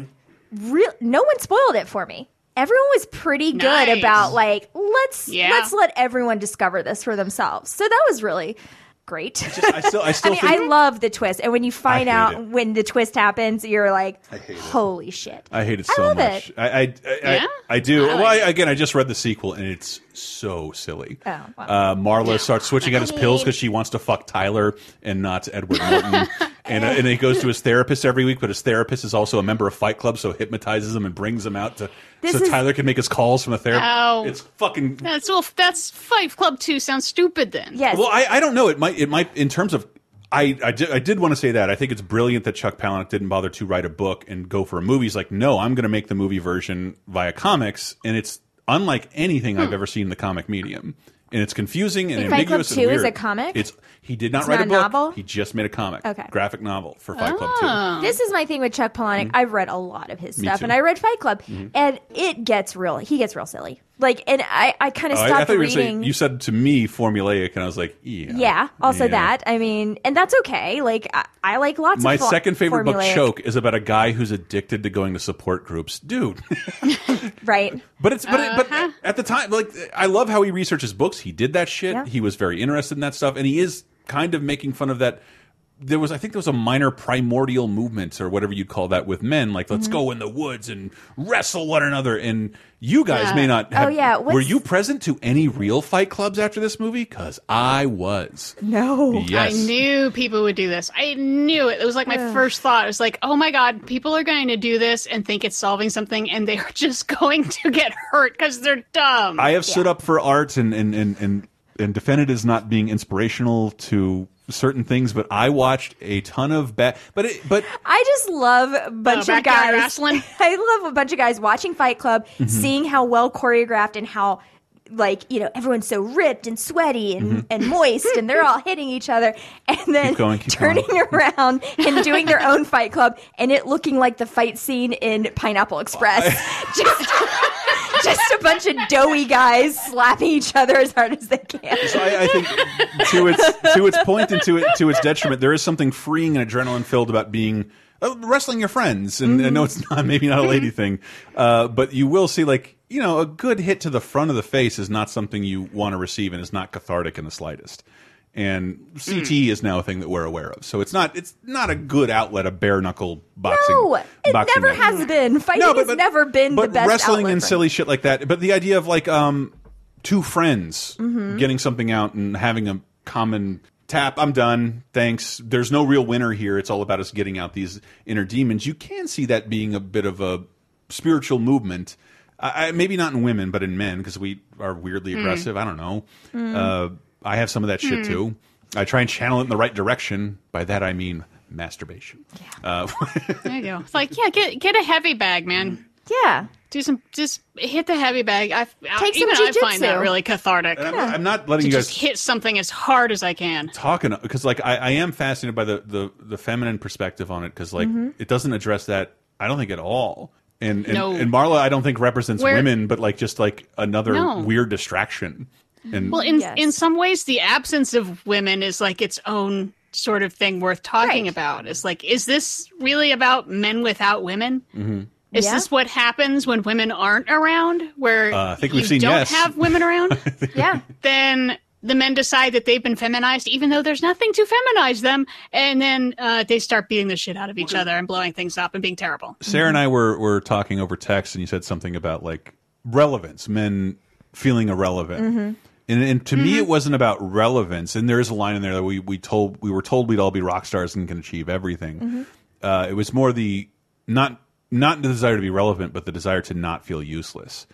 Mm-hmm. real no one spoiled it for me. Everyone was pretty good Nice. about like let's Yeah. let's let everyone discover this for themselves. So that was really great. I still I still I mean, think I love the twist, and when you find out it. when the twist happens, you're like, I it. "Holy shit!" I hate it I so love much. it. I I, I, Yeah? I, I do. I well, I, again, I just read the sequel and it's so silly. Oh, wow. Uh, Marla starts switching out his pills because she wants to fuck Tyler and not Edward Norton. and, uh, and he goes to his therapist every week, but his therapist is also a member of Fight Club, so hypnotizes him and brings him out to This so is- Tyler can make his calls from the therapist. Ow. It's fucking That's well, that's Fight Club Two sounds stupid. Then Yes. well, I, I don't know. It might it might in terms of I I did, I did want to say that I think it's brilliant that Chuck Palahniuk didn't bother to write a book and go for a movie. He's like, no, I'm going to make the movie version via comics, and it's unlike anything I've hmm. ever seen in the comic medium. And it's confusing and Wait, Fight Club ambiguous. 2 and is a comic? It's he did not It's write not a a book. novel? He just made a comic, Okay. graphic novel for Fight Club Two. Ah. This is my thing with Chuck Palahniuk. Hmm. I've read a lot of his Me stuff, too. and I read Fight Club, Mhm. and it gets real. He gets real silly. Like, and I, I kind of Oh, I- I, stopped thought you reading. saying you said to me formulaic, and I was like, yeah. yeah, also Yeah. that. I mean, and that's okay. Like, I, I like lots My of fo- second favorite book, Choke, is about a guy who's addicted to going to support groups. Dude, right? But it's but it, but Uh-huh. at the time, like I love how he researches books. He did that shit. Yeah. He was very interested in that stuff, and he is kind of making fun of that. There was, I think, there was a minor primordial movement or whatever you'd call that with men. Like, let's Mhm. go in the woods and wrestle one another. And you guys Yeah. may not. have, Oh, Have, yeah, Were you present to any real fight clubs after this movie? Because I was. No. Yes. I knew people would do this. I knew it. It was like my Ugh. first thought. It was like, oh my god, people are going to do this and think it's solving something, and they are just going to get hurt because they're dumb. I have stood up for art and and and and, and defended as not being inspirational to certain things, but I watched a ton of bad. But it, but I just love a bunch of guys. wrestling? I love a bunch of guys watching Fight Club, Mhm. seeing how well choreographed and how like you know everyone's so ripped and sweaty and, Mhm. and moist and they're all hitting each other and then Keep going, keep turning around and doing their own fight club and it looking like the fight scene in pineapple express just just a bunch of doughy guys slapping each other as hard as they can So I, I think to its to its point and to it to its detriment, there is something freeing and adrenaline filled about being uh, wrestling your friends. And I know it's not maybe not a lady thing, uh, but you will see like you know a good hit to the front of the face is not something you want to receive and is not cathartic in the slightest. And CT is now a thing that we're aware of, so it's not it's not a good outlet of bare knuckle boxing. no it boxing never match. has been fighting No, but- has never been the but best wrestling and silly shit like that. But the idea of like um two friends Mhm. getting something out and having a common tap. I'm done. Thanks. There's no real winner here. It's all about us getting out these inner demons. You can see that being a bit of a spiritual movement. I, I- maybe not in women, but in men because we are weirdly Hmm. aggressive. I don't know. Hmm. Uh, I have some of that shit Hmm. too. I try and channel it in the right direction. By that I mean masturbation. Uh, There you go. It's like, yeah, get get a heavy bag, man. Yeah. Do some, just hit the heavy bag. I, Take some even I find that really cathartic. I'm, not, I'm not letting to you guys just hit something as hard as I can. talking because like I, I am fascinated by the the, the feminine perspective on it because like Mhm. it doesn't address that I don't think at all. And and, No. and Marla I don't think represents Where- women, but like just like another No. weird distraction. And Well, in in some ways, the absence of women is like its own sort of thing worth talking about. It's like, is this really about men without women? Mhm. Is Yeah. this what happens when women aren't around? Where Uh, I think you we've seen don't yes. have women around? yeah. Then the men decide that they've been feminized, even though there's nothing to feminize them, and then uh, they start beating the shit out of each other and blowing things up and being terrible. Sarah and I were were talking over text, and you said something about like relevance, men feeling irrelevant. Mm-hmm. And, and to me, it wasn't about relevance. And there is a line in there that we we told we were told we'd all be rock stars and can achieve everything. Mm-hmm. Uh, it was more the not not the desire to be relevant, but the desire to not feel useless.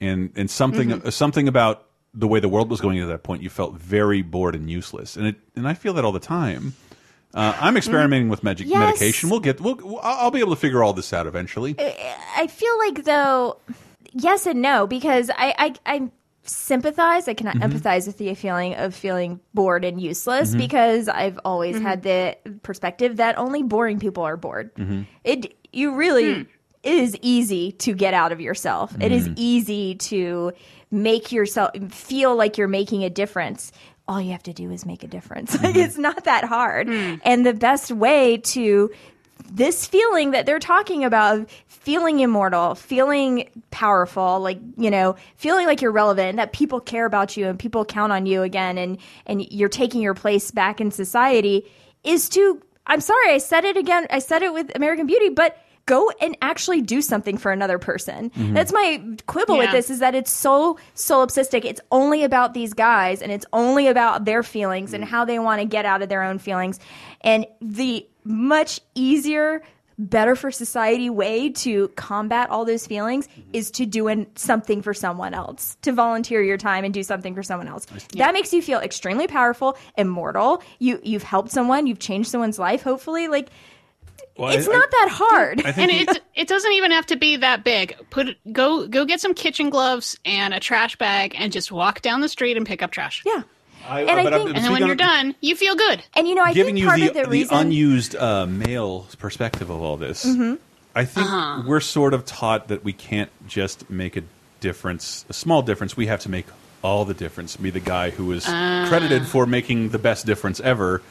And and something Mm-hmm. Mhm. something about the way the world was going at that point, you felt very bored and useless. And it and I feel that all the time. Uh, I'm experimenting with magic Yes. medication. We'll get. We'll, I'll I'll be able to figure all this out eventually. I feel like though, yes and no because I I, I sympathize. I cannot Mhm. empathize with the feeling of feeling bored and useless Mhm. because I've always Mm-hmm. had the perspective that only boring people are bored. Mhm. It you really Hmm. it is easy to get out of yourself. It is Mhm. easy to make yourself feel like you're making a difference. All you have to do is make a difference. Like it's not that hard. And the best way to this feeling that they're talking about of feeling immortal, feeling powerful, like, you know, feeling like you're relevant, that people care about you and people count on you again and and you're taking your place back in society is to I'm sorry, I said it again. I said it with American Beauty, but go and actually do something for another person. Mhm. That's my quibble with this is that it's so solipsistic. It's only about these guys and it's only about their feelings and how they want to get out of their own feelings. And the much easier better for society way to combat all those feelings mm-hmm. is to do an, something for someone else to volunteer your time and do something for someone else that makes you feel extremely powerful immortal you you've helped someone you've changed someone's life hopefully like Well, it's I- not that hard I think and it it doesn't even have to be that big. Put go go get some kitchen gloves and a trash bag and just walk down the street and pick up trash. Yeah. I, And I I'm- think- And then when you're of- done, you feel good. And you know, I giving think you part the, of the reason... the reason unused uh, male perspective of all this. Mhm. I think Uh-huh. we're sort of taught that we can't just make a difference, a small difference. We have to make all the difference. Be the guy who is Ah. credited for making the best difference ever,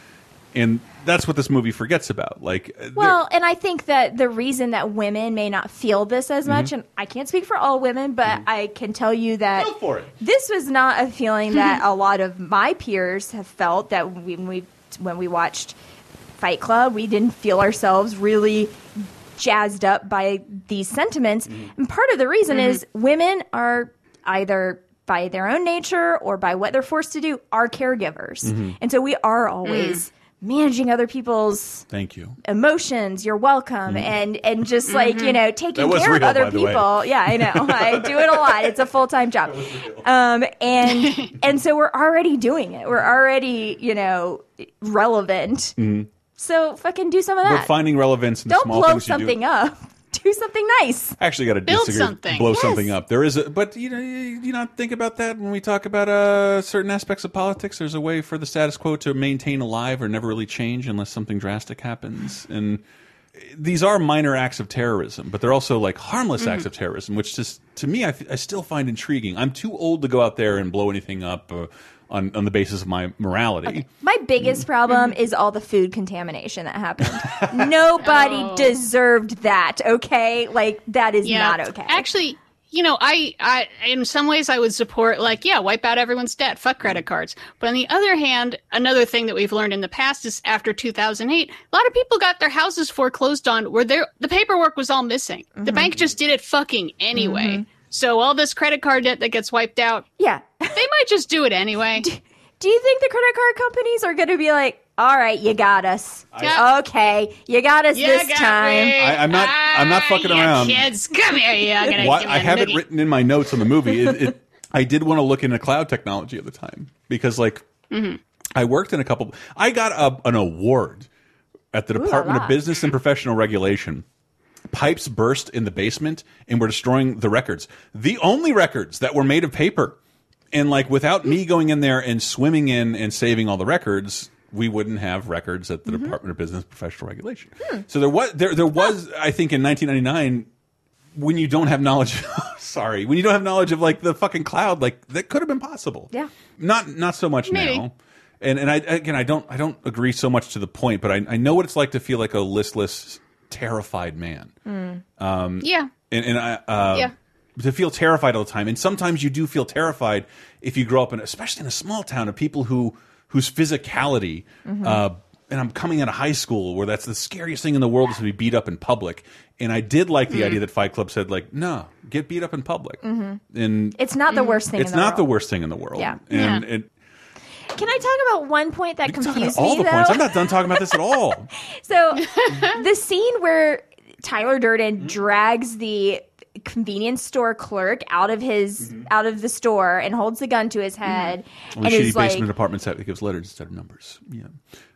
and that's what this movie forgets about. Like, uh, Well, and I think that the reason that women may not feel this as much, Mhm. and I can't speak for all women, but I can tell you that this was not a feeling that a lot of my peers have felt that when we when we watched Fight Club, we didn't feel ourselves really jazzed up by these sentiments. And part of the reason Mhm. is women are either by their own nature or by what they're forced to do are caregivers. Mhm. And so we are always managing other people's thank you. emotions. You're welcome. And and just like you know taking That was care of other by the way. people. Yeah i know. I do it a lot. It's a full-time job. Um and and so we're already doing it. We're already you know relevant. Mhm. so fucking do some of But that. finding relevance in the don't small blow things you do. something up do something nice I actually got to Build disagree. something. Blow Yes. something up. There is a, but you know, you, you not think about that when we talk about uh, certain aspects of politics. There's a way for the status quo to maintain alive or never really change unless something drastic happens. And these are minor acts of terrorism, but they're also like harmless acts Mhm. of terrorism, which just to me, I still find intriguing. I'm too old to go out there and blow anything up uh, on on the basis of my morality. my biggest mm. problem is all the food contamination that happened nobody Oh. deserved that okay like that is Yeah. not okay Actually, you know, I, I, in some ways, I would support like, yeah, wipe out everyone's debt, fuck credit cards. But on the other hand, another thing that we've learned in the past is after 2008, a lot of people got their houses foreclosed on where their the paperwork was all missing. The mm-hmm. bank just did it fucking anyway. Mm-hmm. So all this credit card debt that gets wiped out, Yeah. they might just do it anyway. Do you think the credit card companies are going to be like, all right, you got us. Yeah. Okay, you got us You this got time. me. I, I'm not. I'm not fucking Ah, around. Kids, come here. You're gonna Why- give me I a have it written in my notes on the movie. It, it, I did want to look into cloud technology at the time because, like, Mhm. I worked in a couple. I got a, an award at the Ooh Department la. of Business and Professional Regulation. Pipes burst in the basement and were destroying the records. The only records that were made of paper. And like without me going in there and swimming in and saving all the records, we wouldn't have records at the Mm-hmm. Department of Business Professional Regulation. Hmm. So there was there there was I think in 1999 when you don't have knowledge sorry, when you don't have knowledge of like the fucking cloud like that could have been possible. Yeah. Not not so much Maybe. now. And and I again I don't I don't agree so much to the point, but I I know what it's like to feel like a listless terrified man. Um Yeah. and, and I uh Yeah. to feel terrified all the time. And sometimes you do feel terrified if you grow up in especially in a small town of people who whose physicality Mm-hmm. uh and I'm coming out of high school where that's the scariest thing in the world is to be beat up in public. And I did like the Mm. idea that Fight Club said like, no, get beat up in public. Mhm. And It's not the worst thing it's in the not the worst thing in the world. Yeah. And, Yeah. and Can I talk about one point that talk about confused all me, the though? points. I'm not done talking about this at all. So the scene where Tyler Durden Mm-hmm. drags the convenience store clerk out of his out of the store and holds the gun to his head Well, and shitty is like basement apartment set that gives letters instead of numbers. Yeah.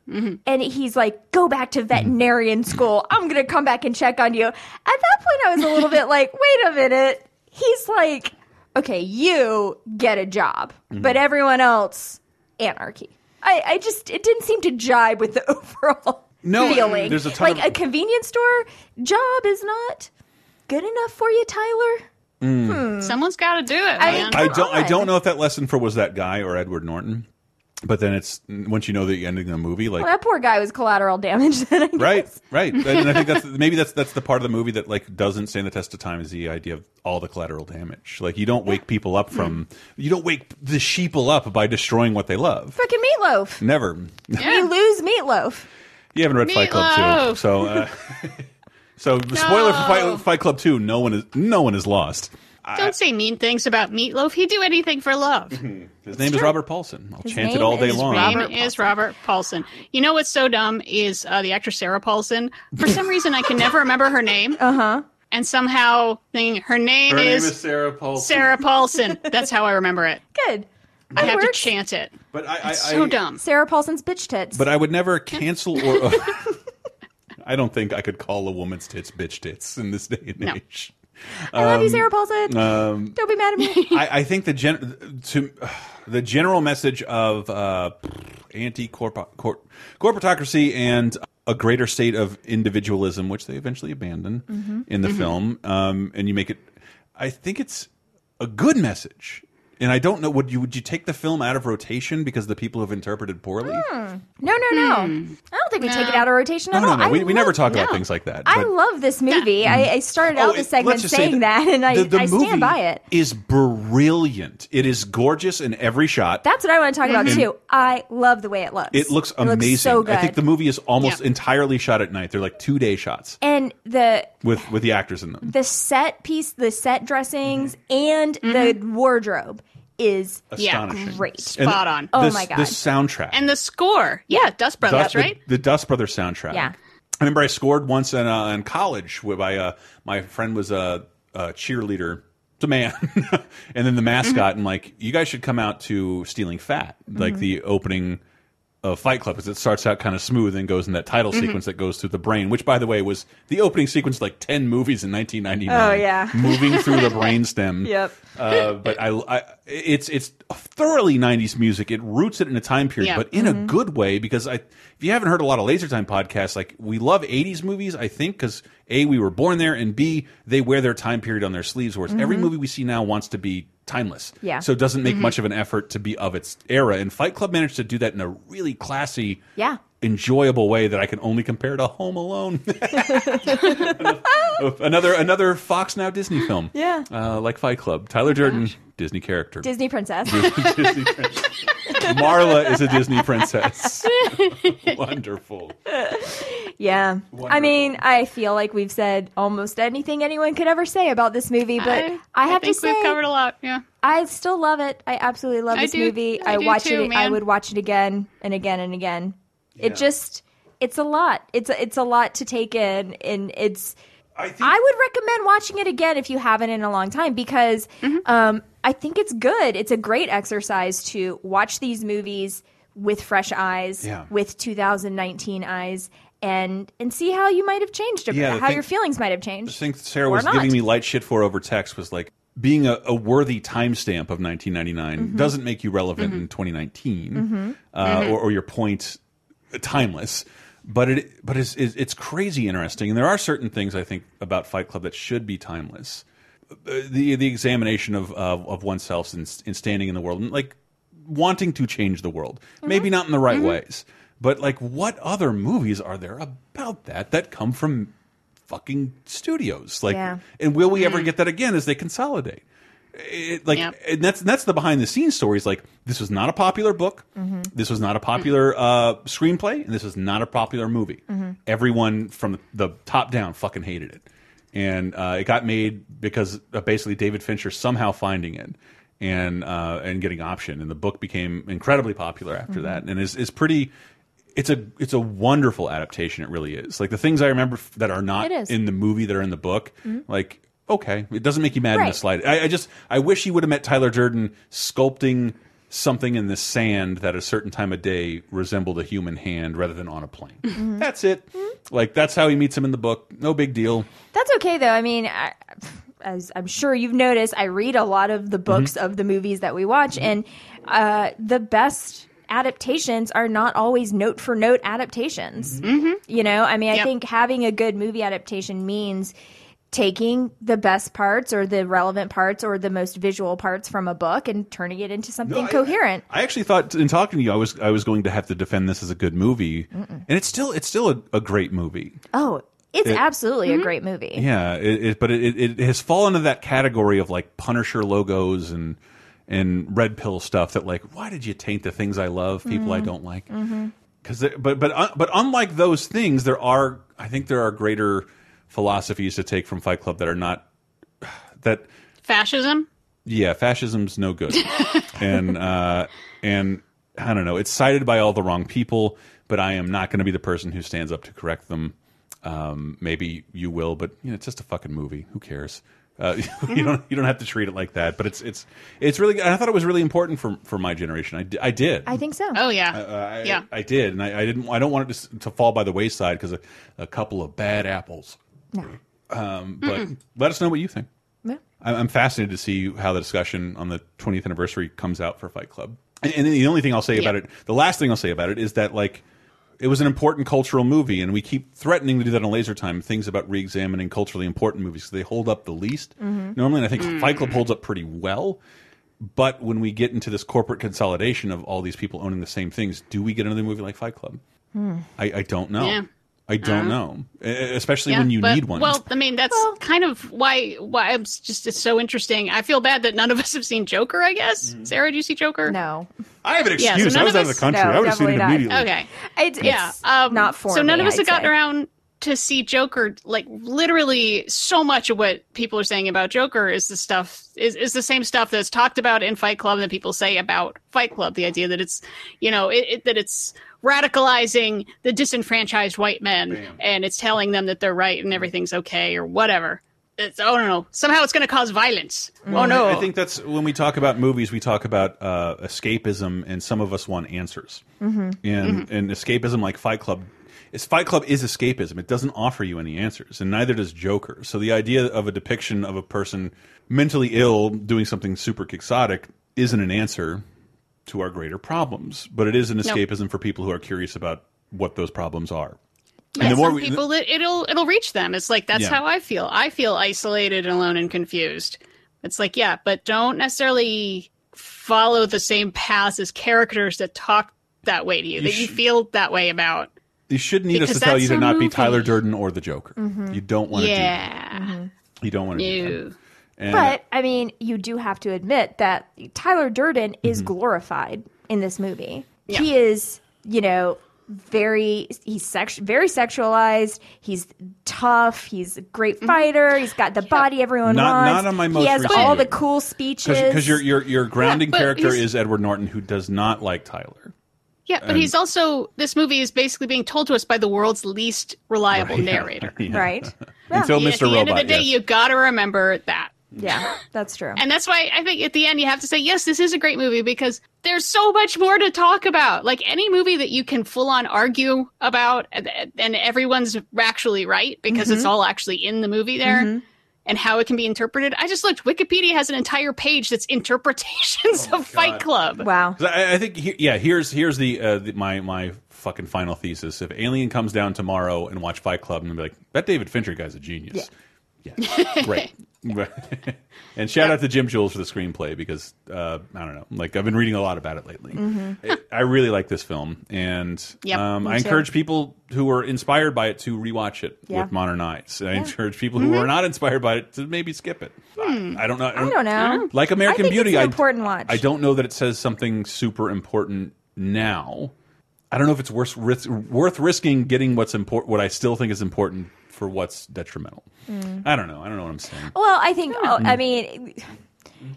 and he's like go back to veterinarian school i'm gonna come back and check on you at that point i was a little bit like wait a minute he's like okay you get a job Mm-hmm. but everyone else anarchy I, I just it didn't seem to jibe with the overall No, feeling there's a ton like of- a convenience store job is not good enough for you tyler Mm. Someone's got to do it, I- man. I don't. I don't know if that lesson for was that guy or Edward Norton, but then it's once you know the ending of the movie, like well, that poor guy was collateral damage then I guess. right, right, and I think that's maybe that's that's the part of the movie that like doesn't stand the test of time is the idea of all the collateral damage. Like you don't wake people up from you don't wake the sheeple up by destroying what they love. fucking meatloaf Never. you lose meatloaf You haven't read Fight Club two, Meatloaf. so uh, so spoiler for Fight, Fight Club two. No one is no one is lost. Don't say mean things about Meatloaf. He'd do anything for love. His name is Robert Paulson. I'll His chant it all day long. His name Robert is Robert Paulson. You know what's so dumb is uh, the actress Sarah Paulson. For some reason, I can never remember her name, uh-huh and somehow thinking her name, Her name is, is Sarah Paulson. Sarah Paulson. That's how I remember it. good I That have works. to chant it. But I, I, It's so I- dumb. Sarah Paulson's bitch tits. But I would never cancel or. I don't think I could call a woman's tits bitch tits in this day and No. age. I love you, Um, Sarah Paulson. Um, Don't be mad at me. I, I think the gen to the general message of uh, anti corporatocracy and a greater state of individualism, which they eventually abandon Mm-hmm. in the film, um, and you make it. I think it's a good message. And I don't know. Would you would you take the film out of rotation because the people have interpreted poorly? Hmm. No, no, no. Hmm. I don't think we take it out of rotation No, at no, all. no. I We, we never love- talk about no. things like that. I love this movie. I, I started out Oh, the segment let's say saying that, and I, the, the I movie stand by it. Is brilliant. It is gorgeous in every shot. That's what I want to talk about too. I love the way it looks. it looks amazing. so good. I think the movie is almost Yeah. entirely shot at night. They're like two day shots and the with with the actors in them. the set piece, the set dressings, Mm-hmm. and the mm-hmm. wardrobe is Yeah, Astonishing. great. And Spot on. Oh the- my God. The soundtrack. And the score. Yeah, Dust Brothers, Dust- right? The, Dust Brothers soundtrack. Yeah. I remember I scored once in, uh, in college where my, uh, my friend was a, a cheerleader. It's a man. and then the mascot, and like, you guys should come out to Stealing Fat, like the opening of Fight Club, because it starts out kind of smooth and goes in that title sequence that goes through the brain, which, by the way, was the opening sequence like 10 movies in 1999. Oh, yeah. Moving through the brainstem. Yep. Uh, but I, I, it's it's thoroughly '90s music. It roots it in a time period, Yeah. but in a good way. Because I, if you haven't heard a lot of Laser Time podcasts, like we love '80s movies. I think because a we were born there, and b they wear their time period on their sleeves. Whereas every mm-hmm. movie we see now wants to be timeless. Yeah. So it doesn't make mm-hmm. much of an effort to be of its era. And Fight Club managed to do that in a really classy, Yeah. Enjoyable way that I can only compare to Home Alone. another another Fox Now Disney film. Yeah. Uh, like Fight Club. Tyler Durden, Disney character. Disney princess. Disney princess. Marla is a Disney princess. Wonderful. Yeah. I mean, I feel like we've said almost anything anyone could ever say about this movie, but I, I, have think to say we've covered a lot. Yeah. I still love it. I absolutely love I this do- movie. I do watch too, it I would watch it again and again and again. Yeah. It just it's a lot. It's a, it's a lot to take in and it's I, would recommend watching it again if you haven't in a long time because Mm-hmm. um, I think it's good. It's a great exercise to watch these movies with fresh eyes, Yeah. with 2019 eyes, and and see how you might have changed, a Yeah, how thing- your feelings might have The changed. thing Sarah was not. giving me light shit for over text was like being a, a worthy timestamp of 1999 Mhm. doesn't make you relevant in 2019 Mhm. uh, Mhm. or, or your point timeless. But it but it's, it's it's crazy interesting, and there are certain things I think about Fight Club that should be timeless. The the examination of of, of oneself and, and standing in the world, and like wanting to change the world, Mm-hmm. maybe not in the right ways, but like what other movies are there about that that come from fucking studios? Like, Yeah. and will we ever get that again as they consolidate? It, like, and that's that's the behind the scenes stories. Like, this was not a popular book. Mm-hmm. This was not a popular uh, screenplay, and this was not a popular movie. Mhm. Everyone from the top down fucking hated it, and uh, it got made because uh, basically David Fincher somehow finding it and uh, and getting option, and the book became incredibly popular after Mhm. that, and is is pretty. It's a it's a wonderful adaptation. It really is. Like the things I remember that are not in the movie that are in the book. Mhm. Like okay, it doesn't make you mad in the slightest. I, I just I wish he would have met Tyler Durden sculpting something in the sand that a certain time of day resembled a human hand rather than on a plane. Mhm. That's it. Like that's how he meets him in the book. No big deal. That's okay though. I mean, I, as I'm sure you've noticed, I read a lot of the books Mm-hmm. of the movies that we watch, and uh, the best adaptations are not always note for note adaptations. Mm-hmm. You know, I mean, I Yep. think having a good movie adaptation means taking the best parts or the relevant parts or the most visual parts from a book and turning it into something I- coherent. I actually thought in talking to you, I was I was going to have to defend this as a good movie, and it's still it's still a, a great movie. oh, it's It- absolutely a great movie. Yeah, it, it, but it, it has fallen into that category of like Punisher logos and and red pill stuff. That like, why did you taint the things I love, people I Mhm. don't like? Mhm. Because but but uh, but unlike those things, there are I think there are greater philosophies to take from Fight Club that are not that Fascism. yeah, fascism's no good. and uh and I don't know, it's cited by all the wrong people, but I am not going to be the person who stands up to correct them. Um maybe you will, but you know, it's just a fucking movie. Who cares? Uh, you don't you don't have to treat it like that, but it's it's it's really. I thought it was really important for for my generation. I, di- I did. I think so. Oh yeah, Uh, I, yeah. I did, and I, I didn't. I don't want it to, to fall by the wayside because a, a couple of bad apples. No. Um, but Mm-mm. let us know what you think. Yeah. I'm fascinated to see how the discussion on the 20th anniversary comes out for Fight Club. And, and the only thing I'll say about it, the last thing I'll say about it is that like it was an important cultural movie, and we keep threatening to do that on Laser Time. Things about re-examining culturally important movies 'cause they hold up the least Mhm. normally, and I think Mm. Fight Club holds up pretty well. But when we get into this corporate consolidation of all these people owning the same things, do we get another movie like Fight Club? Hmm. I, I don't know. Yeah. I don't Uh-huh. know, especially Yeah, when you but- need one. Well, I mean, that's kind of why why it's just it's so interesting. I feel bad that none of us have seen Joker. I guess Sarah, do you see Joker? No, I have an Yeah, so excuse. I none was of out of the us- country. No, I would have seen it definitely not. immediately. Okay. It's, yeah, it's um, not for so none me, of us I'd have gotten say. around to see Joker. Like literally, so much of what people are saying about Joker is the stuff is, is the same stuff that's talked about in Fight Club that people say about Fight Club. The idea that it's you know it, it, that it's radicalizing the disenfranchised white men and it's telling them that they're right and everything's okay or whatever. It's oh no, no. somehow it's going to cause violence. Oh no, I think that's when we talk about movies, we talk about uh, escapism, and some of us want answers. Mhm. And and escapism, like Fight Club, is Fight Club is escapism. It doesn't offer you any answers, and neither does Joker. So the idea of a depiction of a person mentally ill doing something super quixotic isn't an answer to our greater problems, but it is an escapism for people who are curious about what those problems are. Yeah, the more some we- people it, it'll it'll reach them. It's like that's Yeah. how I feel. I feel isolated, and alone, and confused. It's like yeah, but don't necessarily follow the same paths as characters that talk that way to you, You that you feel that way about. You shouldn't need us to tell you to a not be. Tyler Durden or the Joker. Mhm. You don't want to do that. Yeah, You don't want to do no. that. And- But I mean, you do have to admit that Tyler Durden is Mhm. glorified in this movie. Yeah. He is, you know, very he's sex very sexualized. He's tough. He's a great fighter. He's got the body everyone Not- wants. not on my most he has recent all movie. the cool speeches. Because your your your grounding but character is Edward Norton, who does not like Tyler. Yeah, but And- he's also this movie is basically being told to us by the world's least reliable Right, narrator. yeah. Right. Until Yeah, Mr. At the end of the day, yes. you got to remember that. Yeah, that's true. And that's why I think at the end you have to say, yes, this is a great movie because there's so much more to talk about. Like any movie that you can full on argue about and, and everyone's actually right because it's Mhm. all actually in the movie there Mhm. And how it can be interpreted. I just looked, Wikipedia has an entire page that's interpretations Oh of Fight Club. Wow. I, I think he, yeah. Here's here's the, uh, the my my fucking final thesis. If Alien comes down tomorrow and watch Fight Club and be like, that David Fincher guy's a genius. Yeah, great. and shout out to Jim Uhls for the screenplay because uh, I don't know, like I've been reading a lot about it lately. Mhm. It- I really like this film, and Yep, um, me I too. encourage people who are inspired by it to rewatch it Yeah. with modern eyes. And I Yeah. encourage people who Mhm. are not inspired by it to maybe skip it. Hmm. I don't know. I don't know. Like American I think Beauty, it's an I important watch. I don't know that it says something super important now. I don't know if it's worth worth risking getting what's important. What I still think is important for what's detrimental. Mm. I don't know. I don't know what I'm saying. Well, I think oh, Hmm. I mean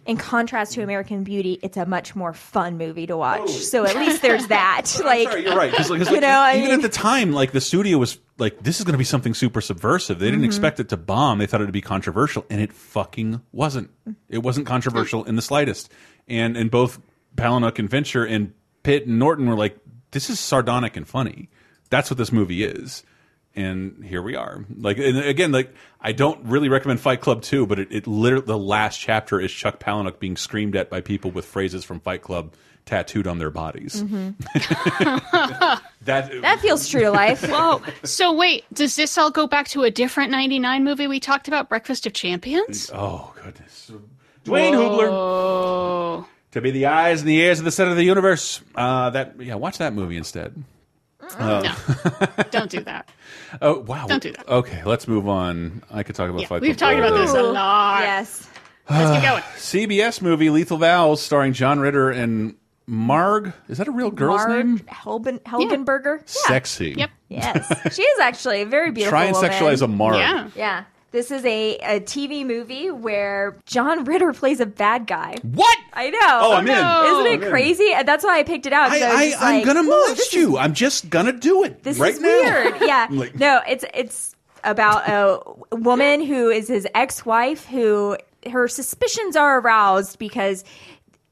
in contrast to American Beauty, it's a much more fun movie to watch. So at least there's that. like Oh. Sorry, you're right. 'cause, like, 'cause, you like, know, I even mean, at the time, like the studio was like, "This is going to be something super subversive." They didn't Mhm. expect it to bomb. They thought it would be controversial, and it fucking wasn't. It wasn't controversial in the slightest. And and both Palahniuk and Fincher and Pitt and Norton were like, "This is sardonic and funny." That's what this movie is. And here we are. Like and again, like I don't really recommend Fight Club 2, but it, it literally the last chapter is Chuck Palahniuk being screamed at by people with phrases from Fight Club tattooed on their bodies. Mhm. That that feels true to life. Whoa. So wait, does this all go back to a different 99 movie we talked about, Breakfast of Champions? Oh goodness. Dwayne Hoover Oh. to be the eyes and the ears of the center of the universe. Uh, that yeah, watch that movie instead. Uh, Don't do that. oh wow! Don't do that. Okay, let's move on. I could talk about Yeah, Fight we've Club talked about this a lot. Yes. Let's keep going. CBS movie Lethal Vows, starring John Ritter and Marg. Is that a real girl's Marg name? Helben, Helgenberger. Yeah. Sexy. Yep. Yes, she is actually a very beautiful. Try and woman. sexualize a Marg. Yeah. Yeah. This is a, a TV movie where John Ritter plays a bad guy. What? I know. Oh, I'm in. Isn't oh, I'm it in. crazy? That's why I picked it out. I, I, I, I'm gonna molest is you. I'm just gonna do it This right is now. weird. Yeah. Like- no, it's it's about a woman who is his ex-wife who her suspicions are aroused because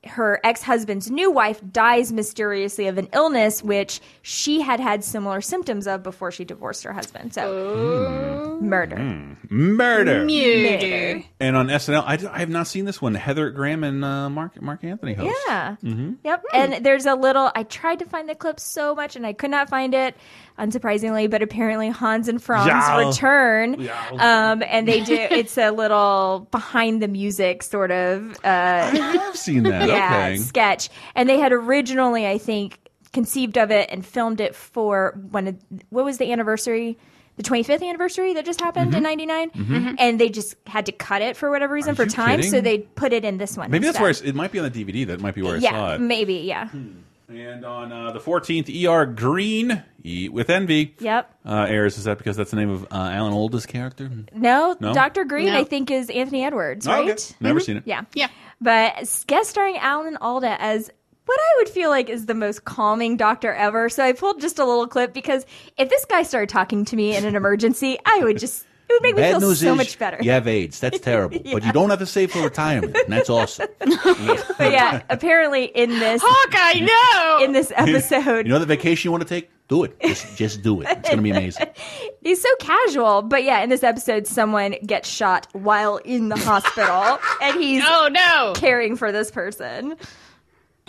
her ex-husband's new wife dies mysteriously of an illness which she had had similar symptoms of before she divorced her husband. So murder. Mm. Murder. Murder. And on SNL, I, I have not seen this one. Heather Graham and uh, Marc Marc Anthony host. Yeah. hmm Yep. And there's a little. I tried to find the clip so much and I could not find it, unsurprisingly. But apparently Hans and Franz Yeah. return, Yeah. um, and they do. It's a little behind the music sort of. Uh, I've seen that. yeah, okay. sketch. And they had originally, I think, conceived of it and filmed it for when. it- What was the anniversary? The 25th anniversary that just happened in '99, Mhm. and they just had to cut it for whatever reason Are for you time, so they put it in this one. Maybe that's where instead. it might be on the DVD. That might be where I yeah, saw it. maybe, yeah. And on uh, the 14th, ER Greene, Eat with Envy, Yep. uh, airs. Is that because that's the name of uh, Alan Alda's character? No, No? Dr. Greene, No. I think, is Anthony Edwards, Oh, right? okay. Never seen it. Yeah. Yeah. But guest starring Alan Alda as what I would feel like is the most calming doctor ever. So I pulled just a little clip because if this guy started talking to me in an emergency, I would just, it would make me feel so much better. you have AIDS. That's terrible. But you don't have to save for retirement. And that's awesome. But yeah, apparently in this Hawkeye, no! in this episode, You know the vacation you want to take? Do it. Just, just do it. It's going to be amazing. he's so casual. But yeah, in this episode, someone gets shot while in the hospital, and he's Oh no! caring for this person.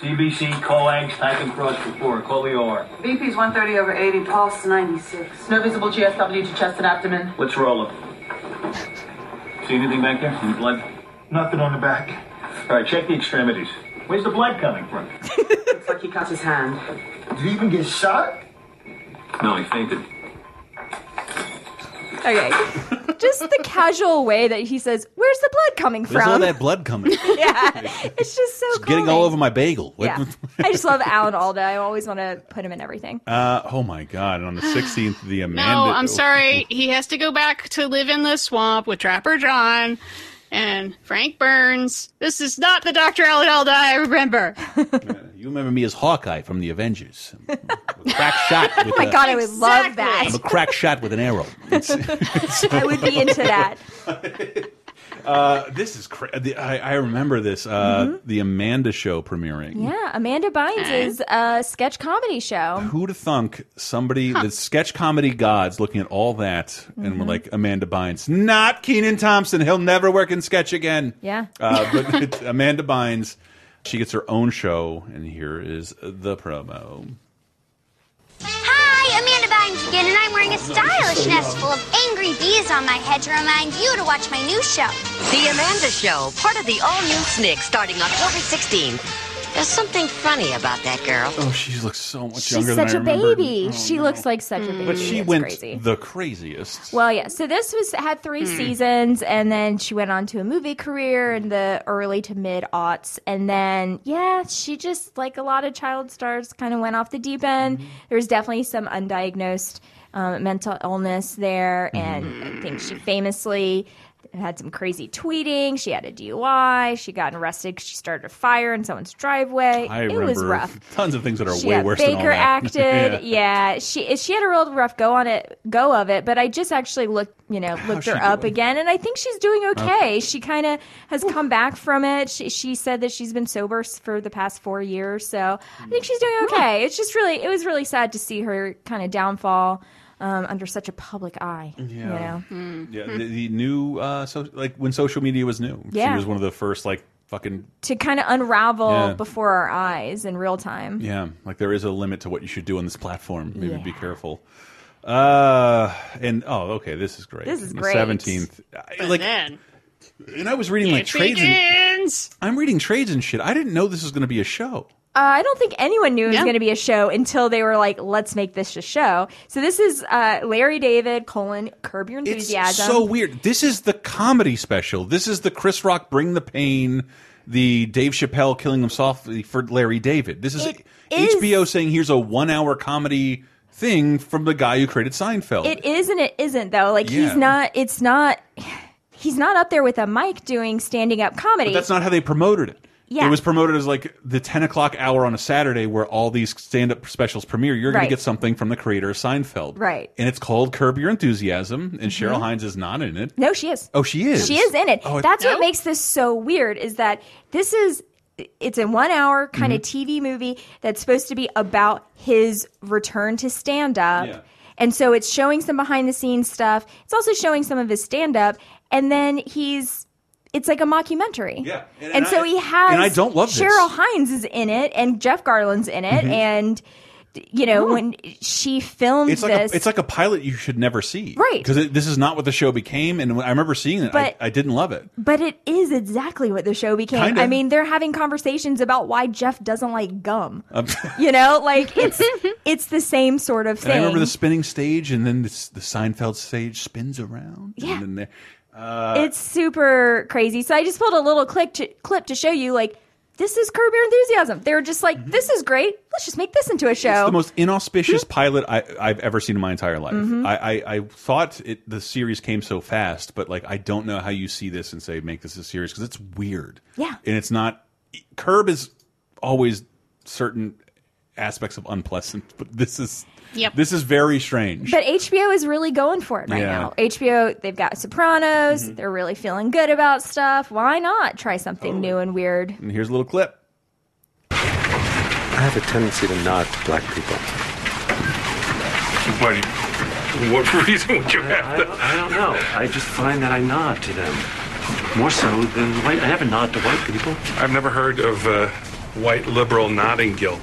CBC, coags, type and cross report. Call the OR. BP's 130 over 80, pulse 96. No visible GSW to chest and abdomen. Let's roll it. See anything back there? Any blood? Nothing on the back. All right, check the extremities. Where's the blood coming from? Looks like he cut his hand. Did he even get shot? No, he fainted. Okay. Just the casual way that he says, "Where's the blood coming There's all that blood coming. yeah, it's just so It's getting all over my bagel. Yeah, I just love Alan Alda. I always want to put him in everything. Uh, oh my god! And on the 16th, the Amanda. No, I'm sorry. He has to go back to live in the swamp with Trapper John and Frank Burns. This is not the Dr. Alan Alda I remember. You remember me as Hawkeye from the Avengers? I'm a crack shot. Oh with Oh my a- god, I would love that. I'm a crack shot with an arrow. It's- I would be into that. Uh, this is crazy. I, I remember this. Uh, The Amanda Show premiering. Mm-hmm. Yeah, Amanda Bynes' uh, sketch comedy show. Who'd have thunk somebody, the sketch comedy gods, looking at all that, and Mm-hmm. we're like, Amanda Bynes, not Kenan Thompson. He'll never work in sketch again. Yeah. Uh, but it's Amanda Bynes, she gets her own show, and here is the promo. And I'm wearing a stylish nest full of angry bees on my head to remind you to watch my new show. The Amanda Show, part of the all-new Snick, starting October 16th. There's something funny about that girl. Oh, she looks so much younger. She's younger such than a I remembered. baby. she looks like such a baby. But she It's went crazy. the craziest. Well, yeah. So this was had three Hmm. seasons, and then she went on to a movie career in the early to mid aughts, and then yeah, she just like a lot of child stars, kind of went off the deep end. Mm-hmm. There's definitely some undiagnosed um, mental illness there, and Mm-hmm. I think she famously had some crazy tweeting. She had a DUI. She got arrested because she started a fire in someone's driveway. I it was rough tons of things that are she way worse Baker than all that. acted. yeah. she she had a real rough go on it, go of it. But I just actually looked, you know, looked she her up doing? again, and I think she's doing okay. Okay. She kind of has come back from it. She, she said that she's been sober for the past four years, so I think she's doing hmm. okay. It's just really, it was really sad to see her kind of downfall. Um, under such a public eye, you know. Yeah, the, the new uh, so like when social media was new, Yeah. she was one of the first like fucking to kind of unravel Yeah. before our eyes in real time. yeah, like there is a limit to what you should do on this platform. Maybe be careful. Uh, and oh, okay, this is great. This is The great. Seventeenth, like, then and I was reading like it trades. And. I'm reading trades and shit. I didn't know this was going to be a show. Uh, I don't think anyone knew it was Yeah. going to be a show until they were like, "Let's make this a show." So this is uh, Larry David colon Curb Your Enthusiasm. It's So weird. This is the comedy special. This is the Chris Rock Bring the Pain, the Dave Chappelle killing him softly for Larry David. This is is- HBO saying here's a one hour comedy thing from the guy who created Seinfeld. It is and it isn't though. Like Yeah. he's not. It's not. He's not up there with a mic doing standing up comedy. but that's not how they promoted it. Yeah. It was promoted as like the 10 o'clock hour on a Saturday where all these stand up specials premiere. You're going Right. to get something from the creator of Seinfeld. Right. And it's called Curb Your Enthusiasm, and Cheryl Mhm. Hines is not in it. No, she is. Oh, she is? She is in it. Oh, That's what makes this so weird. Is that this is it's a one hour kind of Mm-hmm. TV movie that's supposed to be about his return to stand up. Yeah. And so it's showing some behind the scenes stuff. It's also showing some of his stand up. And then he's it's like a mockumentary. Yeah. And, And so I- he has and I don't love this. Cheryl Hines is in it and Jeff Garlin's in it Mhm. and you know when she filmed It's like this a, it's like a pilot you should never see, Right. Because this is not what the show became, and I remember seeing it. But- I, I didn't love it. But it is exactly what the show became. Kinda. I mean, they're having conversations about why Jeff doesn't like gum. Um, You know, like it's it's the same sort of and thing. I remember the spinning stage, and then this, the Seinfeld stage spins around. Yeah. and then uh, it's super crazy. So I just pulled a little clip to, clip to show you, like this is Curb Your Enthusiasm. They're just like, this is great. Let's just make this into a show. Mm-hmm. It's the most inauspicious pilot I, I've ever seen in my entire life. Mhm. I, I, I thought it, the series came so fast, but like I don't know how you see this and say make this a series because it's weird. Yeah. and it's not. Curb is always certain aspects of unpleasant, but this is Yep. this is very strange. But HBO is really going for it right Yeah. now. HBO, they've got Sopranos. Mm-hmm. They're really feeling good about stuff. Why not try something new and weird? and here's a little clip. I have a tendency to nod to black people. Why what reason would you have I, to? I don't know. I just find that I nod to them. More so than white. I never nod to white people. I've never heard of uh, white liberal nodding guilt.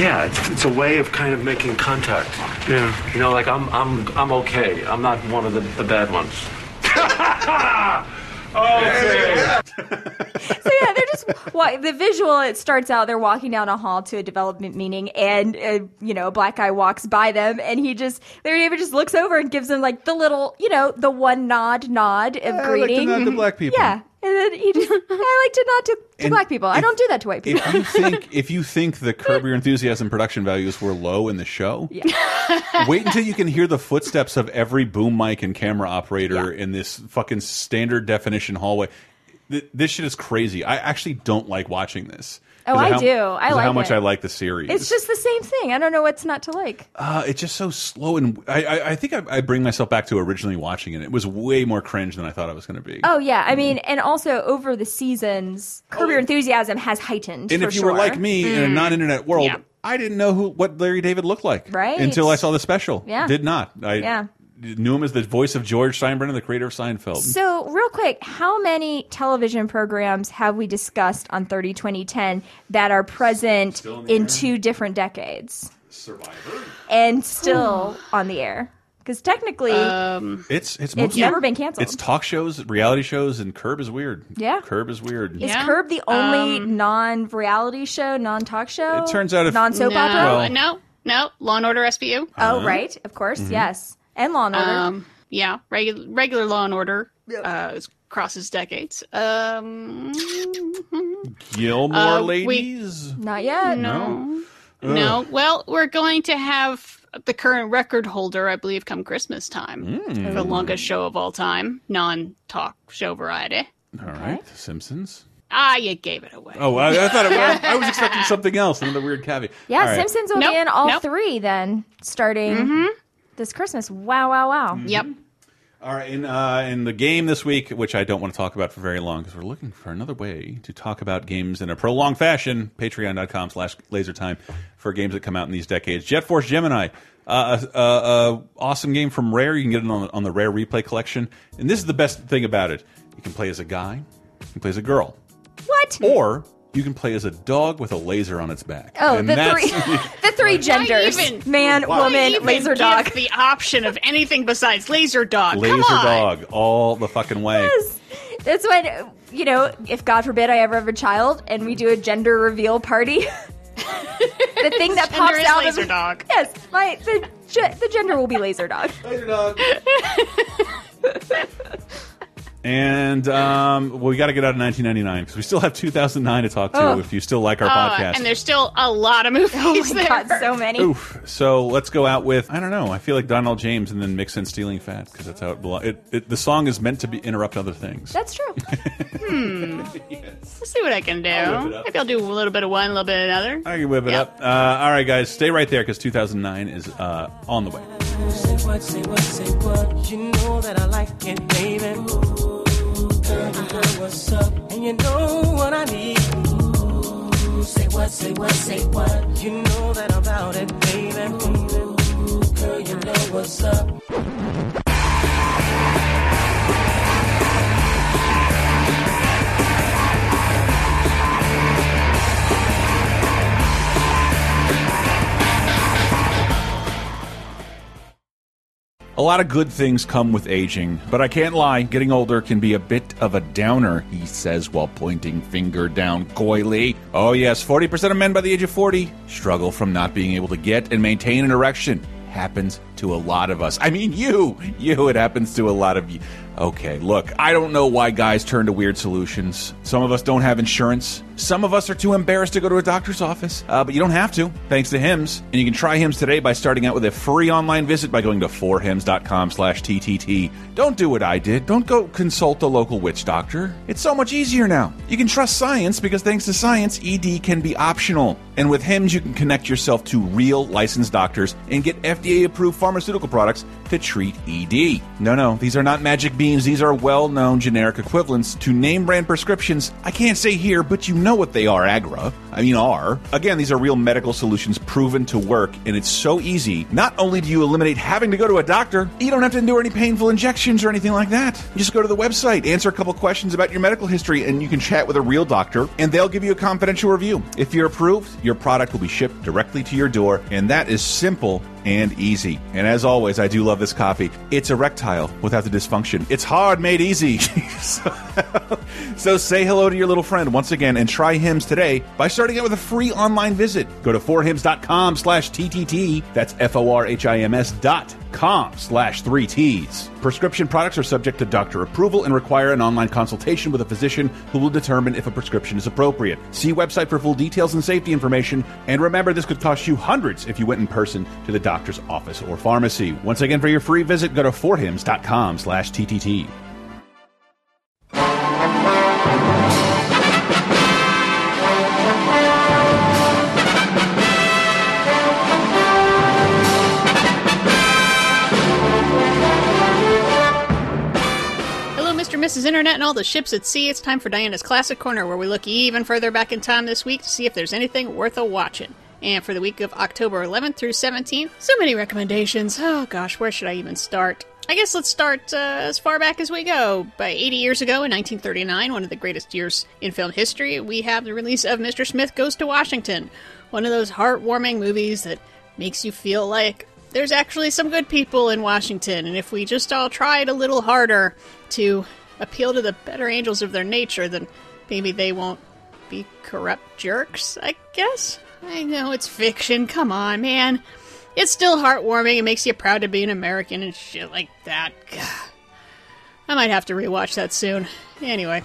Yeah, it's, it's a way of kind of making contact. Yeah. You know, like I'm, I'm, I'm okay. I'm not one of the, the bad ones. Okay. So yeah, they're just well, the visual it starts out they're walking down a hall to a development meeting, and uh, you know a black guy walks by them, and he just Larry David just looks over and gives them like the little you know the one nod nod of I like to greeting. nod to black people. Yeah, and then he just I like to not to, to And black people. I don't do that to white people. If you think if you think the Curb Your Enthusiasm production values were low in the show, wait until you can hear the footsteps of every boom mic and camera operator in this fucking standard definition hallway. Th- This shit is crazy. I actually don't like watching this. Oh, 'Cause of I how- do. I 'cause of how much it. I like the series. It's just the same thing. I don't know what's not to like. Uh, it's just so slow, and I, I, I think I, I bring myself back to originally watching it. It was way more cringe than I thought it was going to be. Oh yeah, I mean, and also over the seasons, Curb Your Enthusiasm has heightened. and for if you sure. were like me in a Mm. non-internet world, Yeah. I didn't know who what Larry David looked like Right. until I saw the special. Yeah. did not. I Yeah. Knew him as the voice of George Steinbrenner, the creator of Seinfeld. So, real quick, how many television programs have we discussed on 30 2010 that are present in two different decades Survivor. and still on the air? Because technically, Um, It's it's It's never been canceled. It's talk shows, reality shows, and Curb is weird. Yeah. Curb is weird. is Curb the only non reality show, non talk show? It turns out if- non soap no, opera. Well- no, no. Law and Order SVU. oh, Uh-huh. right, of course, Mm-hmm. yes, and Law and Order. Um, yeah, regular regular Law and Order uh, crosses decades. Um, Gilmore Uh, we- ladies. Not yet. no, Ugh. no. Well, we're going to have the current record holder, I believe, come Christmas time Mm. for the longest show of all time, non-talk show variety. All right, The Simpsons. Ah, you gave it away. Oh, I, I thought it, I, I was expecting something else. Another weird caveat. Yeah, All right. Simpsons will Nope, be in all nope. three then, starting this Christmas. Wow, wow, wow. Yep. All right, in uh, in the game this week, which I don't want to talk about for very long, because we're looking for another way to talk about games in a prolonged fashion. Patreon.com slash lasertime for games that come out in these decades. Jet Force Gemini, uh, uh, uh, awesome game from Rare. You can get it on, on the Rare Replay Collection. And this is the best thing about it. You can play as a guy, you can play as a girl, What? or you can play as a dog with a laser on its back. Oh, And the that's- three, the three genders: even- man, Wow. woman, Even laser give dog. The option of anything besides laser dog. Laser Come on. dog all the fucking way. Yes. That's when you know, if God forbid I ever have a child and we do a gender reveal party. the thing that Gender pops is out laser of dog. Yes, my the, the gender will be laser dog. Laser dog. And um, well, we got to get out of 1999 because we still have 2009 to talk to. Oh. If you still like our Uh, podcast, and there's still a lot of movies Oh my there. god, so many. Oof. So let's go out with I don't know. I feel like Donell Jones and then mix in "Stealing Fat" because that's how it belongs. It, it, the song is meant to be interrupt other things. That's true. Hmm. Let's see what I can do. I'll whip it up. Maybe I'll do a little bit of one, a little bit of another. I can whip it up. Uh, all right, guys, stay right there because 2009 is uh, on the way. Say what, say what, say what. You know that I like it, baby. Girl, what's up, and you know what I need. Ooh, say what, say what, say what. You know that I'm about it, baby. Ooh, girl, you know what's up. A lot of good things come with aging, but I can't lie, getting older can be a bit of a downer, he says while pointing finger down coyly. Oh yes, 40% of men by the age of 40 struggle from not being able to get and maintain an erection. Happens to a lot of us. I mean, you! You, it happens to a lot of you. Okay, look, I don't know why guys turn to weird solutions. Some of us don't have insurance. Some of us are too embarrassed to go to a doctor's office. Uh, but you don't have to, thanks to Hims. And you can try Hims today by starting out with a free online visit by going to 4hims.com slash TTT. Don't do what I did. Don't go consult a local witch doctor. It's so much easier now. You can trust science because thanks to science, ED can be optional. And with Hims, you can connect yourself to real licensed doctors and get FDA approved pharmaceutical products to treat ED. No, no, these are not magic beans. These are well known generic equivalents to name brand prescriptions. I can't say here, but you know what they are, Agra. I mean, are. Again, these are real medical solutions proven to work, and it's so easy. Not only do you eliminate having to go to a doctor, you don't have to endure any painful injections or anything like that. You just go to the website, answer a couple questions about your medical history, and you can chat with a real doctor, and they'll give you a confidential review. If you're approved, your product will be shipped directly to your door, and that is simple and easy. And as always, I do love this coffee. It's erectile without the dysfunction. It's hard made easy. so, so say hello to your little friend once again and try Hims today by starting out with a free online visit. Go to 4hims.com slash TTT. That's F-O-R-H-I-M-S dot com slash three T's. Prescription products are subject to doctor approval and require an online consultation with a physician who will determine if a prescription is appropriate. See website for full details and safety information. And remember, this could cost you hundreds if you went in person to the doctor's office or pharmacy. Once again, for your free visit, go to forhims.com slash TTT. Hello, is. Internet and all the ships at sea. It's time for Diana's Classic Corner, where we look even further back in time this week to see if there's anything worth a watching. And for the week of October 11th through 17th, so many recommendations. Oh gosh, where should I even start? I guess let's start uh, as far back as we go. By 80 years ago, in 1939, one of the greatest years in film history, we have the release of Mr. Smith Goes to Washington. One of those heartwarming movies that makes you feel like there's actually some good people in Washington, and if we just all tried a little harder to appeal to the better angels of their nature, then maybe they won't be corrupt jerks, I guess? I know it's fiction, come on, man. It's still heartwarming, it makes you proud to be an American and shit like that. I might have to rewatch that soon. Anyway.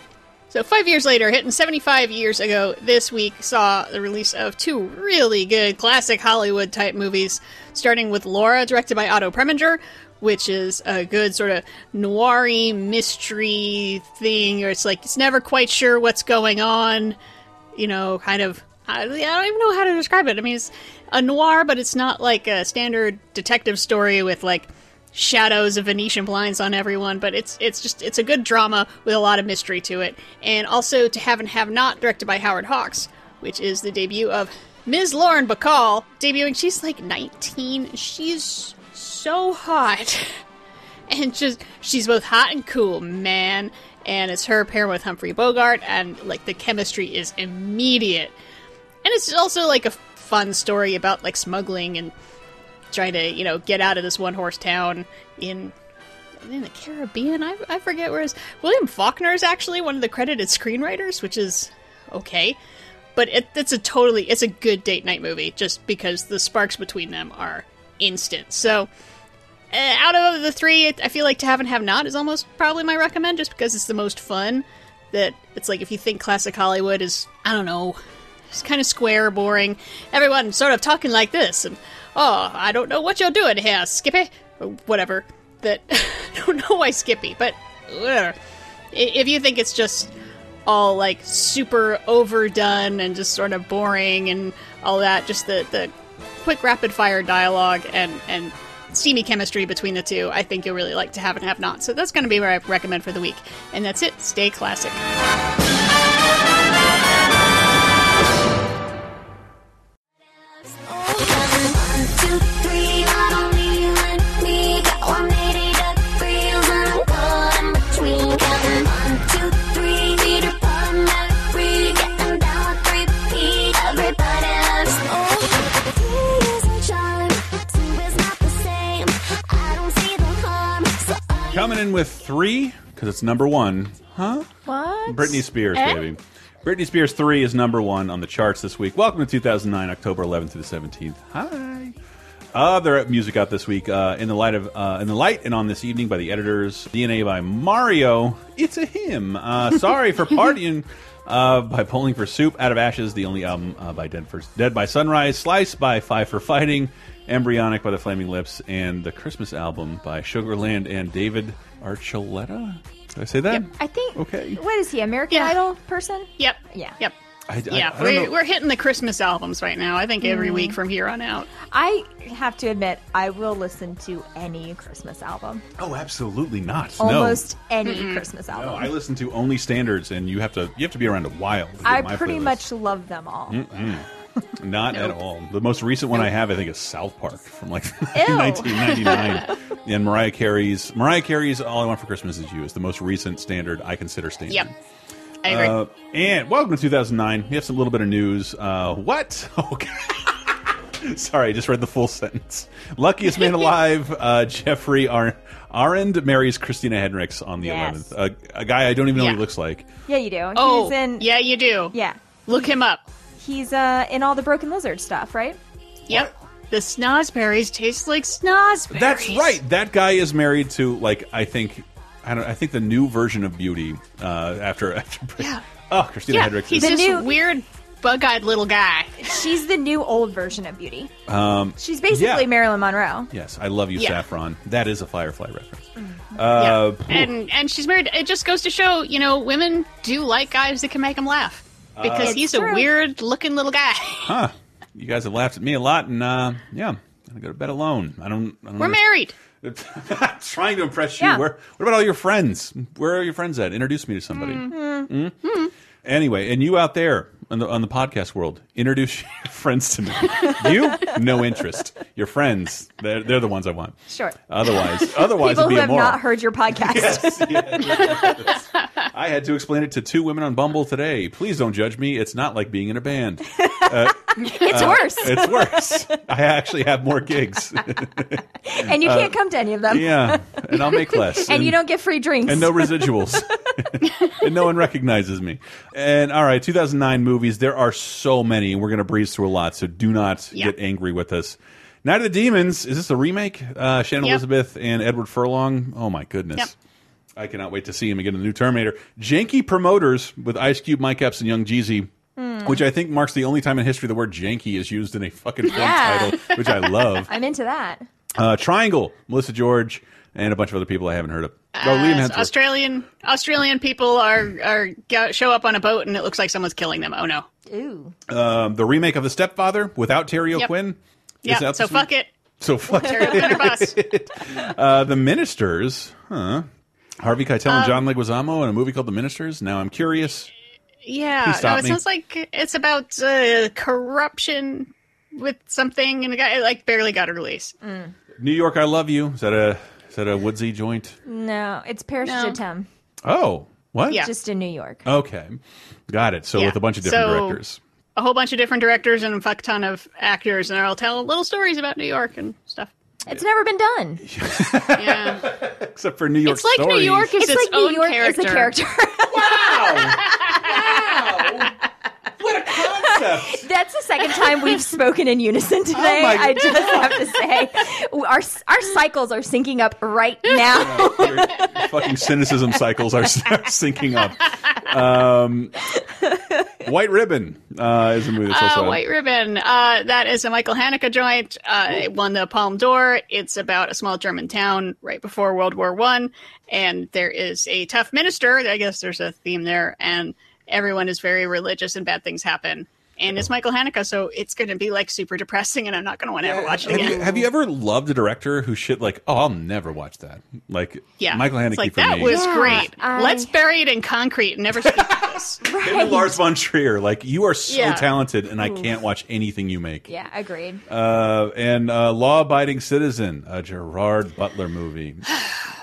So, five years later, hitting 75 years ago, this week saw the release of two really good classic Hollywood type movies, starting with Laura, directed by Otto Preminger, which is a good sort of noir mystery thing, or it's like it's never quite sure what's going on, you know, kind of. I, I don't even know how to describe it. I mean, it's a noir, but it's not like a standard detective story with like shadows of Venetian blinds on everyone, but it's it's just it's a good drama with a lot of mystery to it. And also to have and have not directed by Howard Hawks, which is the debut of Ms. Lauren Bacall, debuting. She's like 19. She's so hot. And just she's both hot and cool, man. And it's her pairing with Humphrey Bogart, and like the chemistry is immediate. And it's also like a fun story about like smuggling and trying to you know get out of this one horse town in in the Caribbean. I, I forget where is William Faulkner is actually one of the credited screenwriters, which is okay. But it, it's a totally it's a good date night movie just because the sparks between them are instant. So uh, out of the three, I feel like to have and have not is almost probably my recommend, just because it's the most fun. That it's like if you think classic Hollywood is I don't know, it's kind of square, boring. Everyone sort of talking like this, and oh, I don't know what you're doing here, Skippy, or whatever. That I don't know why Skippy, but. If you think it's just all like super overdone and just sort of boring and all that, just the the quick rapid fire dialogue and and steamy chemistry between the two, I think you'll really like to have and have not. So that's going to be where I recommend for the week. And that's it. Stay classic. Coming in with three, because it's number one. Huh? What? Britney Spears, Eh? baby. Britney Spears 3 is number one on the charts this week. Welcome to 2009, October 11th to the 17th. Hi. Other music out this week, uh, in the light of uh, in the light and on this evening by the editors. DNA by Mario. It's a hymn. Uh, sorry for partying. Uh, by Bowling for Soup, Out of Ashes, the only album uh, by Dead, for, Dead by Sunrise, Slice by Five for Fighting, Embryonic by the Flaming Lips, and the Christmas album by Sugarland and David Archuleta. Did I say that? I think. Okay. What is he? American Idol person? Yep. Yeah. Yep. I, I- yeah, I we're, we're hitting the Christmas albums right now. I think every week mm. from here on out. I have to admit, I will listen to any Christmas album. Oh, absolutely not. Almost no. any Christmas album. No, I listen to only standards, and you have to you have to be around a while. to get I my pretty playlist. much love them all. Mm-mm. Not at all. The most recent one I have, I think, is South Park from like 1999, and Mariah Carey's Mariah Carey's "All I Want for Christmas Is You" is the most recent standard I consider standard. Yep. I agree. Uh, and welcome to 2009. We have some little bit of news. Uh, what? Okay. Sorry, I just read the full sentence. Luckiest man alive, uh, Geoffrey Ar Arend marries Christina Hendricks on the Yes. 11th. A, a guy I don't even know what he looks like. Yeah, you do. Oh, He's in. yeah, you do. Yeah. Look him up. He's uh in all the Broken Lizard stuff, right? Yep. The snozberries taste like snozberries. That's right. That guy is married to like I think I don't I think the new version of Beauty uh, after after Yeah. oh Christina yeah, Hendricks he's is this new- weird bug-eyed little guy. She's the new old version of Beauty. um, She's basically yeah. Marilyn Monroe. Yes, I love you, Yeah. Saffron. That is a Firefly reference. Mm-hmm. Uh, and and she's married. It just goes to show, you know, women do like guys that can make them laugh because Uh, he's It's a weird-looking little guy. huh? You guys have laughed at me a lot, and uh, yeah, I'm gonna go to bed alone. I don't. I don't We're married. Trying to impress you. Yeah. Where? What about all your friends? Where are your friends at? Introduce me to somebody. Mm-hmm. Mm? Anyway, and you out there on the on the podcast world, introduce your friends to me. you, no interest. Your friends, they're, they're the ones I want. Sure. Otherwise, otherwise People who have immoral. not heard your podcast. I had to explain it to two women on Bumble today. Please don't judge me. It's not like being in a band. Uh, It's uh, worse. It's worse. I actually have more gigs. and you Uh, can't come to any of them. yeah, and I'll make less. and, you don't get free drinks. and no residuals. and no one recognizes me. And all right, 2009 movies. There are so many, and we're going to breeze through a lot. So do not Yeah. get angry with us. Night of the Demons. Is this a remake? Uh, Shannon Yep. Elizabeth and Edward Furlong. Oh my goodness. Yep. I cannot wait to see him again in the new Terminator. Janky promoters with Ice Cube, Mike Epps, and Young Jeezy. Hmm. Which I think marks the only time in history the word janky is used in a fucking film Yeah. title, which I love. I'm into that. Uh, Triangle, Melissa George, and a bunch of other people I haven't heard of. Oh, Uh, Liam Hemsworth. Australian Australian people are are show up on a boat and it looks like someone's killing them. Oh no. Ooh. um, the remake of The Stepfather without Terry O'Quinn. Is Yeah. So week? fuck it. So fuck Terry O'Quinn or bust. uh, The Ministers, huh? Harvey Keitel and Um, John Leguizamo in a movie called The Ministers. Now I'm curious. Yeah. Please No, it me. sounds like it's about uh, corruption with something, and the guy like barely got a release. New York, I love you. Is that a is that a woodsy joint? No, it's Paris No. je t'aime. Oh, what? Yeah. Just in New York. Okay, got it. So Yeah. with a bunch of different So- directors. A whole bunch of different directors and a fuck ton of actors, and they'll tell little stories about New York and stuff. It's never been done. Yeah. Except for New York It's like New York is It's its like New own York character. is a character. That's the second time we've spoken in unison today. my I just have to say, our our cycles are syncing up right now. Your fucking cynicism cycles are syncing up. Um, White Ribbon uh, is a movie that's Uh, also White Ribbon. Uh, that is a Michael Haneke joint. Uh, it won the Palme d'Or. It's about a small German town right before World War One, and there is a tough minister. I guess there's a theme there, and everyone is very religious, and bad things happen. And it's Michael Haneke, so it's going to be like super depressing, and I'm not going to want to ever watch it Have again. you, have you ever loved a director who shit like, oh, I'll never watch that? Like, yeah, Michael Haneke like for that me. was Yeah, great. I- Let's bury it in concrete and never speak of this. Him and Lars von Trier, like, you are so Yeah. talented, and I can't watch anything you make. yeah, agreed. Uh, and uh, Law Abiding Citizen, a Gerard Butler movie.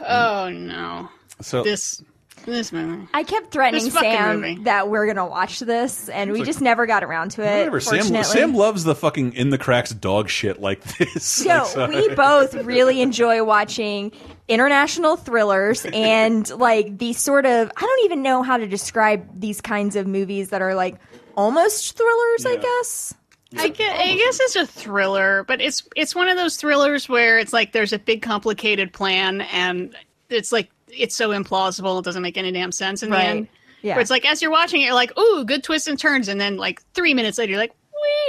Oh no, So this this movie. I kept threatening This fucking Sam movie. that we're gonna watch this, and we like- just never got around to it. whatever. Sam, fortunately. Sam loves the fucking in the cracks dog shit like this. No, Like, so- we both really enjoy watching international thrillers and like these sort of I don't even know how to describe these kinds of movies that are like almost thrillers, I guess. I guess, I guess it's a thriller, but it's it's one of those thrillers where it's like there's a big complicated plan and it's like it's so implausible it doesn't make any damn sense in Right. the end. Yeah. Where it's like as you're watching it, you're like, ooh, good twists and turns, and then like three minutes later, you're like,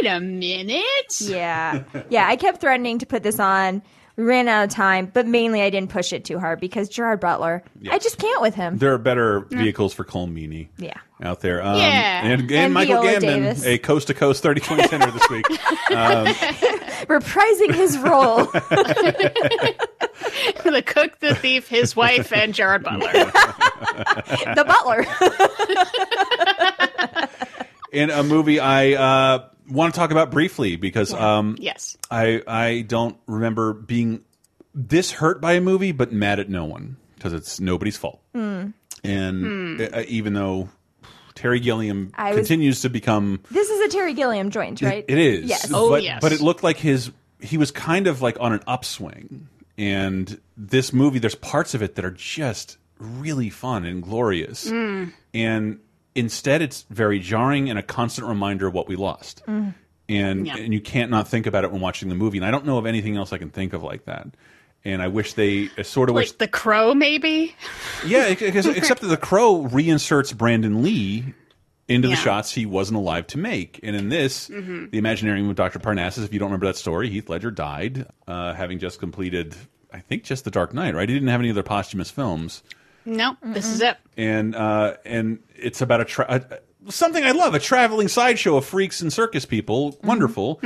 wait a minute. Yeah. Yeah, I kept threatening to put this on We ran out of time, but mainly I didn't push it too hard because Gerard Butler, I just can't with him. There are better vehicles for Colm Meaney Yeah. out there. Um, Yeah. And, and, And Michael Viola Gambon, Davis. a coast to coast 30 20 center this week. Um, Reprising his role. the cook, the thief, his wife, and Gerard Butler. the butler. In a movie I uh, want to talk about briefly because um, Yes. I I don't remember being this hurt by a movie, but mad at no one because it's nobody's fault. Mm. And Hmm. uh, even though Terry Gilliam I was- continues to become This is a Terry Gilliam joint, right? It is. Yes. Oh But, But it looked like his he was kind of like on an upswing. And this movie, there's parts of it that are just really fun and glorious. Mm. And instead, it's very jarring and a constant reminder of what we lost. Mm. And Yeah. and you can't not think about it when watching the movie. And I don't know of anything else I can think of like that. And I wish they I sort of wish the crow, maybe? yeah, except that the crow reinserts Brandon Lee into the shots he wasn't alive to make. And in this, Mhm. the Imaginarium of Dr. Parnassus, if you don't remember that story, Heath Ledger died, uh, having just completed, I think, just The Dark Knight, right? He didn't have any other posthumous films. No, this is it. And uh, and it's about a, tra a something I love, a traveling sideshow of freaks and circus people. Wonderful.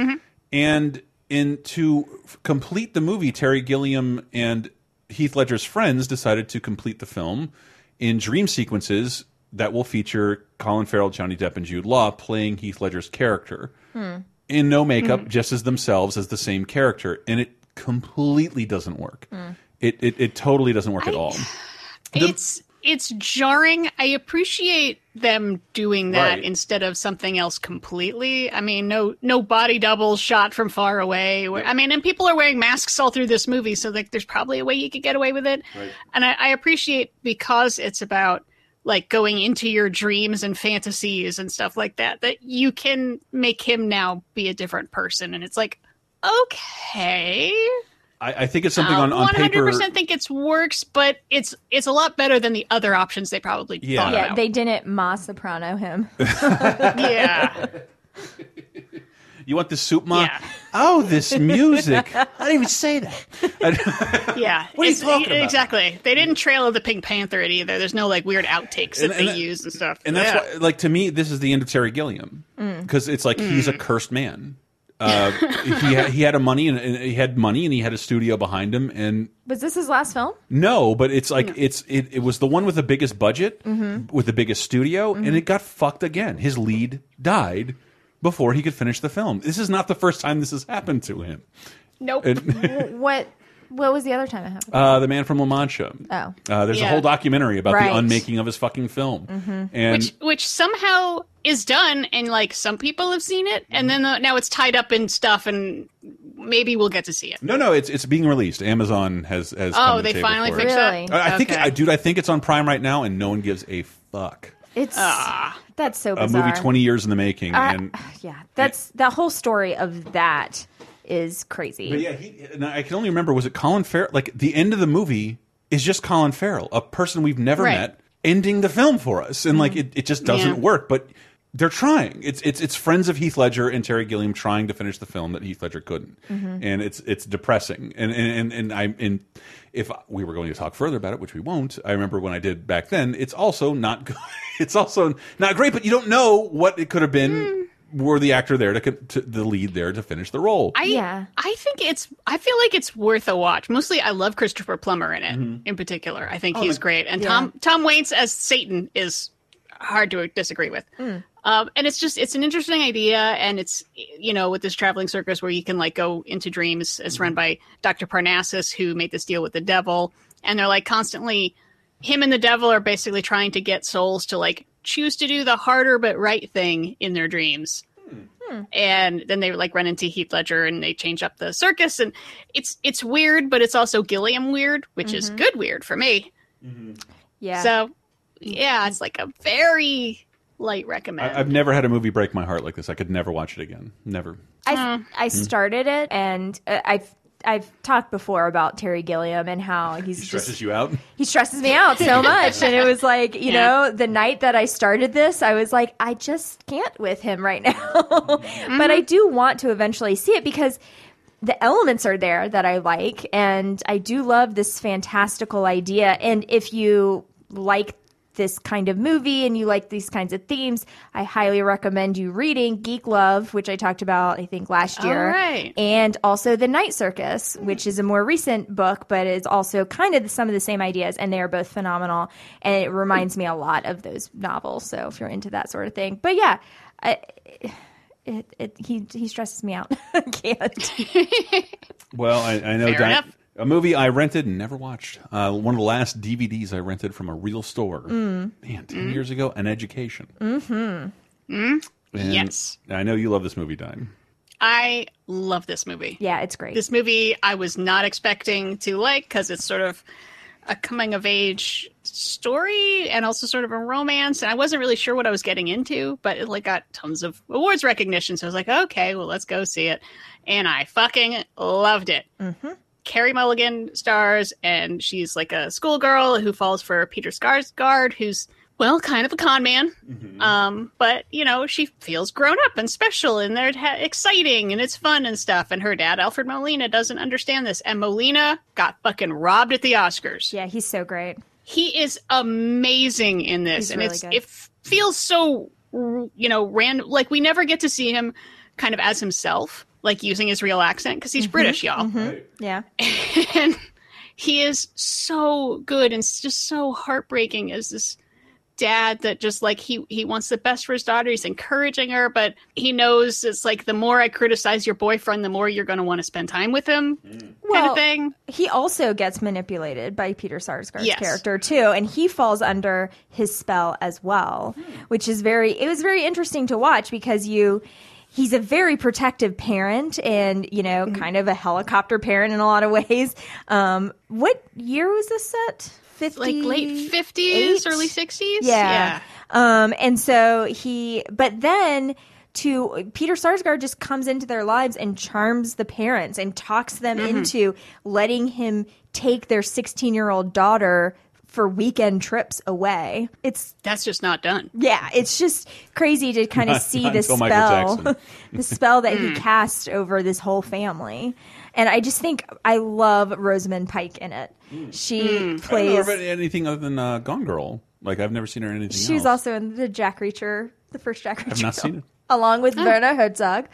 And in to complete the movie, Terry Gilliam and Heath Ledger's friends decided to complete the film in dream sequences that will feature Colin Farrell, Johnny Depp, and Jude Law playing Heath Ledger's character Hmm. in no makeup, Hmm. just as themselves as the same character, and it completely doesn't work. Hmm. It, it it totally doesn't work at all. it's it's jarring. I appreciate them doing that Right. instead of something else completely. I mean, no no body doubles shot from far away. I mean, and people are wearing masks all through this movie, so like there's probably a way you could get away with it. Right. And I, I appreciate because it's about like going into your dreams and fantasies and stuff like that that you can make him now be a different person and it's like okay I, I think it's something Um, on, on paper. 100% think it's works, but it's it's a lot better than the other options they probably Yeah. thought Yeah, about. they didn't Ma Soprano him. yeah. You want the soup, ma? Oh, this music. I didn't even say that. Yeah. What are you talking about? Exactly. They didn't trailer the Pink Panther it either. There's no like weird outtakes that And- and they that- use and stuff. And that's Yeah. why, like, to me, this is the end of Terry Gilliam Mm. because it's like he's a Mm. cursed man. Uh, he had, he had a money and, and he had money and he had a studio behind him and Was this his last film? no, but it's like it's it, it was the one with the biggest budget Mhm. with the biggest studio Mhm. and it got fucked again. His lead died before he could finish the film. This is not the first time this has happened to him. Nope. And- what What was the other time it happened? Uh, the Man from La Mancha. Oh. Uh, there's a whole documentary about Right. the unmaking of his fucking film. Mhm. And which which somehow is done and like some people have seen it and then uh, now it's tied up in stuff and maybe we'll get to see it. no, no, it's it's being released. Amazon has has. Oh, come to they the table finally for it. fixed that? Really? I I think, Okay. I, dude, I think it's on Prime right now, and no one gives a fuck. It's that's so A movie twenty years in the making, Uh, and yeah, that's that whole story of that is crazy. But yeah, he, and I can only remember was it Colin Farrell? Like the end of the movie is just Colin Farrell, a person we've never Right. met, ending the film for us, and like it, it just doesn't Yeah. work. But they're trying. It's it's it's friends of Heath Ledger and Terry Gilliam trying to finish the film that Heath Ledger couldn't, Mhm. and it's it's depressing. And and and, and I and if we were going to talk further about it, which we won't, I remember when I did back then. It's also not good. It's also not great, but you don't know what it could have been. Were the actor there to, to the lead there to finish the role? I I think it's I feel like it's worth a watch. Mostly I love Christopher Plummer in it Mhm. in particular. I think Oh, he's the- great. And Yeah. Tom Tom Waits as Satan is hard to disagree with. Mm. Um, and it's just it's an interesting idea and it's you know with this traveling circus where you can like go into dreams it's run by dr parnassus who made this deal with the devil and they're like constantly him and the devil are basically trying to get souls to like choose to do the harder but right thing in their dreams and then they like run into Heath Ledger and they change up the circus and it's it's weird but it's also Gilliam weird which is Mhm. good weird for me Yeah. so yeah it's like a very light recommend I, I've never had a movie break my heart like this. I could never watch it again. Never. I I started it, and uh, I've I've talked before about Terry Gilliam and how he's It stresses just you out. he stresses me out so much, and it was like you Yeah. know the night that I started this, I was like I just can't with him right now, but I mm-hmm. do want to eventually see it because the elements are there that I like, and I do love this fantastical idea. And if you like this kind of movie and you like these kinds of themes, I highly recommend you reading Geek Love, which I talked about, I think, last year. right. And also The Night Circus, which is a more recent book, but is also kind of some of the same ideas, and they are both phenomenal. And it reminds me a lot of those novels. So if you're into that sort of thing. But yeah, I, it, it, he, he stresses me out. I can't. Well, I, I know Fair Di- enough. A movie I rented and never watched. Uh, one of the last DVDs I rented from a real store. Mm. Man, 10 years ago, An Education. Mm-hmm. Mm? Yes. I know you love this movie, Diane. I love this movie. Yeah, it's great. This movie I was not expecting to like because it's sort of a coming of age story and also sort of a romance. And I wasn't really sure what I was getting into, but it like got tons of awards recognition. So I was like, okay, well, let's go see it. And I fucking loved it. Mm-hmm. Carey Mulligan stars, and she's like a schoolgirl who falls for Peter Sarsgaard, who's well, kind of a con man. Um, but you know, she feels grown up and special, and they're ha- exciting, and it's fun and stuff. And her dad, Alfred Molina, doesn't understand this, and Molina got fucking robbed at the Oscars. Yeah, he's so great. He is amazing in this, He's and really it's good. it feels so you know random. Like we never get to see him kind of as himself, like using his real accent because he's Mhm, British, y'all mhm. Yeah. and he is so good and it's just so heartbreaking as this dad that just like he he wants the best for his daughter he's encouraging her but he knows it's like the more i criticize your boyfriend the more you're going to want to spend time with him kind Well, of thing He also gets manipulated by Peter Sarsgaard's Yes. character too, and he falls under his spell as well, which is very. It was very interesting to watch because you. He's a very protective parent, and you know, kind of a helicopter parent in a lot of ways. Um, what year was this set? 50, like late 50s early 60s yeah. Um, and so he, but then to Peter Sarsgaard just comes into their lives and charms the parents and talks them Mhm. into letting him take their 16 year old daughter for weekend trips away. It's that's just not done. Yeah, it's just crazy to kind of see not the spell, the spell that he Mm. cast over this whole family. And I just think I love Rosamund Pike in it. She I don't know plays. about anything other than uh, Gone Girl. Like I've never seen her in anything She was else. also in the Jack Reacher, the first Jack Reacher. I've not film, seen it. Along with Oh. Werner Herzog.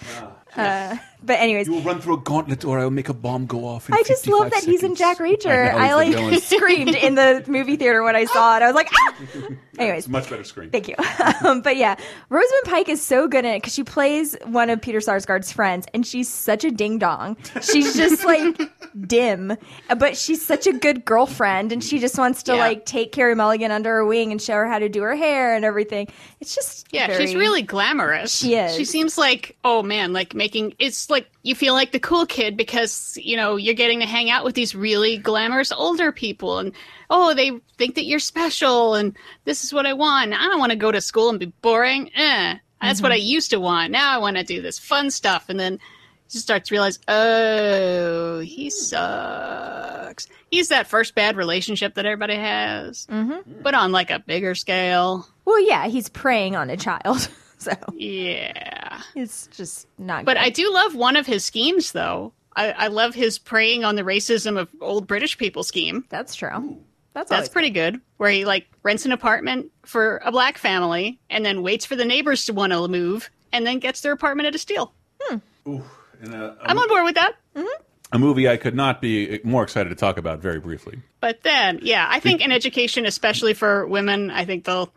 Uh, but anyways, You will run through a gauntlet, or I will make a bomb go off. In I just love 55 that he's in. Jack Reacher. I I, like screamed in the movie theater when I saw it. I was like, ah! Anyways, It's a much better screen. Thank you. um, but yeah, Rosamund Pike is so good in it because she plays one of Peter Sarsgaard's friends, and she's such a ding dong. She's just like dim, but she's such a good girlfriend, and she just wants to Yeah. like take Carey Mulligan under her wing and show her how to do her hair and everything. It's just Yeah, very- she's really glamorous. She is. She seems like, oh man, like making it's like you feel like the cool kid because, you know, you're getting to hang out with these really glamorous older people and oh, they think that you're special and this is what I want. I don't want to go to school and be boring. Eh. That's what I Mm-hmm. used to want. Now I want to do this fun stuff and then she starts to realize, oh, he sucks. He's that first bad relationship that everybody has, Mhm. but on like a bigger scale. Well, yeah, he's preying on a child, so Yeah. it's just not. But good. I do love one of his schemes, though. I, I love his preying on the racism of old British people scheme. That's true. That's That's pretty good. Where he like rents an apartment for a black family and then waits for the neighbors to want to move and then gets their apartment at a steal. Hmm. And, uh, I'm on board with that. Mm-hmm. a movie I could not be uh, more excited to talk about very briefly. But then, yeah, I think in education, especially for women, I think they'll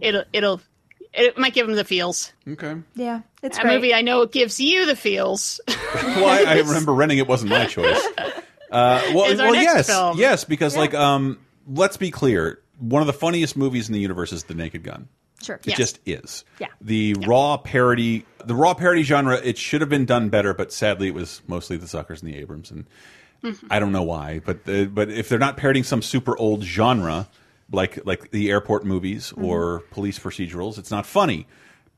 it'll it'll it might give them the feels. Okay. yeah, it's a great. movie I know it gives you the feels. well, I, I remember renting it wasn't my choice. Uh, well, Is our well, next yes, film. yes, because like, um, let's be clear. One of the funniest movies in the universe is The Naked Gun. Sure. It Yes. just is. Yeah. The raw parody, the raw parody genre. It should have been done better, but sadly, it was mostly the Zuckers and the Abrahams, and I don't know why. But the, but if they're not parodying some super old genre like like the airport movies or police procedurals, it's not funny.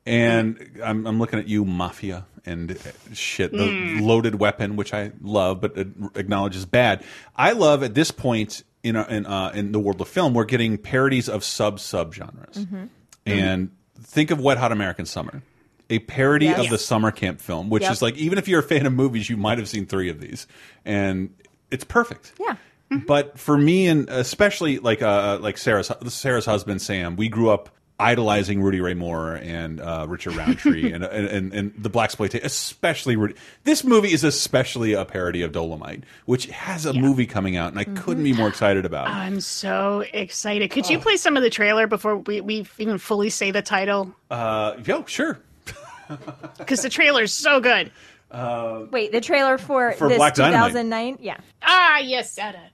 And I'm, I'm looking at you, Mafia, and uh, shit, the Mm. loaded weapon, which I love, but acknowledge is bad. I love at this point in uh, in uh, in the world of film, we're getting parodies of sub sub genres. Mm-hmm. And think of Wet Hot American Summer. a parody Yes. of the summer camp film, which Yep. is like even if you're a fan of movies, you might have seen three of these, and it's perfect. Yeah. But for me, and especially like uh, like Sarah's Sarah's husband Sam, we grew up idolizing Rudy Ray Moore and uh, Richard Roundtree and, and and and the black exploitation, especially Rudy. This movie is especially a parody of Dolomite, which has a movie coming out, and I couldn't be more excited about it. I'm so excited. Could you play some of the trailer before we, we even fully say the title? Uh, yo, sure. Because the trailer's so good. Uh, Wait, the trailer for, For this Black Dynamite. 2009? Yeah. Ah, yes, said it.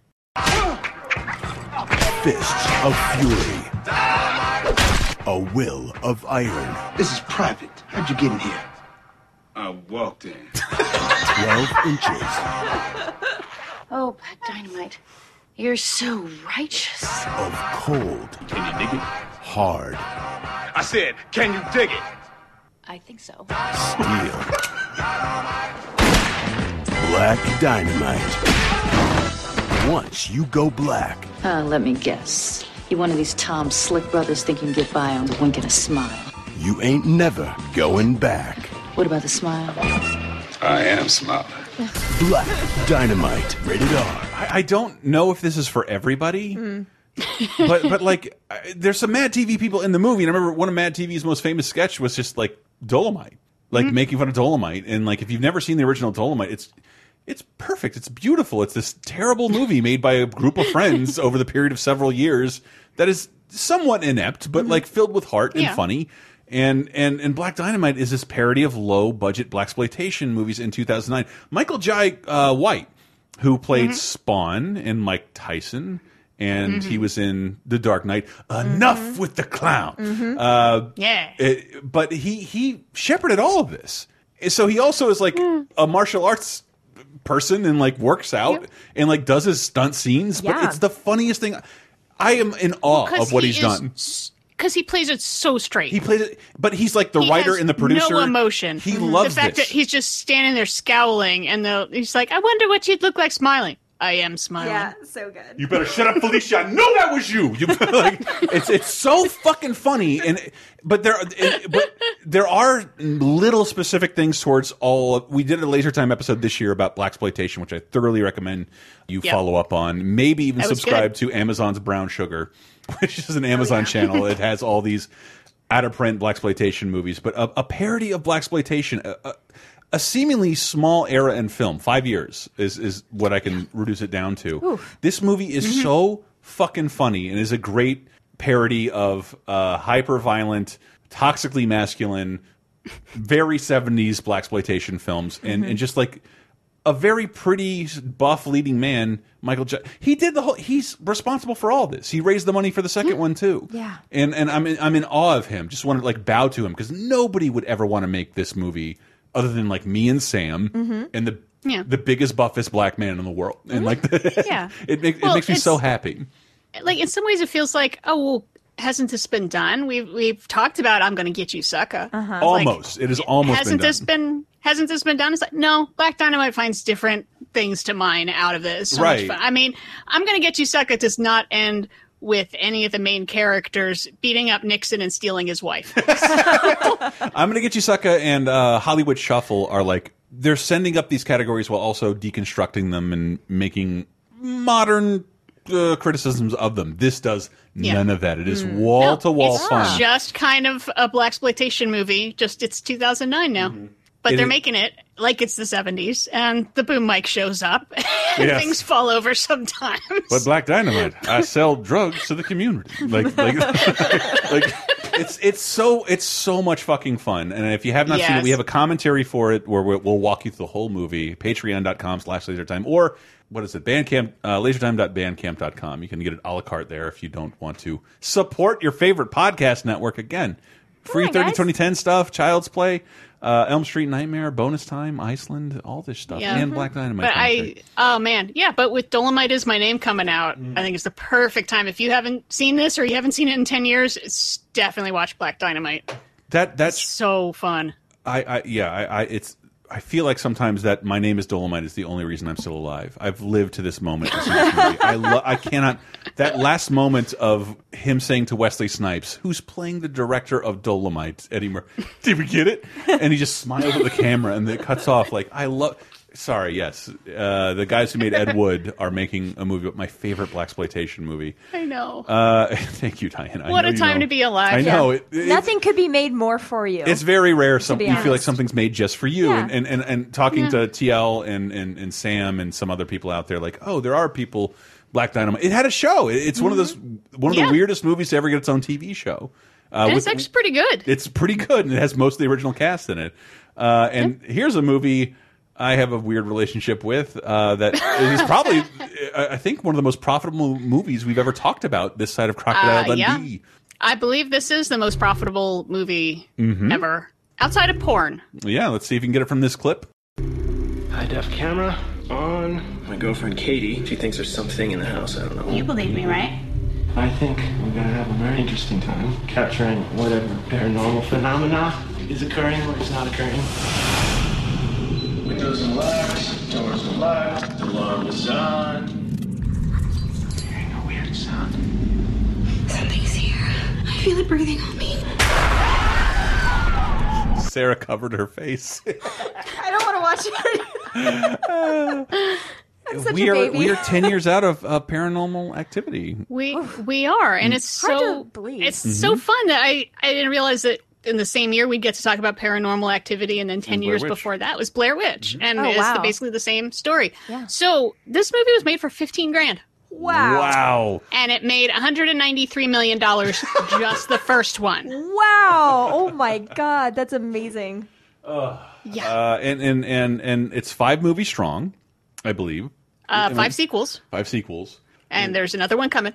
Fists of fury. A will of iron. This is private. How'd you get in here? I walked in. 12 inches Oh, Black Dynamite. You're so righteous. of cold. Can you dig it? Hard I said, can you dig it? I think so. steel. Black dynamite. Once you go black, Uh, let me guess. You're one of these Tom Slick brothers think you can get by on a wink and a smile. you ain't never going back. What about the smile? I am smiling. Black dynamite. Rated R. I, I don't know if this is for everybody. but but like there's some Mad TV people in the movie, and I remember one of Mad TV's most famous sketch was just like Dolomite, like making fun of Dolomite, and like if you've never seen the original Dolomite, it's it's perfect, it's beautiful, it's this terrible movie made by a group of friends over the period of several years that is somewhat inept, but mm-hmm. like filled with heart and Yeah. funny. And and and Black Dynamite is this parody of low budget black exploitation movies in 2009. Michael Jai uh, White, who played mm-hmm. Spawn in Mike Tyson, and he mm-hmm. was in The Dark Knight. Enough with the clown. Uh, Yeah. it- but he he shepherded all of this. So he also is like mm. a martial arts person and like works out and like does his stunt scenes. But it's the funniest thing. I am in awe of what he's done. Because he plays it so straight. He plays it, but he's like the He writer and the producer. No emotion. He mm-hmm. loves the fact this. that he's just standing there scowling, and the, he's like, "I wonder what you'd look like smiling." I am smiling. Yeah, so good. You better shut up, Felicia. I know that was you. You like it's it's so fucking funny, and but there it, but there are little specific things towards all. Of, we did a Laser Time episode this year about black exploitation, which I thoroughly recommend you Yep. follow up on. Maybe even subscribe good. to Amazon's Brown Sugar, which is an oh, Amazon channel. It has all these out of print black exploitation movies, but a, a parody of black exploitation. A, a, a seemingly small era in film, five years is is what I can reduce it down to. This movie is Mm-hmm. so fucking funny and is a great parody of uh, hyper violent, toxically masculine, very seventies black exploitation films, and Mm-hmm. and just like a very pretty buff leading man, Michael. J he did the whole. He's responsible for all this. He raised the money for the second one too. Yeah. and and I'm in, I'm in awe of him. Just want to like bow to him because nobody would ever want to make this movie other than like me and Sam Mhm. and the Yeah. the biggest buffest black man in the world. And like Yeah. it, make, Well, it makes me so happy. Like in some ways, it feels like, oh well, hasn't this been done? We've we've talked about I'm going to get you, sucker. Uh-huh. Almost. It has almost hasn't been this been hasn't this been done? It's like no, Black Dynamite finds different things to mine out of this. So Right. Much fun. I mean, I'm gonna get you sucker does not end with any of the main characters beating up Nixon and stealing his wife. I'm gonna get you sucker and uh, Hollywood Shuffle are like they're sending up these categories while also deconstructing them and making modern uh, criticisms of them. This does Yeah. none of that. It is wall to wall fun. just kind of a black exploitation movie. Just it's 2009 now, but Mm-hmm. It they're is- making it like it's the 70s, and the boom mic shows up, and Yes. things fall over sometimes. But Black Dynamite, I sell drugs to the community. Like, like, like, it's it's so it's so much fucking fun. And if you have not seen it, we have a commentary for it where we'll, we'll walk you through the whole movie. Patreon.com slash lasertime or what is it? Bandcamp, uh, lasertime.bandcamp.com. You can get it a la carte there if you don't want to support your favorite podcast network. Again, free on, 30 guys. 2010 stuff, Child's Play, uh, Elm Street Nightmare, Bonus Time, Iceland, all this stuff, Yeah. and Black Dynamite. But. I, oh man, yeah. But with Dolomite is my name coming out, I think it's the perfect time. If you haven't seen this or you haven't seen it in ten years, it's definitely watch Black Dynamite. that that's So fun. I, I yeah, I, I it's I feel like sometimes that my name is Dolomite is the only reason I'm still alive. I've lived to this moment. this. I I cannot. That last moment of him saying to Wesley Snipes, who's playing the director of Dolomite, Eddie Murphy, did we get it? And he just smiles at the camera and it cuts off. Like I love. Sorry, yes, uh, the guys who made Ed Wood are making a movie, about my favorite black exploitation movie. I know. Uh, thank you, Diane. I What know a you time know. to be alive. I know. It, it- Nothing could be made more for you. it's very rare. Some be you feel like something's made just for you, Yeah. and, and and and talking Yeah. to TL and, and and Sam and some other people out there, like, oh, there are people. Black Dynamite. It had a show. It- It's one of those one of Yeah. the weirdest movies to ever get its own TV show. Uh, and with- it's actually pretty good. it's pretty good, and it has most of the original cast in it. Uh, and here's a movie I have a weird relationship with uh, that is probably, I I think, one of the most profitable movies we've ever talked about this side of Crocodile Uh, yeah. Dundee. I believe this is the most profitable movie Mhm. ever outside of porn. Yeah, let's see if you can get it from this clip. High def camera on. My girlfriend Katie, she thinks there's something in the house. I don't know. You believe me, right? I think we're gonna have a very interesting time capturing whatever paranormal phenomena is occurring or is not occurring. Windows are locked, doors are locked, alarm is on. Hearing a weird sound. Something's here. I feel it breathing on me. Sarah covered her face. I don't want to watch it. I'm such we a are baby. we are ten years out of uh, paranormal activity. We we are, and Mm. it's Hard so to believe. it's Mm-hmm. so fun that I I didn't realize that in the same year we'd get to talk about paranormal activity, and then ten And years Witch. before that was Blair Witch, and Oh, it's the- basically the same story. Yeah. So this movie was made for fifteen grand, Wow. Wow. and it made one hundred and ninety three million dollars just the first one. Wow. Oh my god, that's amazing. Yeah, Uh, and, and and and it's five movies strong, I believe. uh, I mean, five sequels, Five sequels. and there's another one coming.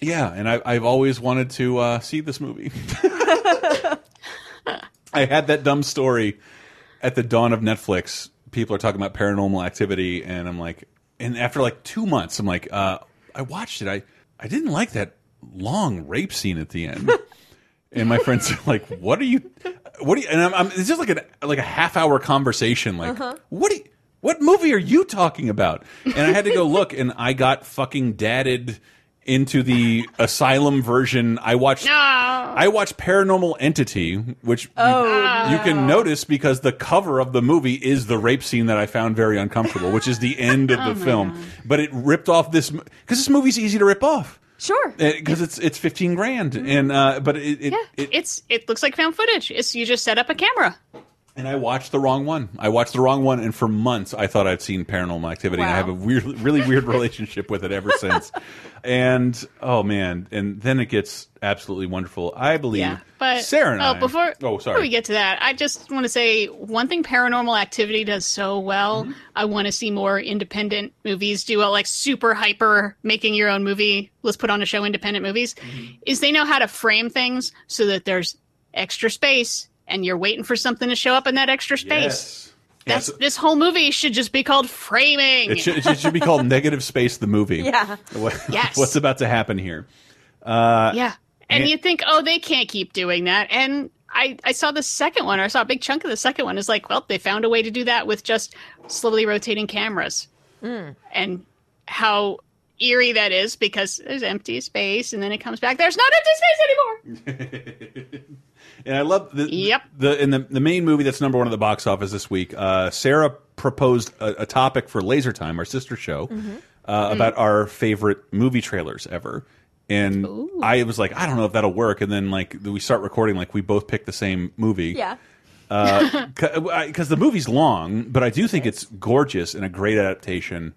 Yeah, and I, I've always wanted to uh, see this movie. I had that dumb story at the dawn of Netflix. People are talking about paranormal activity, and I'm like, and after like two months, I'm like, uh, I watched it. I I didn't like that long rape scene at the end. and my friends are like, "What are you? What are you?" And I'm, I'm it's just like a like a half hour conversation. Like, Uh-huh. what? Are you, what movie are you talking about? And I had to go look, and I got fucking dadded into the asylum version. I watched. No. I watched Paranormal Entity, which you- Oh, you, can notice because the cover of the movie is the rape scene that I found very uncomfortable, which is the end of the film. But it ripped off this because this movie's easy to rip off Sure. because it's it's fifteen grand, and uh, but it, it, Yeah, it it's it looks like found footage. It's you just set up a camera. And I watched the wrong one. I watched the wrong one, and for months I thought I'd seen Paranormal Activity, and I have a weird, really weird relationship with it ever since. And oh man, and then it gets absolutely wonderful. I believe Yeah, but Sarah and oh, I. before oh, before we get to that, I just want to say one thing: Paranormal Activity does so well. Mm-hmm. I want to see more independent movies do well, like super hyper making your own movie. Let's put on a show, independent movies. Mm-hmm. Is they know how to frame things so that there's extra space, and you're waiting for something to show up in that extra space. Yes. That's Yes. this whole movie should just be called framing. It should, it should be called Negative Space the movie. Yeah. What- Yes. What's about to happen here? Uh, Yeah. And and- you think, oh, they can't keep doing that. And I, I saw the second one, or I saw a big chunk of the second one. Is like, well, they found a way to do that with just slowly rotating cameras. And how eerie that is because there's empty space and then it comes back. There's not empty space anymore. And I love the Yep. the in the the main movie that's number one at the box office this week. Uh, Sarah proposed a, a topic for Laser Time, our sister show, Mm-hmm. uh, about our favorite movie trailers ever. And I was like, I don't know if that'll work. And then like we start recording, like we both picked the same movie. Yeah. because the movie's long, but I do think it's gorgeous and a great adaptation.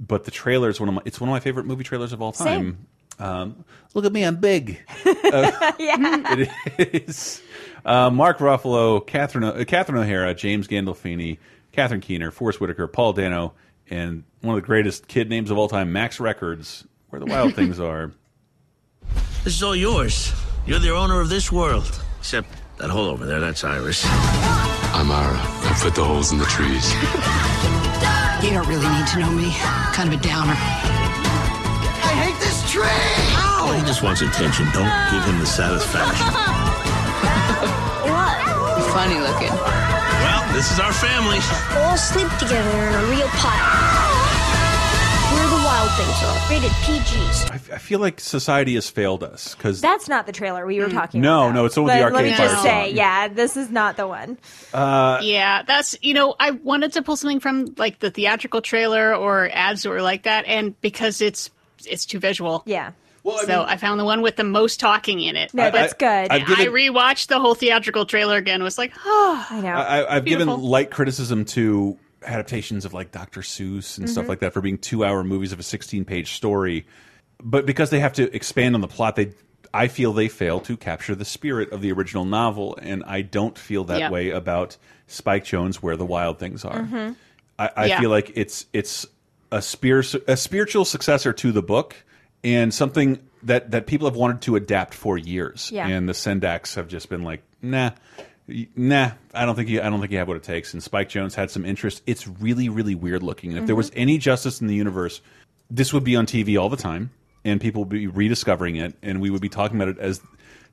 But the trailer is one of my it's one of my favorite movie trailers of all time. Um, look at me, I'm big. yeah. It is. Uh, Mark Ruffalo, Catherine, uh, Catherine O'Hara, James Gandolfini, Catherine Keener, Forest Whitaker, Paul Dano, and one of the greatest kid names of all time, Max Records, where the wild things are. This is all yours. You're the owner of this world. Except that hole over there, that's Ira's. I'm Ira. I put the holes in the trees. You don't really need to know me. Kind of a downer. I hate this tree! Oh, he just wants attention. Don't give him the satisfaction. What? Funny looking. Well, This is our family. All sleep together in a real pile. Where the wild things are. Rated PGs. I, I feel like society has failed us because That's not the trailer we were talking no, about. no, it's the one with the Let- Let me Arcade just Fire say, yeah, this is not the one. Uh, yeah, that's you know I wanted to pull something from like the theatrical trailer or ads that were like that, and because it's it's too visual. Yeah. so I found the one with the most talking in it. No, that's good. I've given- I rewatched the whole theatrical trailer again. Was like, oh, I know. I, I've given light criticism to adaptations of like Dr. Seuss and stuff Mhm. like that for being two hour movies of a 16 page story. But because they have to expand on the plot, they I feel they fail to capture the spirit of the original novel, and I don't feel that Yep. way about Spike Jonze, Where the Wild Things Are. Mhm. I, I Yeah. feel like it's it's a spear a spiritual successor to the book and something that that people have wanted to adapt for years. Yeah. And the Sendaks have just been like, nah, nah. I don't think you I don't think you have what it takes. And Spike Jonze had some interest. It's really really weird looking. And if there Mm-hmm. was any justice in the universe, this would be on TV all the time, and people would be rediscovering it, and we would be talking about it as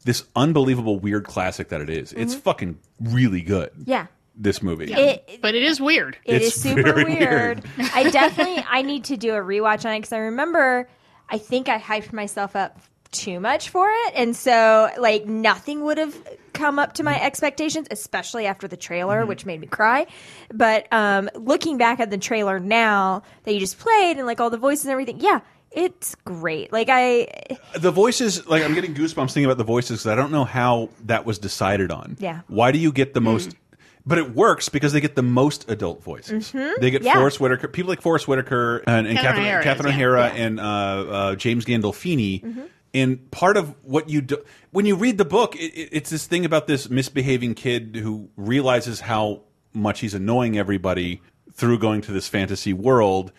this unbelievable weird classic that it is. It's Mm-hmm. fucking really good. Yeah. This movie. It- but it is weird. It is It's super weird. weird. I definitely I need to do a rewatch on it because I remember I think I hyped myself up too much for it, and so like nothing would have come up to my mm. expectations, especially after the trailer, mm-hmm. which made me cry. But um, looking back at the trailer now that you just played and like all the voices and everything, yeah, it's great. Like I, The voices, like I'm getting goosebumps thinking about the voices because I don't know how that was decided on. Yeah. Why do you get the mm. most? But it works because they get the most adult voices. Mhm. They get Yeah. Forest Whitaker, people like Forest Whitaker and, and Catherine Catherine, O'Hara Catherine. O'Hara Yeah. and uh, uh, James Gandolfini. Mm-hmm. And part of what you do when you read the book, it, it- it's this thing about this misbehaving kid who realizes how much he's annoying everybody through going to this fantasy world.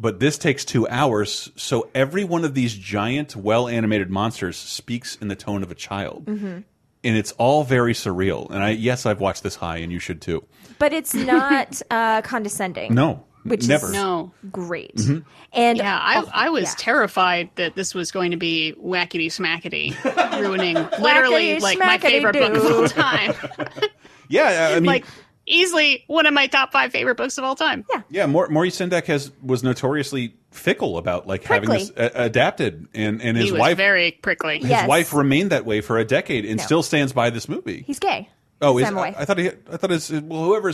But this takes two hours, so every one of these giant, well animated monsters speaks in the tone of a child. Mhm. And it's all very surreal. And I yes, I've watched this high, and you should too. but it's not uh, condescending. No, which never. is No. great. Mhm. And yeah, I, oh, I was yeah. terrified that this was going to be wackety smackety, ruining literally like my favorite book of all time. Yeah, I mean, like easily one of my top five favorite books of all time. Yeah. Yeah, Mor Maurice Sendak has was notoriously fickle about like having this uh, adapted, and and his he was wife very prickly. his wife remained that way for a decade and No. still stands by this movie. He's gay. oh, is, Sam I. I thought he, I thought his well whoever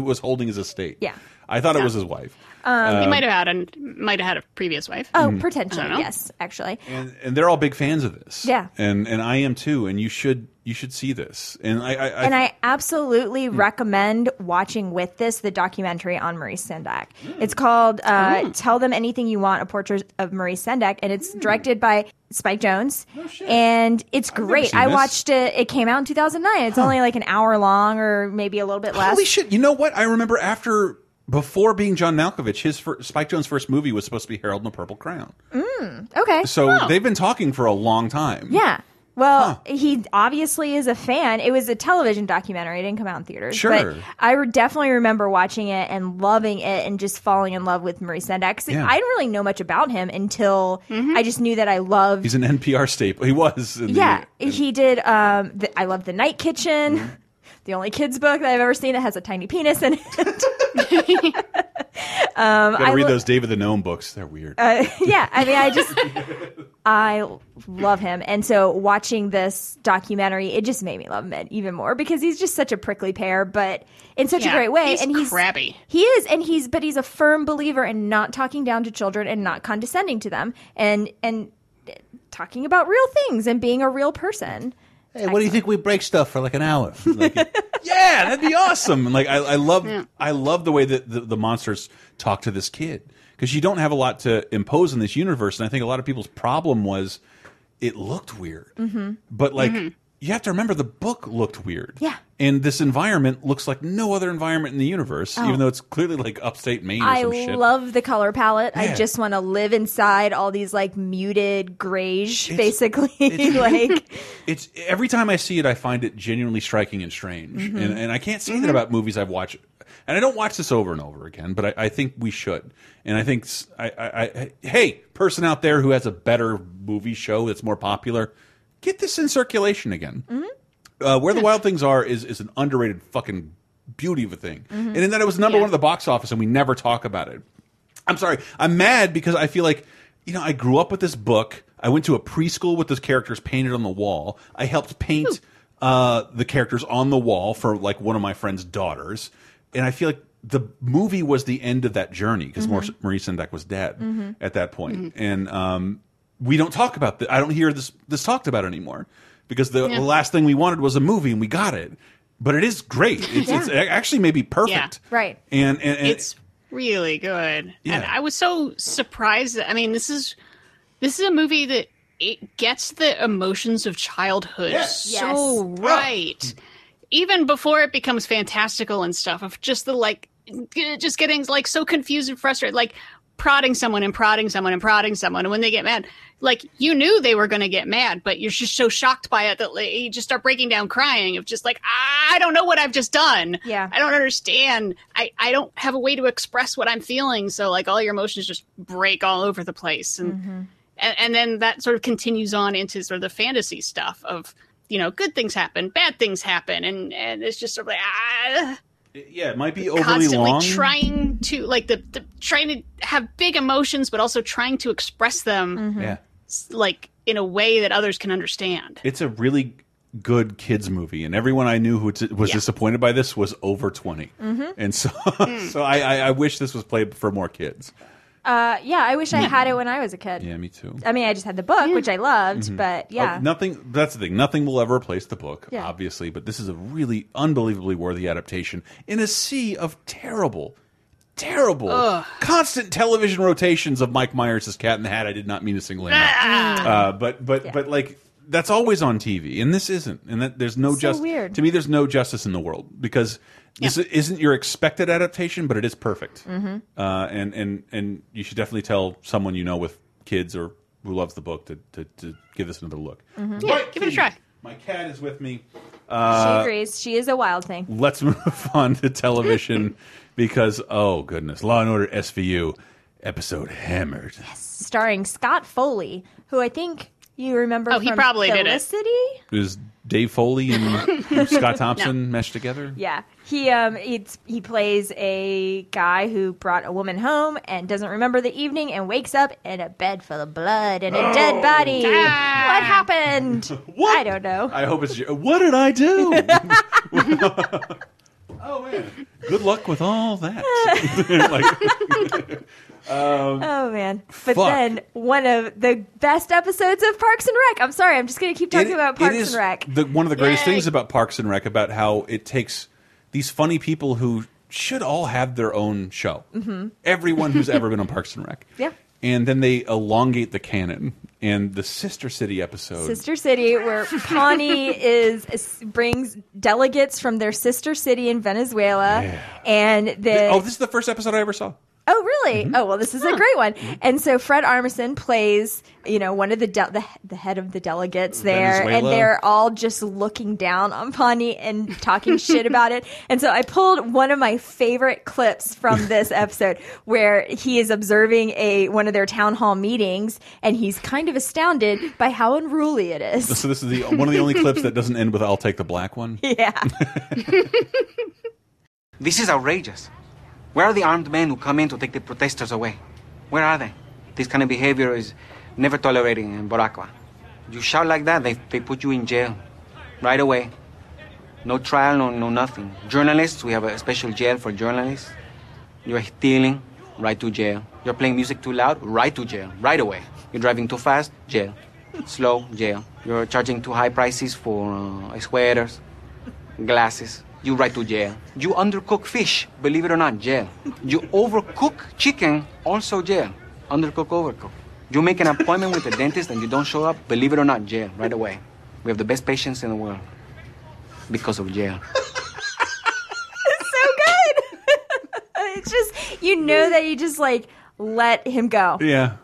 was holding his estate. Yeah. I thought it was his wife. Um, he might have had a might have had a previous wife. Oh, Mhm. potentially, I don't know. yes, actually. and and they're all big fans of this. Yeah. and and I am too. And you should you should see this. And I, I, I and I absolutely recommend watching with this the documentary on Marie Sendak. It's called uh, "Tell Them Anything You Want: A Portrait of Marie Sendak," and it's directed by Spike Jonze, Oh, and it's great. I watched it. It came out in 2009. It's only like an hour long, or maybe a little bit less. Holy shit! You know what? I remember after before being John Malkovich, his fir Spike Jonze' first movie was supposed to be Harold and the Purple Crayon. Mm, okay. So they've been talking for a long time. Yeah. Well, he obviously is a fan. It was a television documentary. It didn't come out in theaters. Sure. But I re- definitely remember watching it and loving it and just falling in love with Maurice Sendak. 'Cause Yeah. I didn't really know much about him until I just knew that I loved. He's an NPR staple. He was. in the- yeah, he did. Um, the, I love The Night Kitchen. Mm-hmm. The only kids book that I've ever seen that has a tiny penis in it. um, Gotta I read lo- those David the Gnome books. They're weird. uh, yeah, I mean, I just I love him, and so watching this documentary, it just made me love him even more because he's just such a prickly pear, but in such Yeah, a great way. he's and he's crabby. He is, and he's but he's a firm believer in not talking down to children and not condescending to them, and and talking about real things and being a real person. Hey, what do you think we break stuff for like an hour? Like, yeah, that'd be awesome. And like I, I love I love the way that the, the monsters talk to this kid because you don't have a lot to impose in this universe, and I think a lot of people's problem was it looked weird, Mm-hmm. but like Mhm. You have to remember the book looked weird. Yeah. And this environment looks like no other environment in the universe, Oh. even though it's clearly like upstate Maine or I some shit. love the color palette. I just want to live inside all these like muted grayish, basically. like it's every time I see it, I find it genuinely striking and strange, Mhm. and and I can't say that about movies I've watched, and I don't watch this over and over again, but I, I think we should, and I think I, I, I hey, person out there who has a better movie show that's more popular, get this in circulation again. Uh, Where the Wild Things Are is is an underrated fucking beauty of a thing. Mhm. And in that it was number one at the box office, and we never talk about it. I'm sorry. I'm mad because I feel like, you know, I grew up with this book. I went to a preschool with those characters painted on the wall. I helped paint uh, the characters on the wall for like one of my friend's daughters, and I feel like the movie was the end of that journey because Mhm. Maurice Sendak was dead Mhm. at that point. and um, we don't talk about that. I don't hear this this talked about anymore because the, Yeah. the last thing we wanted was a movie, and we got it. But it is great. It's, it's Yeah. actually maybe perfect. Yeah, Right. And, and, and it's really good. Yeah. And I was so surprised. that- I mean, this is this is a movie that it gets the emotions of childhood Yes. so oh. right. Even before it becomes fantastical and stuff of just the like just getting like so confused and frustrated like prodding someone and prodding someone and prodding someone. And when they get mad like you knew they were going to get mad but you're just so shocked by it that like, you just start breaking down crying of just like i don't know what i've just done. Yeah. i don't understand. I i don't have a way to express what i'm feeling. So like all your emotions just break all over the place. And Mm-hmm. and, and then that sort of continues on into sort of the fantasy stuff of you know good things happen bad things happen. And and it's just sort of like ah, yeah, it might be overly constantly long. trying to like the, the trying to have big emotions but also trying to express them Mm-hmm. Yeah. like in a way that others can understand It's a really good kids movie, and everyone I knew who t- was Yeah. disappointed by this was over 20 Mhm. and so Hmm. so I, I I wish this was played for more kids. Uh, yeah, I wish I had it when I was a kid. Yeah, me too. I mean, I just had the book, which I loved, Mhm. but yeah. Oh, nothing. That's the thing. Nothing will ever replace the book, Yeah. obviously. But this is a really unbelievably worthy adaptation in a sea of terrible, terrible, Ugh. constant television rotations of Mike Myers' Cat in the Hat. I did not mean to single him out. Ah. Uh, but but but like that's always on TV, and this isn't. And that there's no So justice. weird. To me, there's no justice in the world because this isn't your expected adaptation, but it is perfect. Mhm. Uh, and and and you should definitely tell someone you know with kids or who loves the book to to, to give this another look. Mhm. yeah give it a try My cat is with me. she Uh, agrees. She is a wild thing. let's move on to television because oh goodness, Law and Order SVU episode hammered. Yes, Starring Scott Foley, who I think you remember Oh, he from probably did it. Felicity. Is Dave Foley and Scott Thompson meshed together? Yeah, he um it's, he plays a guy who brought a woman home and doesn't remember the evening and wakes up in a bed full of blood and a dead body. What happened? what? I don't know. I hope it's what did I do? oh man, good luck with all that. Like- um, Oh man! But Fuck. then one of the best episodes of Parks and Rec. I'm sorry, I'm just going to keep talking about Parks it and Rec. The, one of the greatest Yay. things about Parks and Rec about how it takes these funny people who should all have their own show. Mhm. Everyone who's ever been on Parks and Rec. Yeah. And then they elongate the canon. And the Sister City episode. Sister City, where Pawnee is, is brings delegates from their sister city in Venezuela, and the oh, this is the first episode I ever saw. Oh, really? Mm-hmm. Oh, well, this is a great one. Mm-hmm. And so Fred Armisen plays, you know, one of the de- the, the head of the delegates there, and they're all just looking down on Pawnee and talking shit about it. And so I pulled one of my favorite clips from this episode where he is observing a one of their town hall meetings, and he's kind of astounded by how unruly it is. So this is the one of the only clips that doesn't end with "I'll take the black one." Yeah. This is outrageous. Where are the armed men who come in to take the protesters away? Where are they? This kind of behavior is never tolerated in Boraqua. You shout like that, they, they put you in jail. Right away. No trial, no, no nothing. Journalists, we have a special jail for journalists. You're stealing, right to jail. You're playing music too loud, right to jail, right away. You're driving too fast, jail. Slow, jail. You're charging too high prices for uh, sweaters, glasses. You right to jail. You undercook fish, believe it or not, jail. You overcook chicken, also jail. Undercook, overcook. You make an appointment with the dentist and you don't show up, believe it or not, jail, right away. We have the best patients in the world because of jail. it's so good. it's just you know that you just like let him go. Yeah.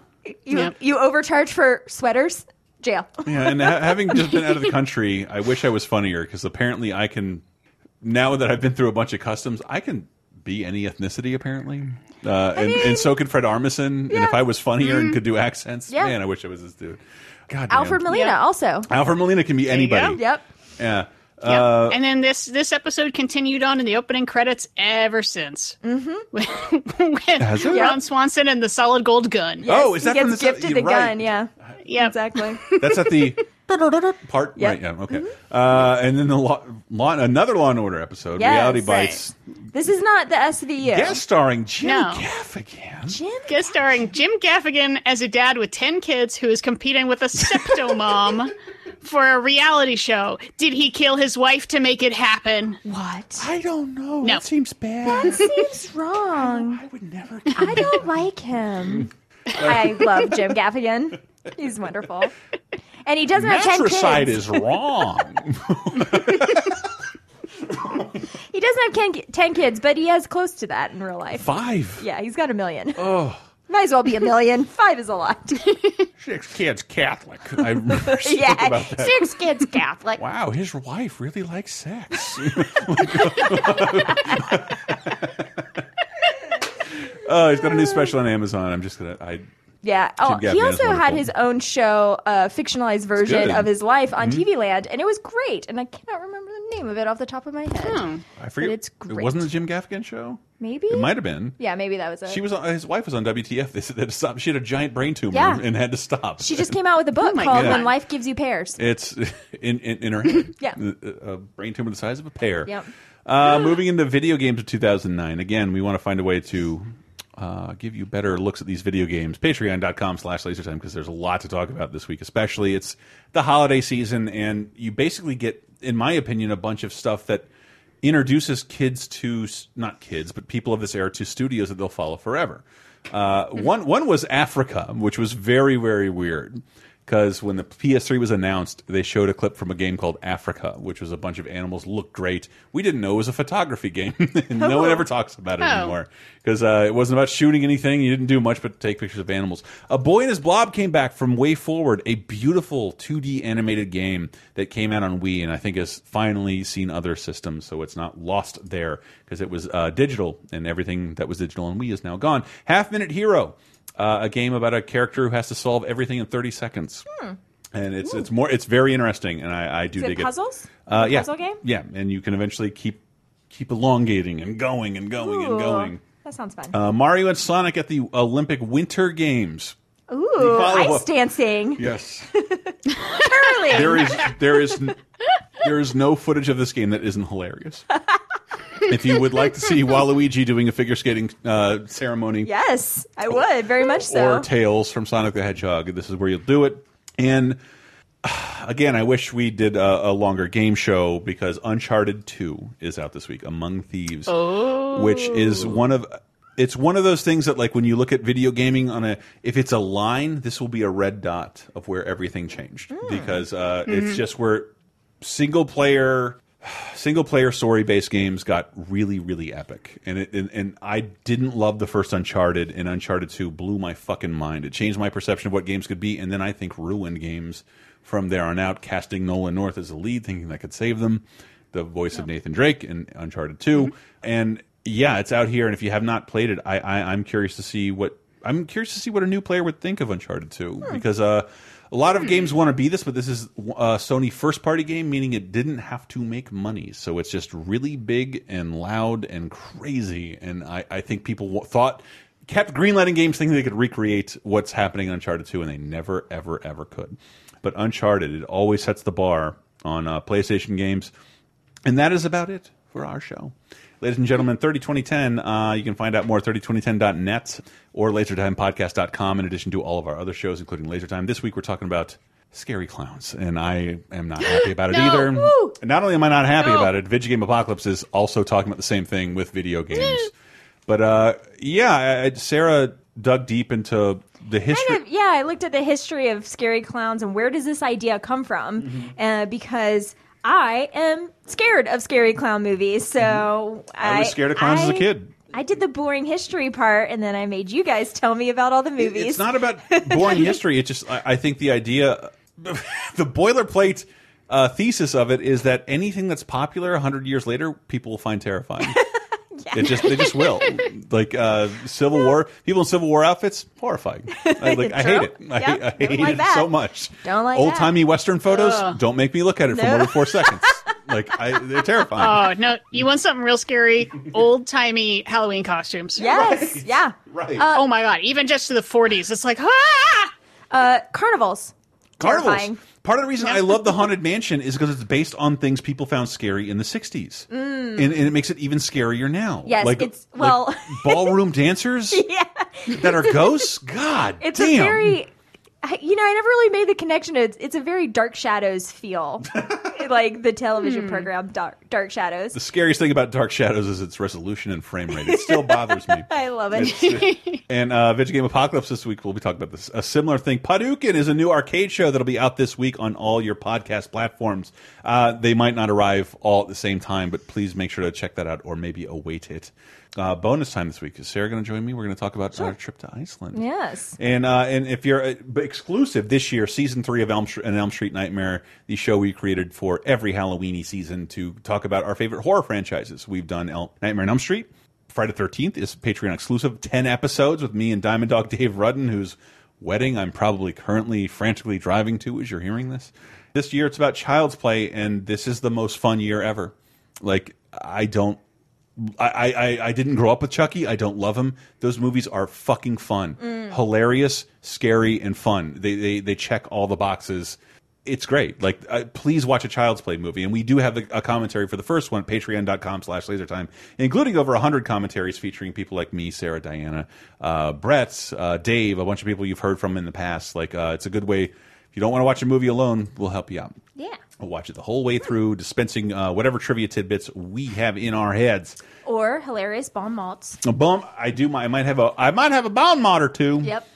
You you overcharge for sweaters, jail. Yeah, and ha having just been out of the country, I wish I was funnier because apparently I can. Now that I've been through a bunch of customs, I can be any ethnicity apparently, uh, and, and so can Fred Armisen. And if I was funnier and could do accents, Yeah. man, I wish I was this dude. God, damn. Alfred Molina also. Alfred Molina can be There anybody. Yep. Yeah. Uh, and then this this episode continued on in the opening credits ever since. Mm-hmm. With Has it? Ron Swanson and the solid gold gun. Oh, is he that from the gifted you're the right. gun? Yeah. Yeah. Exactly. That's at the part, Yep. right? Yeah, okay. Uh, and then the law, law, another Law and Order episode, Yes. Reality Right. Bites, This is not the SVU. guest starring Jim No. Gaffigan. Jim Guest starring Jim Gaffigan as a dad with 10 kids who is competing with a septomom for a reality show. Did he kill his wife to make it happen? What? I don't know. No. That seems bad. That seems wrong. I would never. I don't like him. I love Jim Gaffigan. He's wonderful. And he doesn't have 10 Matricide kids. is wrong. He doesn't have 10, 10 kids, but he has close to that in real life. Five. Yeah, he's got a million. Oh, Might as well be a million. Five is a lot. six kids Catholic. I remember yeah, about that. six kids Catholic. Wow, his wife really likes sex. oh, he's got a new special on Amazon. I'm just gonna. I Yeah. Oh, he also had his own show, a fictionalized version of his life on Mhm. TV Land, and it was great. And I cannot remember the name of it off the top of my head. Hmm. I forget. But it's It great. wasn't the Jim Gaffigan show. Maybe It might have been. Yeah, maybe that was it. She was on, his wife was on WTF. They said that stop. She had a giant brain tumor Yeah. and had to stop. She just came out with a oh book my called God. "When Life Gives You Pears." It's in in, in her head. Yeah. a, a brain tumor the size of a pear. Yep. Uh, moving into video games of 2009. Again, we want to find a way to uh, give you better looks at these video games. Patreon.com slash lasertime because there's a lot to talk about this week, especially it's the holiday season, and you basically get, in my opinion, a bunch of stuff that introduces kids to not kids, but people of this era to studios that they'll follow forever. Uh, one one was Afrika, which was very very weird because when the PS3 was announced, they showed a clip from a game called Afrika, which was a bunch of animals looked great. We didn't know it was a photography game, no one ever talks about it Oh. anymore because uh, it wasn't about shooting anything. You didn't do much but take pictures of animals. A Boy and His Blob came back from Way Forward, a beautiful 2D animated game that came out on Wii, and I think has finally seen other systems, so it's not lost there because it was uh, digital, and everything that was digital on Wii is now gone. Half Minute Hero. Uh, a game about a character who has to solve everything in 30 seconds. And it's it's more it's very interesting, and I, I do Is it dig puzzles? it. Uh, yeah, puzzle game? yeah, and you can eventually keep keep elongating and going and going and going. That sounds fun. Uh, Mario and Sonic at the Olympic Winter Games. Ooh, ice dancing. Yes, Curling. There is there is there is no footage of this game that isn't hilarious. if you would like to see Waluigi doing a figure skating uh, ceremony, Yes, I would very much so. or Tails from Sonic the Hedgehog. This is where you'll do it. And again, I wish we did a, a longer game show because Uncharted Two is out this week. Among Thieves, Oh. which is one of it's one of those things that like when you look at video gaming on a if it's a line, this will be a red dot of where everything changed because uh, it's Mhm. just where single player single player story based games got really really epic. And it and, and I didn't love the first Uncharted and Uncharted 2 blew my fucking mind. It changed my perception of what games could be and then I think ruined games from there on out casting Nolan North as the lead thinking that could save them the voice of Nathan Drake in Uncharted 2 and yeah it's out here and if you have not played it I, I I'm curious to see what I'm curious to see what a new player would think of Uncharted 2 because uh a lot of games want to be this, but this is a Sony first party game, meaning it didn't have to make money. So it's just really big and loud and crazy. And I, I think people thought, kept greenlighting games thinking they could recreate what's happening in Uncharted 2, and they never, ever, ever could. But Uncharted, it always sets the bar on uh, PlayStation games. And that is about it for our show. Ladies and gentlemen, 30 2010, uh, you can find out more at 302010.net or lasertimepodcast.com in addition to all of our other shows, including Lasertime. This week we're talking about scary clowns, and I am not happy about it No. either. Woo. Not only am I not happy No. about it, Video Game Apocalypse is also talking about the same thing with video games. but uh, yeah, I, Sarah dug deep into the history. Kind of, yeah, I looked at the history of scary clowns and where does this idea come from? Mm-hmm. Uh, because I am scared of scary clown movies, so I, Mm-hmm. I was scared of clowns as a kid. I did the boring history part, and then I made you guys tell me about all the movies. It's not about boring history. It's just I, I think the idea, the boilerplate uh, thesis of it is that anything that's popular hundred years later, people will find terrifying. It just they just will. Like uh, Civil War, people in Civil War outfits, horrifying. I, like I hate it. I, Yep, hate, I hate like it that. so much. Don't like Old timey Western photos. Ugh. Don't make me look at it for No. more than four seconds. Like I, they're terrifying. Oh no! You want something real scary? Old timey Halloween costumes. Yes. Yeah. Right. oh my god! Even just to the 40s, it's like ah! Uh, carnivals. Carnivals. Terrifying. Part of the reason I love the Haunted Mansion is because it's based on things people found scary in the '60s, Mm. and, and it makes it even scarier now. Yes, like, it's- well- like ballroom dancers yeah. that are ghosts. God, It's damn. a very, I- you know, I never really made the connection. It's, it's a very Dark Shadows feel, like the television Hmm. program Dark, Dark Shadows. the scariest thing about Dark Shadows is its resolution and frame rate. It still bothers me. I love it. And uh, Video Game Apocalypse this week, we'll be talking about this. A similar thing. Padukin is a new arcade show that'll be out this week on all your podcast platforms. Uh, they might not arrive all at the same time, but please make sure to check that out or maybe await it. Uh, bonus time this week. Is Sarah going to join me? We're going to talk about our trip to Iceland. yes. And uh, and if you're uh, exclusive this year, season three of Elm Street, an Elm Street Nightmare, the show we created for every Halloweeny season to talk about our favorite horror franchises. We've done El Nightmare on Elm Street. Friday the Thirteenth is Patreon exclusive, ten episodes with me and Diamond Dog Dave Rudden, whose wedding I'm probably currently frantically driving to as you're hearing this. This year it's about Child's Play, and this is the most fun year ever. Like I don't I, I, I didn't grow up with Chucky. I don't love him. Those movies are fucking fun, Mm. hilarious, scary, and fun. They, they they check all the boxes. It's great. Like, uh, please watch a Child's Play movie, and we do have a, a commentary for the first one, Patreon.com/slash LaserTime, including over hundred commentaries featuring people like me, Sarah, Diana, uh, Brett, uh, Dave, a bunch of people you've heard from in the past. Like, uh, it's a good way. If you don't want to watch a movie alone, we'll help you out. Yeah. We'll watch it the whole way through, dispensing uh, whatever trivia tidbits we have in our heads. Or hilarious bomb malts. A bomb. I do. My, I might have a. I might have a bomb mod or two. Yep.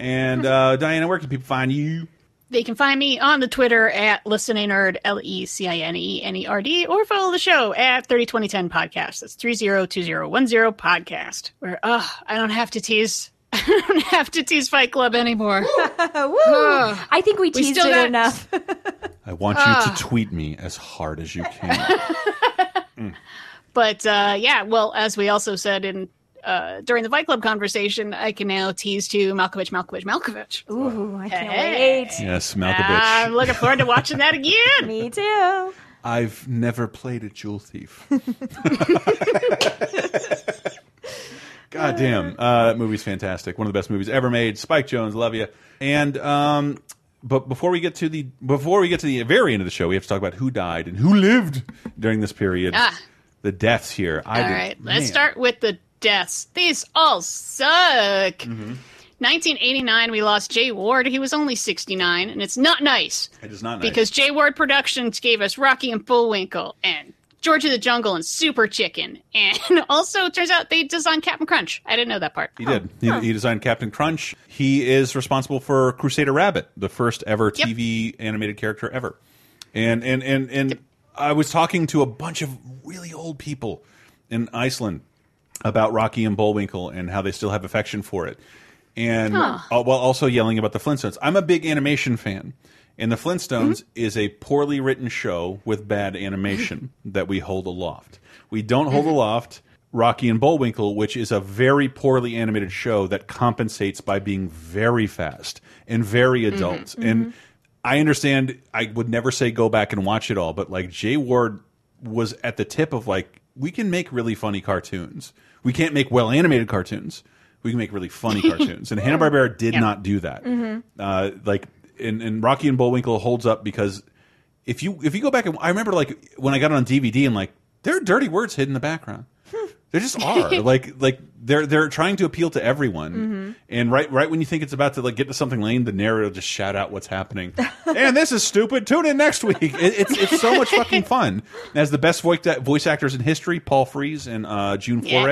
And uh, Diana, where can people find you? They can find me on the Twitter at Listening Nerd, L E C I N E N E R D, or follow the show at 302010 Podcast. That's 302010 Podcast, where uh, I don't have to tease. I don't have to tease Fight Club anymore. Woo! I think we teased still it got- enough. I want you Ah. to tweet me as hard as you can. But uh, yeah, well, as we also said in uh, during the Fight Club conversation, I can now tease to Malkovich, Malkovich, Malkovich. Ooh, I can't Hey. wait. yes, Malkovich. I'm looking forward to watching that again. Me too. I've never played a jewel thief. God damn, uh, that movie's fantastic. One of the best movies ever made. Spike Jonze, love you. And um, but before we get to the before we get to the very end of the show, we have to talk about who died and who lived during this period. Ah. The deaths here. I all did- right, let's start with the deaths. These all suck. Mm-hmm. 1989, we lost Jay Ward. He was only 69, and it's not nice It is not nice. because Jay Ward Productions gave us Rocky and Bullwinkle and George of the Jungle and Super Chicken, and also it turns out they designed Captain Crunch. I didn't know that part. He did. He, he designed Captain Crunch. He is responsible for Crusader Rabbit, the first ever Yep. TV animated character ever. And and and and I was talking to a bunch of really old people in Iceland about Rocky and Bullwinkle and how they still have affection for it, and Huh. uh, while also yelling about the Flintstones. I'm a big animation fan. And the Flintstones is a poorly written show with bad animation that we hold aloft. We don't hold aloft Rocky and Bullwinkle, which is a very poorly animated show that compensates by being very fast and very adult. And I understand I would never say go back and watch it all, but like Jay Ward was at the tip of like we can make really funny cartoons. We can't make well animated cartoons. We can make really funny cartoons. And Hanna Barbera did not do that. Mhm. Uh, like and, and Rocky and Bullwinkle holds up because if you if you go back and I remember like when I got it on DVD and like there are dirty words hidden in the background. There just are like like they're they're trying to appeal to everyone, Mhm. and right right when you think it's about to like get to something lame, the narrator will just shout out what's happening. and this is stupid. Tune in next week. It, it's it's so much fucking fun. As the best voice voice actors in history, Paul Frees and uh, June Yeah.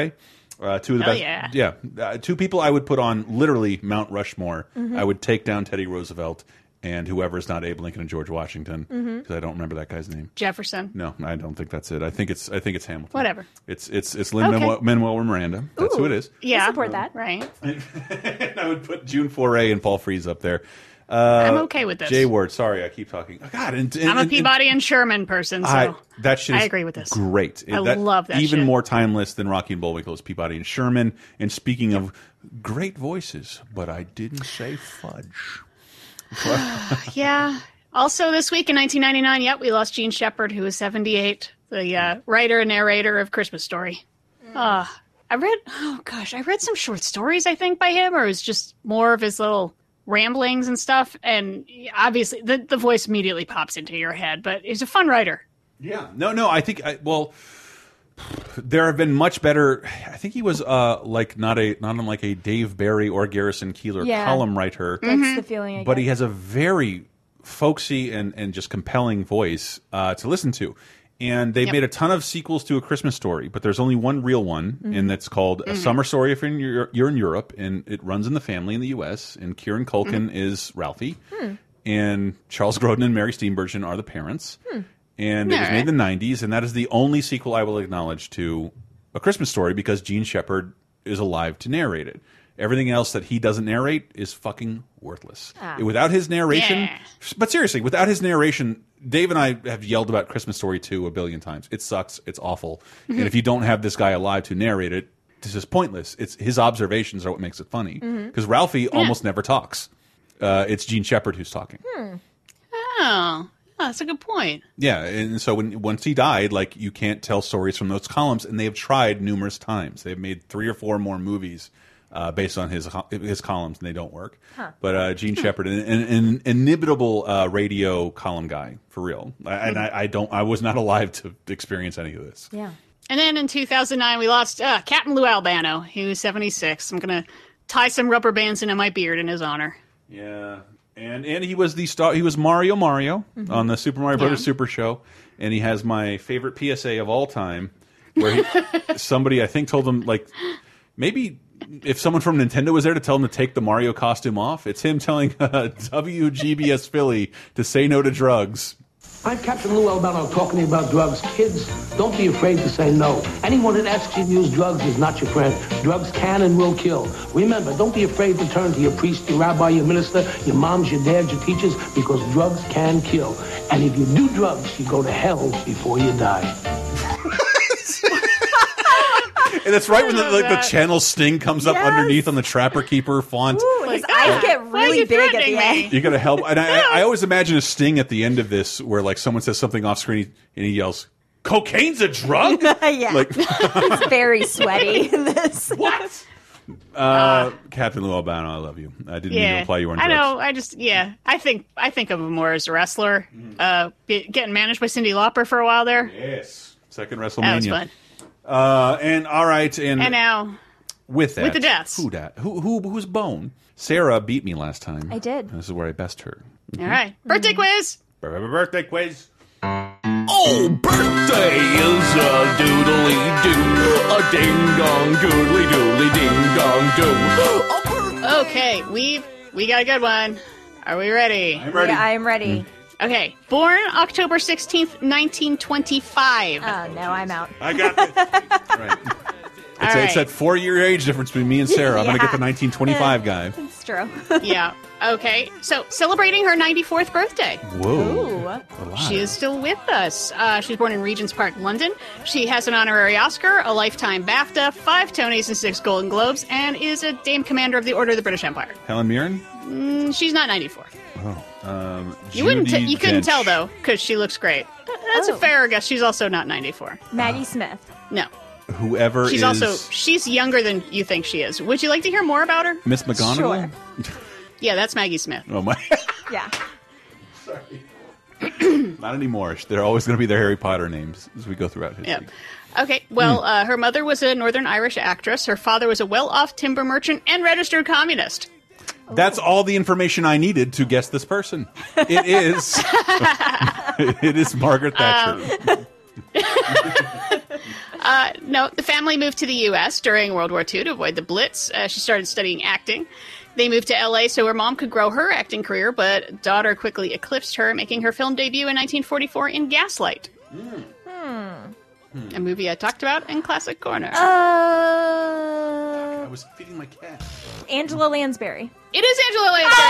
Foray. Uh, two of the Hell best, yeah. uh, two people I would put on literally Mount Rushmore. Mhm. I would take down Teddy Roosevelt and whoever's not Abe Lincoln and George Washington because Mhm. I don't remember that guy's name. Jefferson. No, I don't think that's it. I think it's I think it's Hamilton. Whatever. It's it's it's Lin Okay. Manuel, Manuel Miranda. That's who it is. Yeah, I support that. Right. And I would put June Foray and Paul Frees up there. Uh, I'm okay with this. Jay Ward. Sorry, I keep talking. Oh, God, and, and, I'm a and- Peabody and Sherman person, so I, that shit. I agree with this. Great. I love that Even shit. more timeless than Rocky and Bullwinkle is Peabody and Sherman. And speaking of great voices, but I didn't say fudge. yeah. Also, this week in 1999, yep, we lost Jean Shepherd, who was 78, the uh, writer and narrator of Christmas Story. Uh, I read, oh gosh, I read some short stories, I think, by him, or it was just more of his little ramblings and stuff. And obviously, the, the voice immediately pops into your head, but he's a fun writer. Yeah. No, no. I think. I, well, there have been much better. I think he was uh like not a not unlike a Dave Barry or Garrison Keillor Yeah. column writer. That's the feeling I but get. he has a very folksy and and just compelling voice uh, to listen to. And they've Yep. made a ton of sequels to A Christmas Story, but there's only one real one, Mhm. and that's called A Mhm. Summer Story if you're in, you're in Europe, and it runs in the family in the U.S. And Kieran Culkin Mhm. is Ralphie, Hmm. and Charles Grodin and Mary Steenburgen are the parents. Hmm. And it was All made in the 90s, and that is the only sequel I will acknowledge to A Christmas Story because Jean Shepherd is alive to narrate it. Everything else that he doesn't narrate is fucking worthless. Ah. Without his narration, Yeah. but seriously, without his narration, Dave and I have yelled about Christmas Story 2 a billion times. It sucks. It's awful. Mhm. And if you don't have this guy alive to narrate it, this is pointless. It's his observations are what makes it funny. Mhm. Because Ralphie Yeah. almost never talks. Uh, it's Jean Shepherd who's talking. Hmm. Oh, oh, that's a good point. Yeah, and so when once he died, like you can't tell stories from those columns, and they have tried numerous times. They've made three or four more movies uh, based on his his columns, and they don't work. Huh. But uh, Jean Shepherd, an, an, an inimitable uh, radio column guy for real, I, and I, I don't, I was not alive to experience any of this. Yeah. And then in 2009, we lost uh, Captain Lou Albano. He was 76. I'm going to tie some rubber bands into my beard in his honor. Yeah, and and he was the star. He was Mario Mario Mhm. on the Super Mario Brothers Yeah. Super Show, and he has my favorite PSA of all time, where he, somebody I think told him like maybe if someone from Nintendo was there to tell him to take the Mario costume off, it's him telling uh, WGBS Philly to say no to drugs. I'm Captain Lou Albano talking about drugs. Kids, don't be afraid to say no. Anyone that asks you to use drugs is not your friend. Drugs can and will kill. Remember, don't be afraid to turn to your priest, your rabbi, your minister, your moms, your dads, your teachers, because drugs can kill. And if you do drugs, you go to hell before you die. And that's right when the, love like the channel sting comes up underneath on the Trapper Keeper font. Ooh, his eyes get really big at the end. You gotta help. And I, I always imagine a sting at the end of this where like someone says something off screen and he yells, "Cocaine's a drug." yeah. Like, He's very sweaty in this. What? uh, Captain Lou Albano, I love you. I didn't mean to Yeah, imply you were I know. I just yeah. I think I think of him more as a wrestler. Mm-hmm. Uh, be- getting managed by Cyndi Lauper for a while there. Yes, second That was WrestleMania. fun. Uh, and all right, and, And now with that, with the deaths. who dat? Who who who's bone? Sarah beat me last time. I did. This is where I best her. all right, birthday quiz. Birthday quiz. Oh, birthday is a doodly doo, a ding dong doodly doodly ding dong doo. Okay, we've we got a good one. Are we ready? I'm ready. Yeah, I'm ready. Okay, born October sixteenth, nineteen twenty-five. Oh no, I'm out. I got it. right. It's, All it's right. that four year age difference between me and Sarah. I'm gonna get the 1925 guy. It's true. yeah. Okay. So celebrating her 94th birthday. Whoa. She is still with us. Uh, she was born in Regent's Park, London. She has an honorary Oscar, a lifetime BAFTA, five Tonys, and six Golden Globes, and is a Dame Commander of the Order of the British Empire. Helen Mirren. Mm, she's not 94. Oh, um, You wouldn't. T- Judi you couldn't tell though, because she looks great. That's a fair guess. She's also not 94. Maggie Smith. No. Whoever She's is also she's younger than you think she is. Would you like to hear more about her? Miss McGonagall. Yeah, that's Maggie Smith. Oh my! Yeah. Sorry. not anymore. They're always going to be their Harry Potter names as we go throughout history. Yep. Okay. Well, Hmm. uh, her mother was a Northern Irish actress. Her father was a well-off timber merchant and registered communist. That's all the information I needed to guess this person. It is. it is Margaret Thatcher. Um, Uh, no, the family moved to the U.S. during World War II to avoid the Blitz. Uh, she started studying acting. They moved to L.A. so her mom could grow her acting career, but daughter quickly eclipsed her, making her film debut in 1944 in Gaslight, Hmm. a movie I talked about in Classic Corner. Uh, I was feeding my cat. Angela Lansbury. It is Angela Lansbury.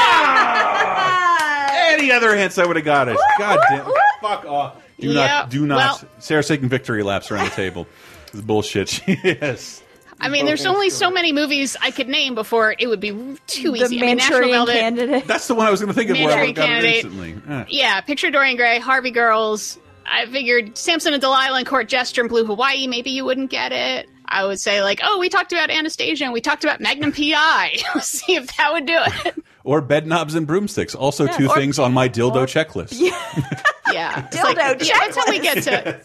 Any other hints, I would have got it. God damn! Fuck off! Do Yeah, not. Do not. well- Sarah's taking victory laps around the table. This is bullshit. yes. I mean, there's only so many movies I could name before it would be too The easy. I mean, National Manchurian Velvet. Candidate. That's the one I was going to think of where I Manchurian got it Candidate. instantly. Eh. Yeah, picture Dorian Gray, Harvey Girls. I figured Samson and Delilah and Court Jester and Blue Hawaii. Maybe you wouldn't get it. I would say like, oh, we talked about Anastasia and we talked about Magnum PI. See if that would do it. Or bed knobs and broomsticks. Also, Yeah, two or- things on my dildo checklist. Yeah, It's Dildo like, yeah, by the time we get to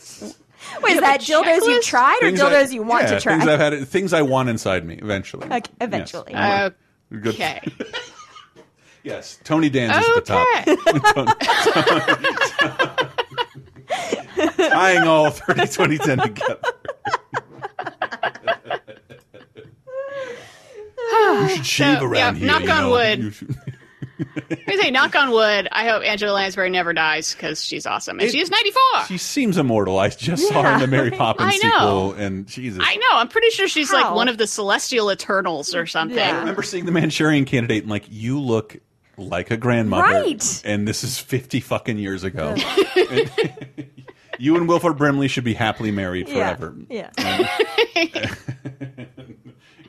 Wait, is that dildos you tried or Things I- dildos you want yeah, to try? Things I've had, things I want inside me eventually. Okay, eventually. Yes. Good. okay. Yes, Tony Danza is at the top. Tying all 30, 20, 10 together. You should shave So, around yeah, here. knock you on know. wood. You should- I say, knock on wood. I hope Angela Lansbury never dies because she's awesome and It- she is 94. She seems immortal. I just saw her in the Mary Poppins I know. sequel, and Jesus. I know. I'm pretty sure she's like one of the celestial Eternals or something. I remember seeing the Manchurian Candidate and like, you look like a grandmother, Right. And this is fifty fucking years ago. And you and Wilford Brimley should be happily married forever. Yeah.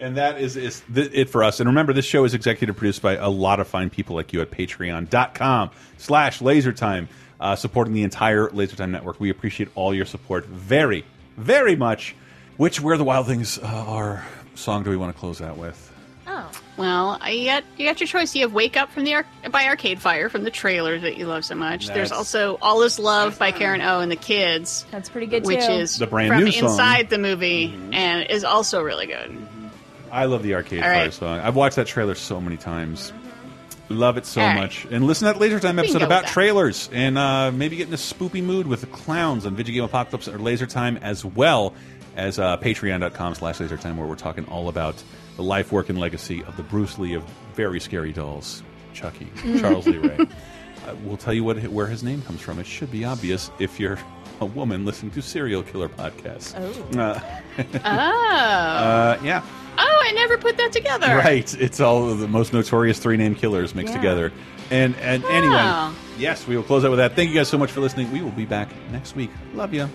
And that is, is it for us. And remember, this show is executive produced by a lot of fine people like you at patreon.com slash lasertime, uh, supporting the entire Lasertime network. We appreciate all your support very, very much. Which Where the Wild Things uh, Are song do we want to close out with? Oh. Well, I- you got you got your choice. You have "Wake Up" from the Ar- by Arcade Fire from the trailer that you love so much. There's also "All Is Love" by Karen O and the Kids. That's pretty good which too. is The brand from new song. inside the movie and is also really good. I love the Arcade All Fire right. song. I've watched that trailer so many times. Love it so All right. much. And listen to that Laser Time episode about trailers and uh, maybe get in a spoopy mood with the clowns on Video Game Apocalypse or Laser Time as well as uh, patreon.com slash laser time where we're talking all about the life, work, and legacy of the Bruce Lee of very scary dolls, Chucky, Charles Lee Ray. Uh, we'll tell you what where his name comes from. It should be obvious if you're a woman listening to serial killer podcasts. Oh. Uh, Oh. uh, yeah. oh, I never put that together. Right. It's all the most notorious three name killers mixed Yeah. together. And and anyway, Oh. yes, we will close out with that. Thank you guys so much for listening. We will be back next week. Love you.